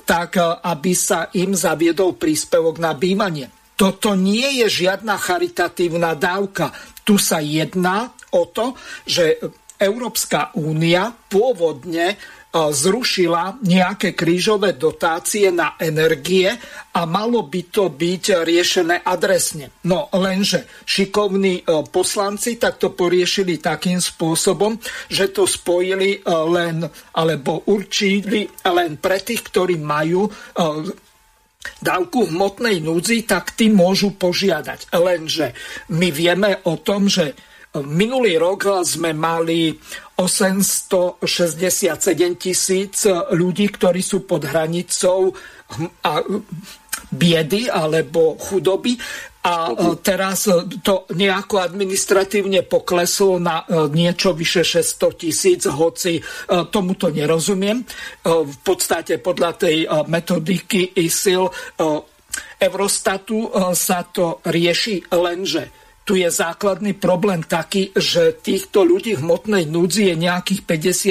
tak e, aby sa im zaviedol príspevok na bývanie. Toto nie je žiadna charitatívna dávka. Tu sa jedná o to, že Európska únia pôvodne zrušila nejaké krížové dotácie na energie a malo by to byť riešené adresne. No lenže šikovní e, poslanci tak to poriešili takým spôsobom, že to spojili e, len, alebo určili len pre tých, ktorí majú e, dávku hmotnej núdzi, tak tí môžu požiadať. Lenže my vieme o tom, že minulý rok sme mali 867 tisíc ľudí, ktorí sú pod hranicou hm, a biedy alebo chudoby a e, teraz to nejako administratívne pokleslo na e, niečo vyše 600 tisíc, hoci e, tomuto nerozumiem. V podstate podľa tej metodiky ISIL Eurostatu sa to rieši lenže tu je základný problém taký, že týchto ľudí v hmotnej núdzi je nejakých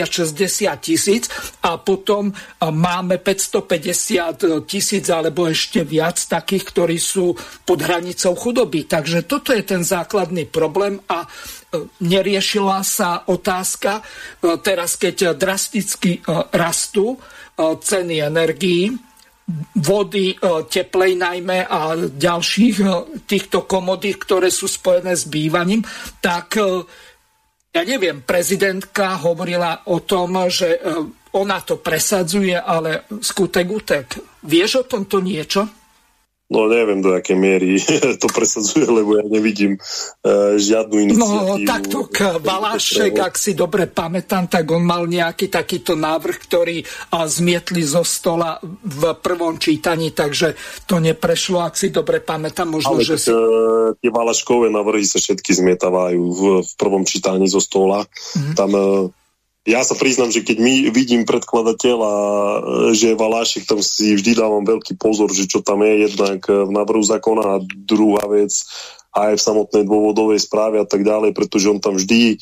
50-60 tisíc a potom máme 550 tisíc alebo ešte viac takých, ktorí sú pod hranicou chudoby. Takže toto je ten základný problém a e, neriešila sa otázka, e, teraz keď drasticky e, rastú ceny energií, vody, e, teplej najmä a ďalších e, týchto komodít, ktoré sú spojené s bývaním, tak e, ja neviem, prezidentka hovorila o tom, že ona to presadzuje, ale skutek utek. Vieš o tomto niečo? No neviem, do akej miery to presadzuje, lebo ja nevidím uh, žiadnu iniciatívu. No takto Balášek, ak si dobre pamätám, tak on mal nejaký takýto návrh, ktorý uh, zmietli zo stola v prvom čítaní, takže to neprešlo, ak si dobre pamätám. Možno, Ale že si... Uh, tie Baláškové návrhy sa všetky zmietavajú v, v prvom čítaní zo stola. Mm-hmm. Tam uh, ja sa priznám, že keď my vidím predkladateľa, e, že je Valášik, tam si vždy dávam veľký pozor, že čo tam je jednak v návrhu zákona a druhá vec aj v samotnej dôvodovej správe a tak ďalej, pretože on tam vždy e,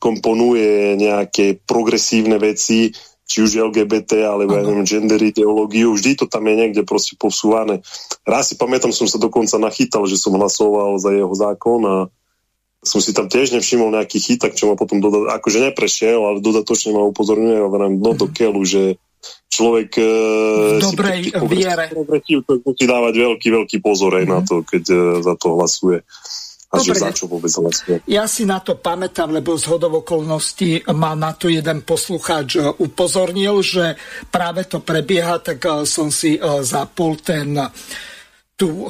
komponuje nejaké progresívne veci, či už LGBT, alebo ja neviem, gender ideológiu, vždy to tam je niekde proste posúvané. Raz si pamätám, som sa dokonca nachytal, že som hlasoval za jeho zákon a som si tam tiež nevšimol nejaký chytak, čo ma potom doda- akože neprešiel, ale dodatočne ma upozorňuje a vrám, no do mhm. keľu, že človek v dobrej si, viere. musí dávať veľký, veľký pozor aj mm. na mhm. to, keď za to hlasuje. A Dobre, že za čo vôbec hlasuje. Ja si na to pamätám, lebo z hodov okolností ma na to jeden poslucháč upozornil, že práve to prebieha, tak som si zapol ten tú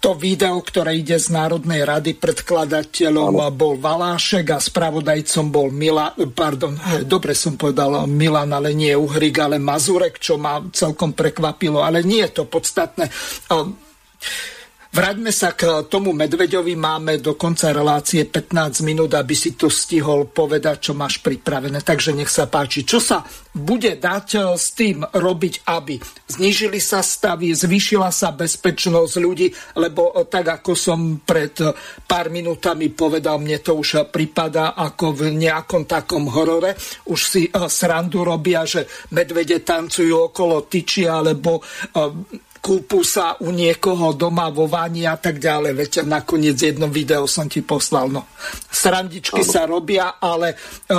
to video, ktoré ide z Národnej rady, predkladateľom ano. bol Valášek a spravodajcom bol Mila, pardon, dobre som povedal Milan, ale nie Uhrik, ale Mazurek, čo ma celkom prekvapilo, ale nie je to podstatné. Vráťme sa k tomu Medveďovi. Máme do konca relácie 15 minút, aby si to stihol povedať, čo máš pripravené. Takže nech sa páči. Čo sa bude dať eh, s tým robiť, aby znížili sa stavy, zvýšila sa bezpečnosť ľudí, lebo eh, tak ako som pred eh, pár minútami povedal, mne to už prípada ako v nejakom takom horore. Už si srandu robia, že medvede tancujú okolo tyči alebo kúpu sa u niekoho doma vo vani a tak ďalej. Veď nakoniec jedno video som ti poslal. No. Srandičky ano. sa robia, ale e,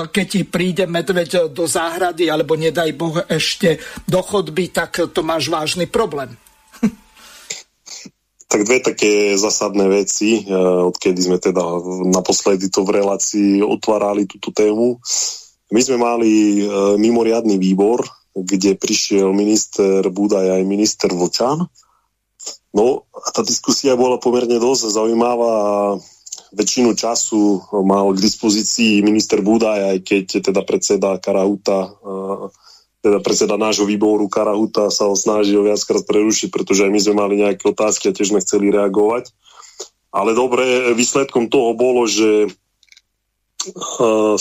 keď ti príde medveď do záhrady, alebo nedaj Boh ešte do chodby, tak to máš vážny problém. Tak dve také zásadné veci, e, odkedy sme teda naposledy to v relácii otvárali túto tému. My sme mali e, mimoriadný výbor kde prišiel minister Budaj aj minister Vočan. No a tá diskusia bola pomerne dosť zaujímavá a väčšinu času mal k dispozícii minister Budaj, aj keď teda predseda Karahuta, teda predseda nášho výboru Karahuta sa ho snažil viackrát prerušiť, pretože aj my sme mali nejaké otázky a tiež sme chceli reagovať. Ale dobre, výsledkom toho bolo, že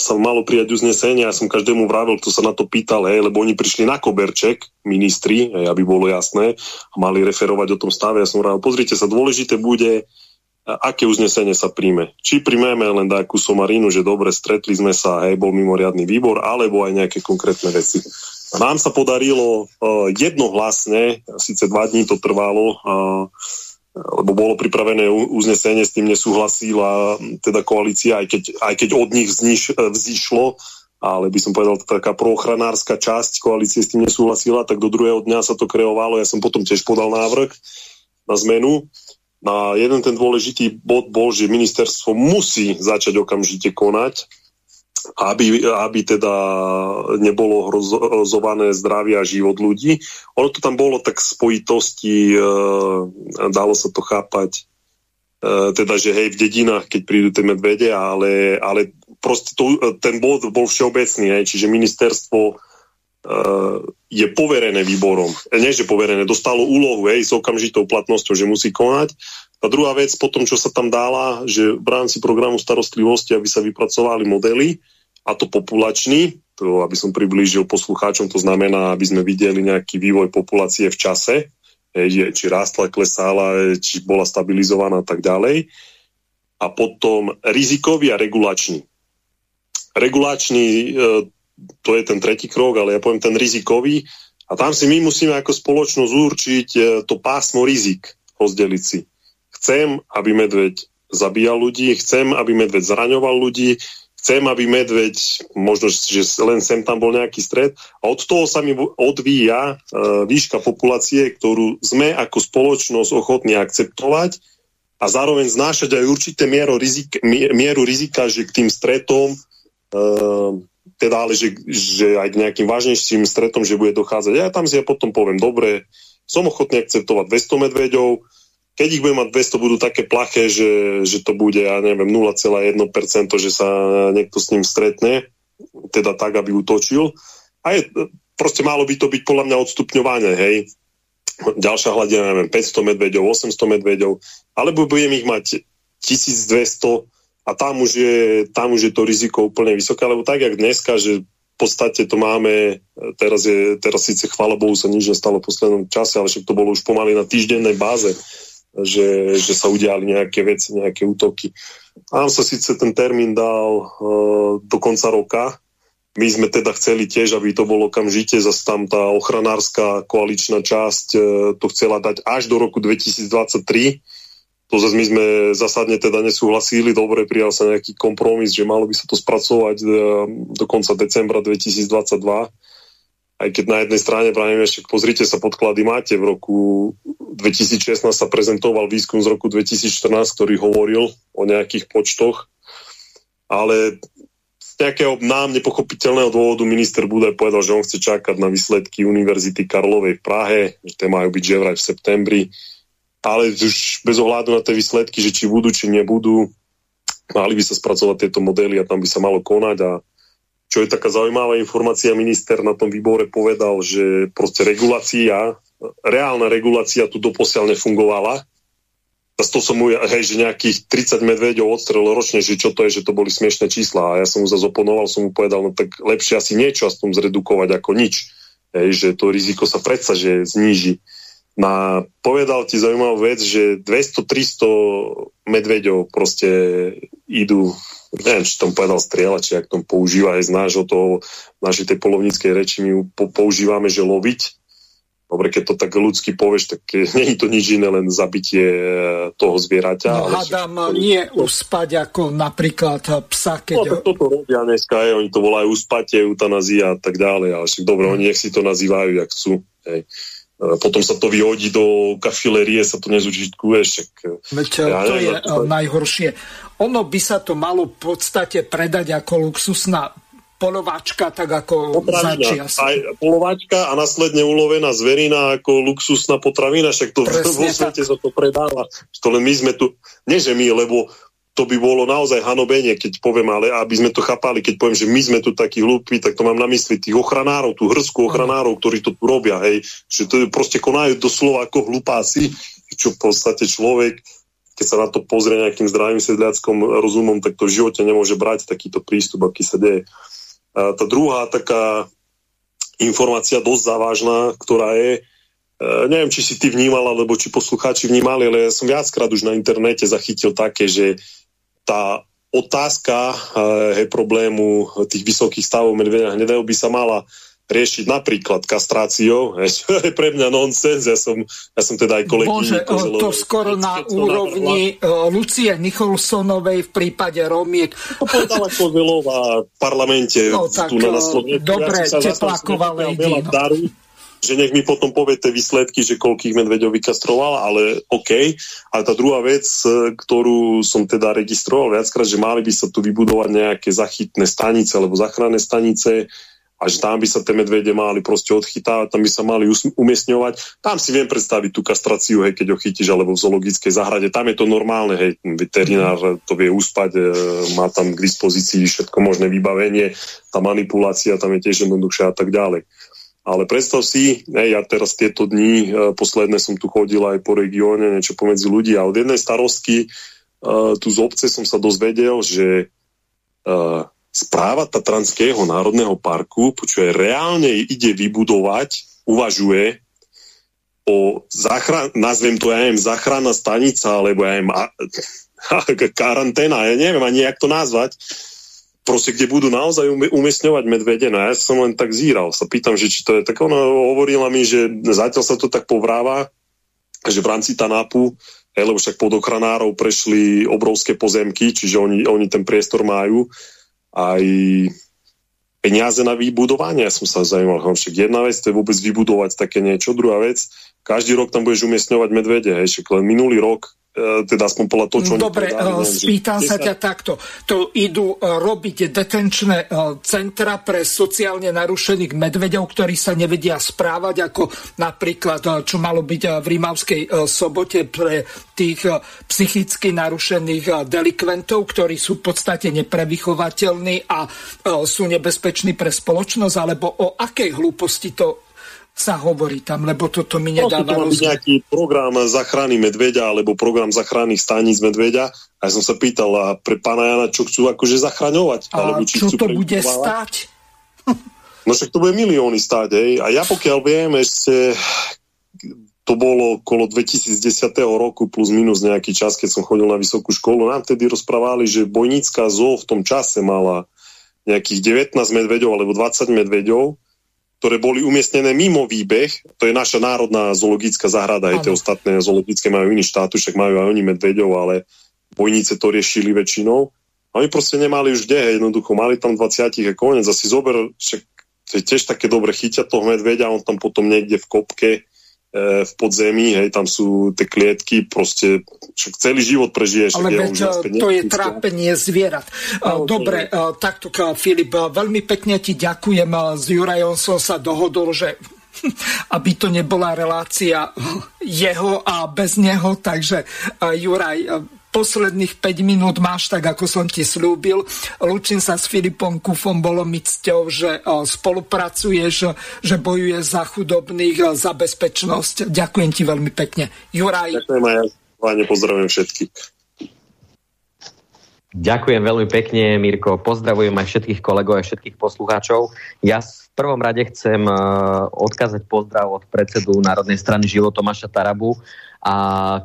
sa malo prijať uznesenie, ja som každému vravil, kto sa na to pýtal, hej, lebo oni prišli na koberček, ministri, hej, aby bolo jasné, a mali referovať o tom stave. Ja som vravil, pozrite sa, dôležité bude, aké uznesenie sa príjme. Či príjmeme len takú somarínu, že dobre, stretli sme sa, hej, bol mimoriadný výbor, alebo aj nejaké konkrétne veci. Nám sa podarilo uh, jednohlasne, síce dva dní to trvalo, uh, lebo bolo pripravené uznesenie, s tým nesúhlasila teda koalícia, aj keď, aj keď od nich vzniš, vzýšlo, ale by som povedal, taká proochranárska časť koalície s tým nesúhlasila, tak do druhého dňa sa to kreovalo. Ja som potom tiež podal návrh na zmenu. Na jeden ten dôležitý bod bol, že ministerstvo musí začať okamžite konať aby, aby teda nebolo hrozované zdravie a život ľudí. Ono to tam bolo tak spojitosti, e, dalo sa to chápať, e, teda, že hej, v dedinách, keď prídu tie medvede, ale, ale proste to, ten bod bol všeobecný, hej, čiže ministerstvo e, je poverené výborom. Nie, že poverené, dostalo úlohu hej, s okamžitou platnosťou, že musí konať. A druhá vec, potom, čo sa tam dala, že v rámci programu starostlivosti, aby sa vypracovali modely, a to populačný, to aby som priblížil poslucháčom, to znamená, aby sme videli nejaký vývoj populácie v čase, či rástla, klesála, či bola stabilizovaná a tak ďalej. A potom rizikový a regulačný. Regulačný, e, to je ten tretí krok, ale ja poviem ten rizikový. A tam si my musíme ako spoločnosť určiť e, to pásmo rizik, rozdeliť si. Chcem, aby medveď zabíjal ľudí, chcem, aby medveď zraňoval ľudí, chcem, aby medveď, možno, že len sem tam bol nejaký stred. A od toho sa mi odvíja uh, výška populácie, ktorú sme ako spoločnosť ochotní akceptovať a zároveň znášať aj určité mieru, rizik, mieru rizika, že k tým stretom uh, teda ale, že, že aj k nejakým vážnejším stretom, že bude dochádzať. Ja tam si ja potom poviem, dobre, som ochotný akceptovať 200 medveďov, keď ich budem mať 200, budú také plaché, že, že to bude, ja neviem, 0,1%, že sa niekto s ním stretne, teda tak, aby utočil. A je, proste malo by to byť podľa mňa odstupňované, hej. Ďalšia hladina, neviem, 500 medveďov, 800 medveďov, alebo budem ich mať 1200 a tam už je, tam už je to riziko úplne vysoké, lebo tak, jak dneska, že v podstate to máme, teraz, je, teraz síce chvála Bohu sa nič nestalo v poslednom čase, ale však to bolo už pomaly na týždennej báze, že, že sa udiali nejaké veci, nejaké útoky. Nám sa síce ten termín dal uh, do konca roka. My sme teda chceli tiež, aby to bolo okamžite, zase tam tá ochranárska koaličná časť uh, to chcela dať až do roku 2023. To zase my sme zásadne teda nesúhlasili, dobre, prijal sa nejaký kompromis, že malo by sa to spracovať uh, do konca decembra 2022. Aj keď na jednej strane pravíme, však pozrite sa, podklady máte. V roku 2016 sa prezentoval výskum z roku 2014, ktorý hovoril o nejakých počtoch, ale z nejakého nám nepochopiteľného dôvodu minister Budaj povedal, že on chce čakať na výsledky Univerzity Karlovej v Prahe, že tie majú byť že v septembri, ale už bez ohľadu na tie výsledky, že či budú, či nebudú, mali by sa spracovať tieto modely a tam by sa malo konať a čo je taká zaujímavá informácia, minister na tom výbore povedal, že proste regulácia, reálna regulácia tu doposiaľ nefungovala. A to som mu, hej, že nejakých 30 medveďov odstrelil ročne, že čo to je, že to boli smiešné čísla. A ja som mu zase oponoval, som mu povedal, no tak lepšie asi niečo aspoň zredukovať ako nič. Hej, že to riziko sa predsa, že zníži. Na, povedal ti zaujímavú vec, že 200-300 medveďov proste idú neviem, či tom povedal strieľa, či ak tom používa aj z nášho toho, našej tej polovníckej reči, my po, používame, že loviť. Dobre, keď to tak ľudsky povieš, tak nie je to nič iné, len zabitie e, toho zvieraťa. No hádam, ale... nie uspať ako napríklad psa, keď... No, toto robia dneska, aj, oni to volajú uspatie, eutanázia a tak ďalej, ale však dobre, hmm. oni nech si to nazývajú, jak chcú. Hej. Potom sa to vyhodí do kafilerie, sa to nezužitkuje. Však, Veď ja to neviem, je to... najhoršie. Ono by sa to malo v podstate predať ako luxusná polováčka, tak ako potravina. Aj polováčka a následne ulovená zverina ako luxusná potravina, však to Presne vo svete tak. sa to predáva. To len my sme tu, nie že my, lebo to by bolo naozaj hanobenie, keď poviem, ale aby sme to chápali, keď poviem, že my sme tu takí hlúpi, tak to mám na mysli tých ochranárov, tú hrsku ochranárov, ktorí to tu robia, hej, že to proste konajú doslova ako hlupáci, čo v podstate človek, keď sa na to pozrie nejakým zdravým sedliackom rozumom, tak to v živote nemôže brať takýto prístup, aký sa deje. A tá druhá taká informácia dosť závažná, ktorá je, e, neviem, či si ty vnímal, alebo či poslucháči vnímali, ale ja som viackrát už na internete zachytil také, že tá otázka he, problému tých vysokých stavov medvedia hnedého by sa mala riešiť napríklad kastráciou, čo je pre mňa nonsens, ja som, ja som teda aj kolegy... Bože, to skoro na úrovni navrhla. Lucie Nicholsonovej v prípade Romiek. To povedala Kozelová v parlamente no, tak, tu na Slovensku. Dobre, ja tepláková lady. No že nech mi potom povie tie výsledky, že koľkých medveďov vykastroval, ale OK. A tá druhá vec, e, ktorú som teda registroval viackrát, že mali by sa tu vybudovať nejaké zachytné stanice alebo záchranné stanice, a že tam by sa tie medvede mali proste odchytávať, tam by sa mali umiestňovať. Tam si viem predstaviť tú kastraciu, hej, keď ho chytíš, alebo v zoologickej záhrade. Tam je to normálne, hej, veterinár to vie uspať, e, má tam k dispozícii všetko možné vybavenie, tá manipulácia tam je tiež jednoduchšia a tak ďalej. Ale predstav si, ne, ja teraz tieto dni, e, posledné som tu chodil aj po regióne, niečo pomedzi ľudí a od jednej starostky e, tu z obce som sa dozvedel, že e, správa Tatranského národného parku, počuje, reálne ide vybudovať, uvažuje o záchran, nazvem to, ja neviem, záchranná stanica, alebo ja neviem, a, karanténa, ja neviem ani, jak to nazvať, proste, kde budú naozaj umiestňovať medvede. No ja som len tak zíral, sa pýtam, že či to je tak. Ona hovorila mi, že zatiaľ sa to tak povráva, že v rámci Tanápu, lebo však pod ochranárov prešli obrovské pozemky, čiže oni, oni ten priestor majú aj peniaze na vybudovanie. Ja som sa zaujímal, však jedna vec to je vôbec vybudovať také niečo, druhá vec, každý rok tam budeš umiestňovať medvede, hej, však len minulý rok E, teda aspoň podľa toho, čo Dobre, povedali, e, spýtam sa ťa takto. To idú e, robiť detenčné centra pre sociálne narušených medveďov, ktorí sa nevedia správať, ako napríklad, čo malo byť v Rímavskej sobote pre tých psychicky narušených delikventov, ktorí sú v podstate neprevychovateľní a sú nebezpeční pre spoločnosť, alebo o akej hlúposti to sa hovorí tam, lebo toto mi nedáva to nejaký program zachrany medveďa alebo program zachránych staníc medveďa a ja som sa pýtal a pre pána Jana, čo chcú akože zachraňovať. A alebo či čo to bude stať? No však to bude milióny stáť, hej. A ja pokiaľ viem, ešte to bolo okolo 2010 roku plus minus nejaký čas, keď som chodil na vysokú školu. Nám tedy rozprávali, že Bojnická zoo v tom čase mala nejakých 19 medveďov alebo 20 medveďov ktoré boli umiestnené mimo výbeh, to je naša národná zoologická záhrada, aj tie ostatné zoologické majú iný štátu, však majú aj oni medveďov, ale bojnice to riešili väčšinou. A oni proste nemali už kde, jednoducho, mali tam 20 a konec. Asi zober, však to je tiež také dobre chyťa toho medveďa, on tam potom niekde v kopke E, v podzemí, hej, tam sú tie klietky, proste však celý život prežiješ. Ale veď to je trápenie zvierat. No, Dobre, to... takto Filip, veľmi pekne ti ďakujem. S Jurajom som sa dohodol, že aby to nebola relácia jeho a bez neho, takže Juraj, posledných 5 minút máš, tak ako som ti slúbil. Lučím sa s Filipom Kufom, bolo mi cťou, že spolupracuješ, že bojuje za chudobných, za bezpečnosť. Ďakujem ti veľmi pekne. Juraj. Ďakujem aj ja. Pozdravujem všetkých. Ďakujem veľmi pekne, Mirko. Pozdravujem aj všetkých kolegov a všetkých poslucháčov. Ja v prvom rade chcem odkázať pozdrav od predsedu Národnej strany Život Tomáša Tarabu, a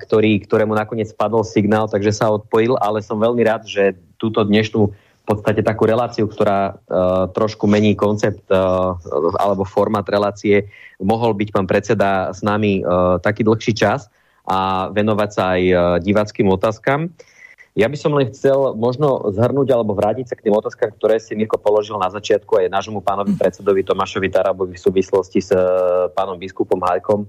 ktorý, ktorému nakoniec spadol signál, takže sa odpojil, ale som veľmi rád, že túto dnešnú v podstate takú reláciu, ktorá uh, trošku mení koncept uh, alebo formát relácie, mohol byť pán predseda s nami uh, taký dlhší čas a venovať sa aj uh, diváckým otázkam. Ja by som len chcel možno zhrnúť alebo vrátiť sa k tým otázkam, ktoré si Mirko položil na začiatku aj nášmu pánovi predsedovi Tomášovi Tarabovi v súvislosti s uh, pánom biskupom Hajkom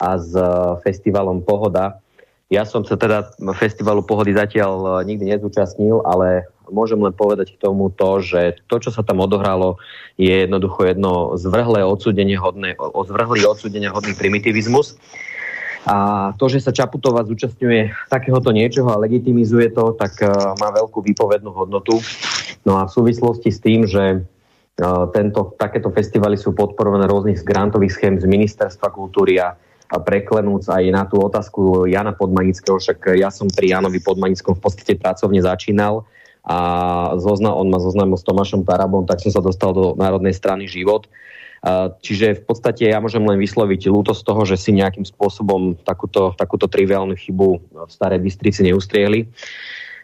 a s e, festivalom Pohoda. Ja som sa teda festivalu Pohody zatiaľ e, nikdy nezúčastnil, ale môžem len povedať k tomu to, že to, čo sa tam odohralo, je jednoducho jedno zvrhlé odsúdenie hodné, zvrhlý odsúdenie hodný primitivizmus. A to, že sa Čaputová zúčastňuje takéhoto niečoho a legitimizuje to, tak uh, má veľkú výpovednú hodnotu. No a v súvislosti s tým, že uh, tento, takéto festivaly sú podporované rôznych grantových schém z Ministerstva kultúry a a preklenúc aj na tú otázku Jana Podmanického, však ja som pri Janovi Podmanickom v podstate pracovne začínal a zozna, on ma zoznámil s Tomášom Tarabom, tak som sa dostal do Národnej strany Život. Čiže v podstate ja môžem len vysloviť ľútosť toho, že si nejakým spôsobom takúto, takúto triviálnu chybu v Starej Bystrici neustriehli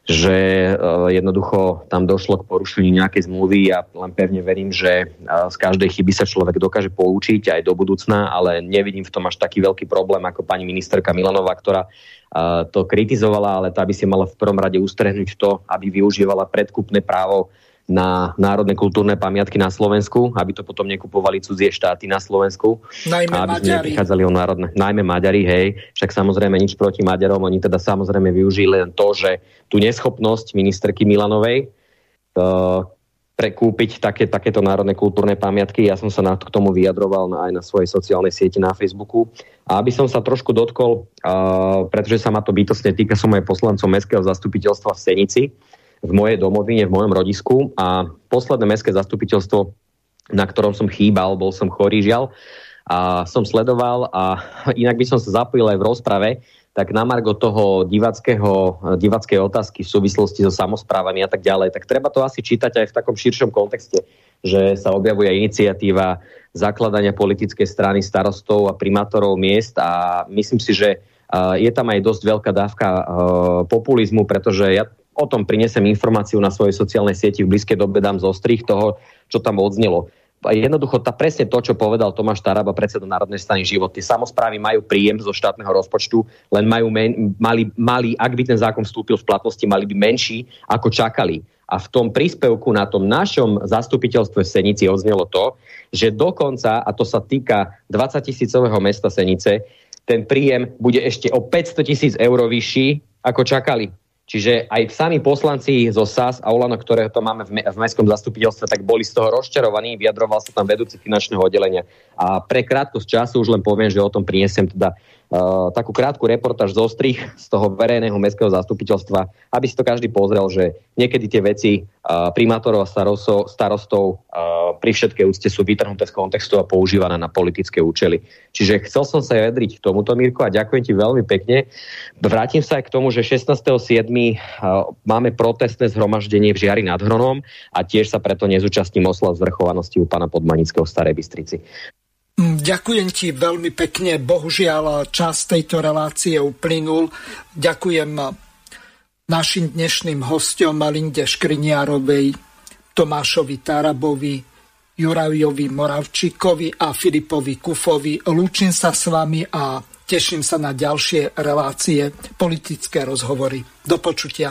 že eh, jednoducho tam došlo k porušeniu nejakej zmluvy. A len pevne verím, že eh, z každej chyby sa človek dokáže poučiť aj do budúcna, ale nevidím v tom až taký veľký problém ako pani ministerka Milanová, ktorá eh, to kritizovala, ale tá by si mala v prvom rade ustrehnúť to, aby využívala predkupné právo na národné kultúrne pamiatky na Slovensku, aby to potom nekupovali cudzie štáty na Slovensku. Najmä aby Maďari. prichádzali o národné. Najmä Maďari, hej. Však samozrejme nič proti Maďarom, oni teda samozrejme využili len to, že tú neschopnosť ministerky Milanovej to, prekúpiť také, takéto národné kultúrne pamiatky. Ja som sa na, k tomu vyjadroval na, aj na svojej sociálnej sieti na Facebooku. A aby som sa trošku dotkol, uh, pretože sa ma to bytostne týka, som aj poslancom Mestského zastupiteľstva v Senici, v mojej domovine, v mojom rodisku. A posledné mestské zastupiteľstvo, na ktorom som chýbal, bol som chorý žiaľ, a som sledoval a inak by som sa zapojil aj v rozprave, tak na margo toho divackého, divackej otázky v súvislosti so samozprávami a tak ďalej, tak treba to asi čítať aj v takom širšom kontexte, že sa objavuje iniciatíva zakladania politickej strany starostov a primátorov miest a myslím si, že je tam aj dosť veľká dávka populizmu, pretože ja o tom prinesem informáciu na svojej sociálnej sieti v blízkej dobe, dám zostrih toho, čo tam odznelo. A jednoducho tá presne to, čo povedal Tomáš Taraba, predseda Národnej strany život. Tie samozprávy majú príjem zo štátneho rozpočtu, len majú men, mali, mali, ak by ten zákon vstúpil v platnosti, mali by menší, ako čakali. A v tom príspevku na tom našom zastupiteľstve v Senici odznelo to, že dokonca, a to sa týka 20 tisícového mesta Senice, ten príjem bude ešte o 500 tisíc eur vyšší, ako čakali. Čiže aj sami poslanci zo SAS a Olano, ktoré to máme v, v mestskom zastupiteľstve, tak boli z toho rozčarovaní, vyjadroval sa tam vedúci finančného oddelenia. A pre krátkosť času už len poviem, že o tom priniesem teda takú krátku reportáž zo strich z toho verejného mestského zastupiteľstva, aby si to každý pozrel, že niekedy tie veci primátorov a starostov, starostov pri všetkej úcte sú vytrhnuté z kontextu a používané na politické účely. Čiže chcel som sa vedriť k tomuto, Mirko, a ďakujem ti veľmi pekne. Vrátim sa aj k tomu, že 16.7. máme protestné zhromaždenie v Žiari nad Hronom a tiež sa preto nezúčastním oslav zvrchovanosti u pána Podmanického v Starej Bystrici. Mm, ďakujem ti veľmi pekne. Bohužiaľ, čas tejto relácie uplynul. Ďakujem našim dnešným hostom Linde Škriniarovej, Tomášovi Tarabovi, Jurajovi Moravčíkovi a Filipovi Kufovi. Lúčim sa s vami a teším sa na ďalšie relácie, politické rozhovory. Do počutia.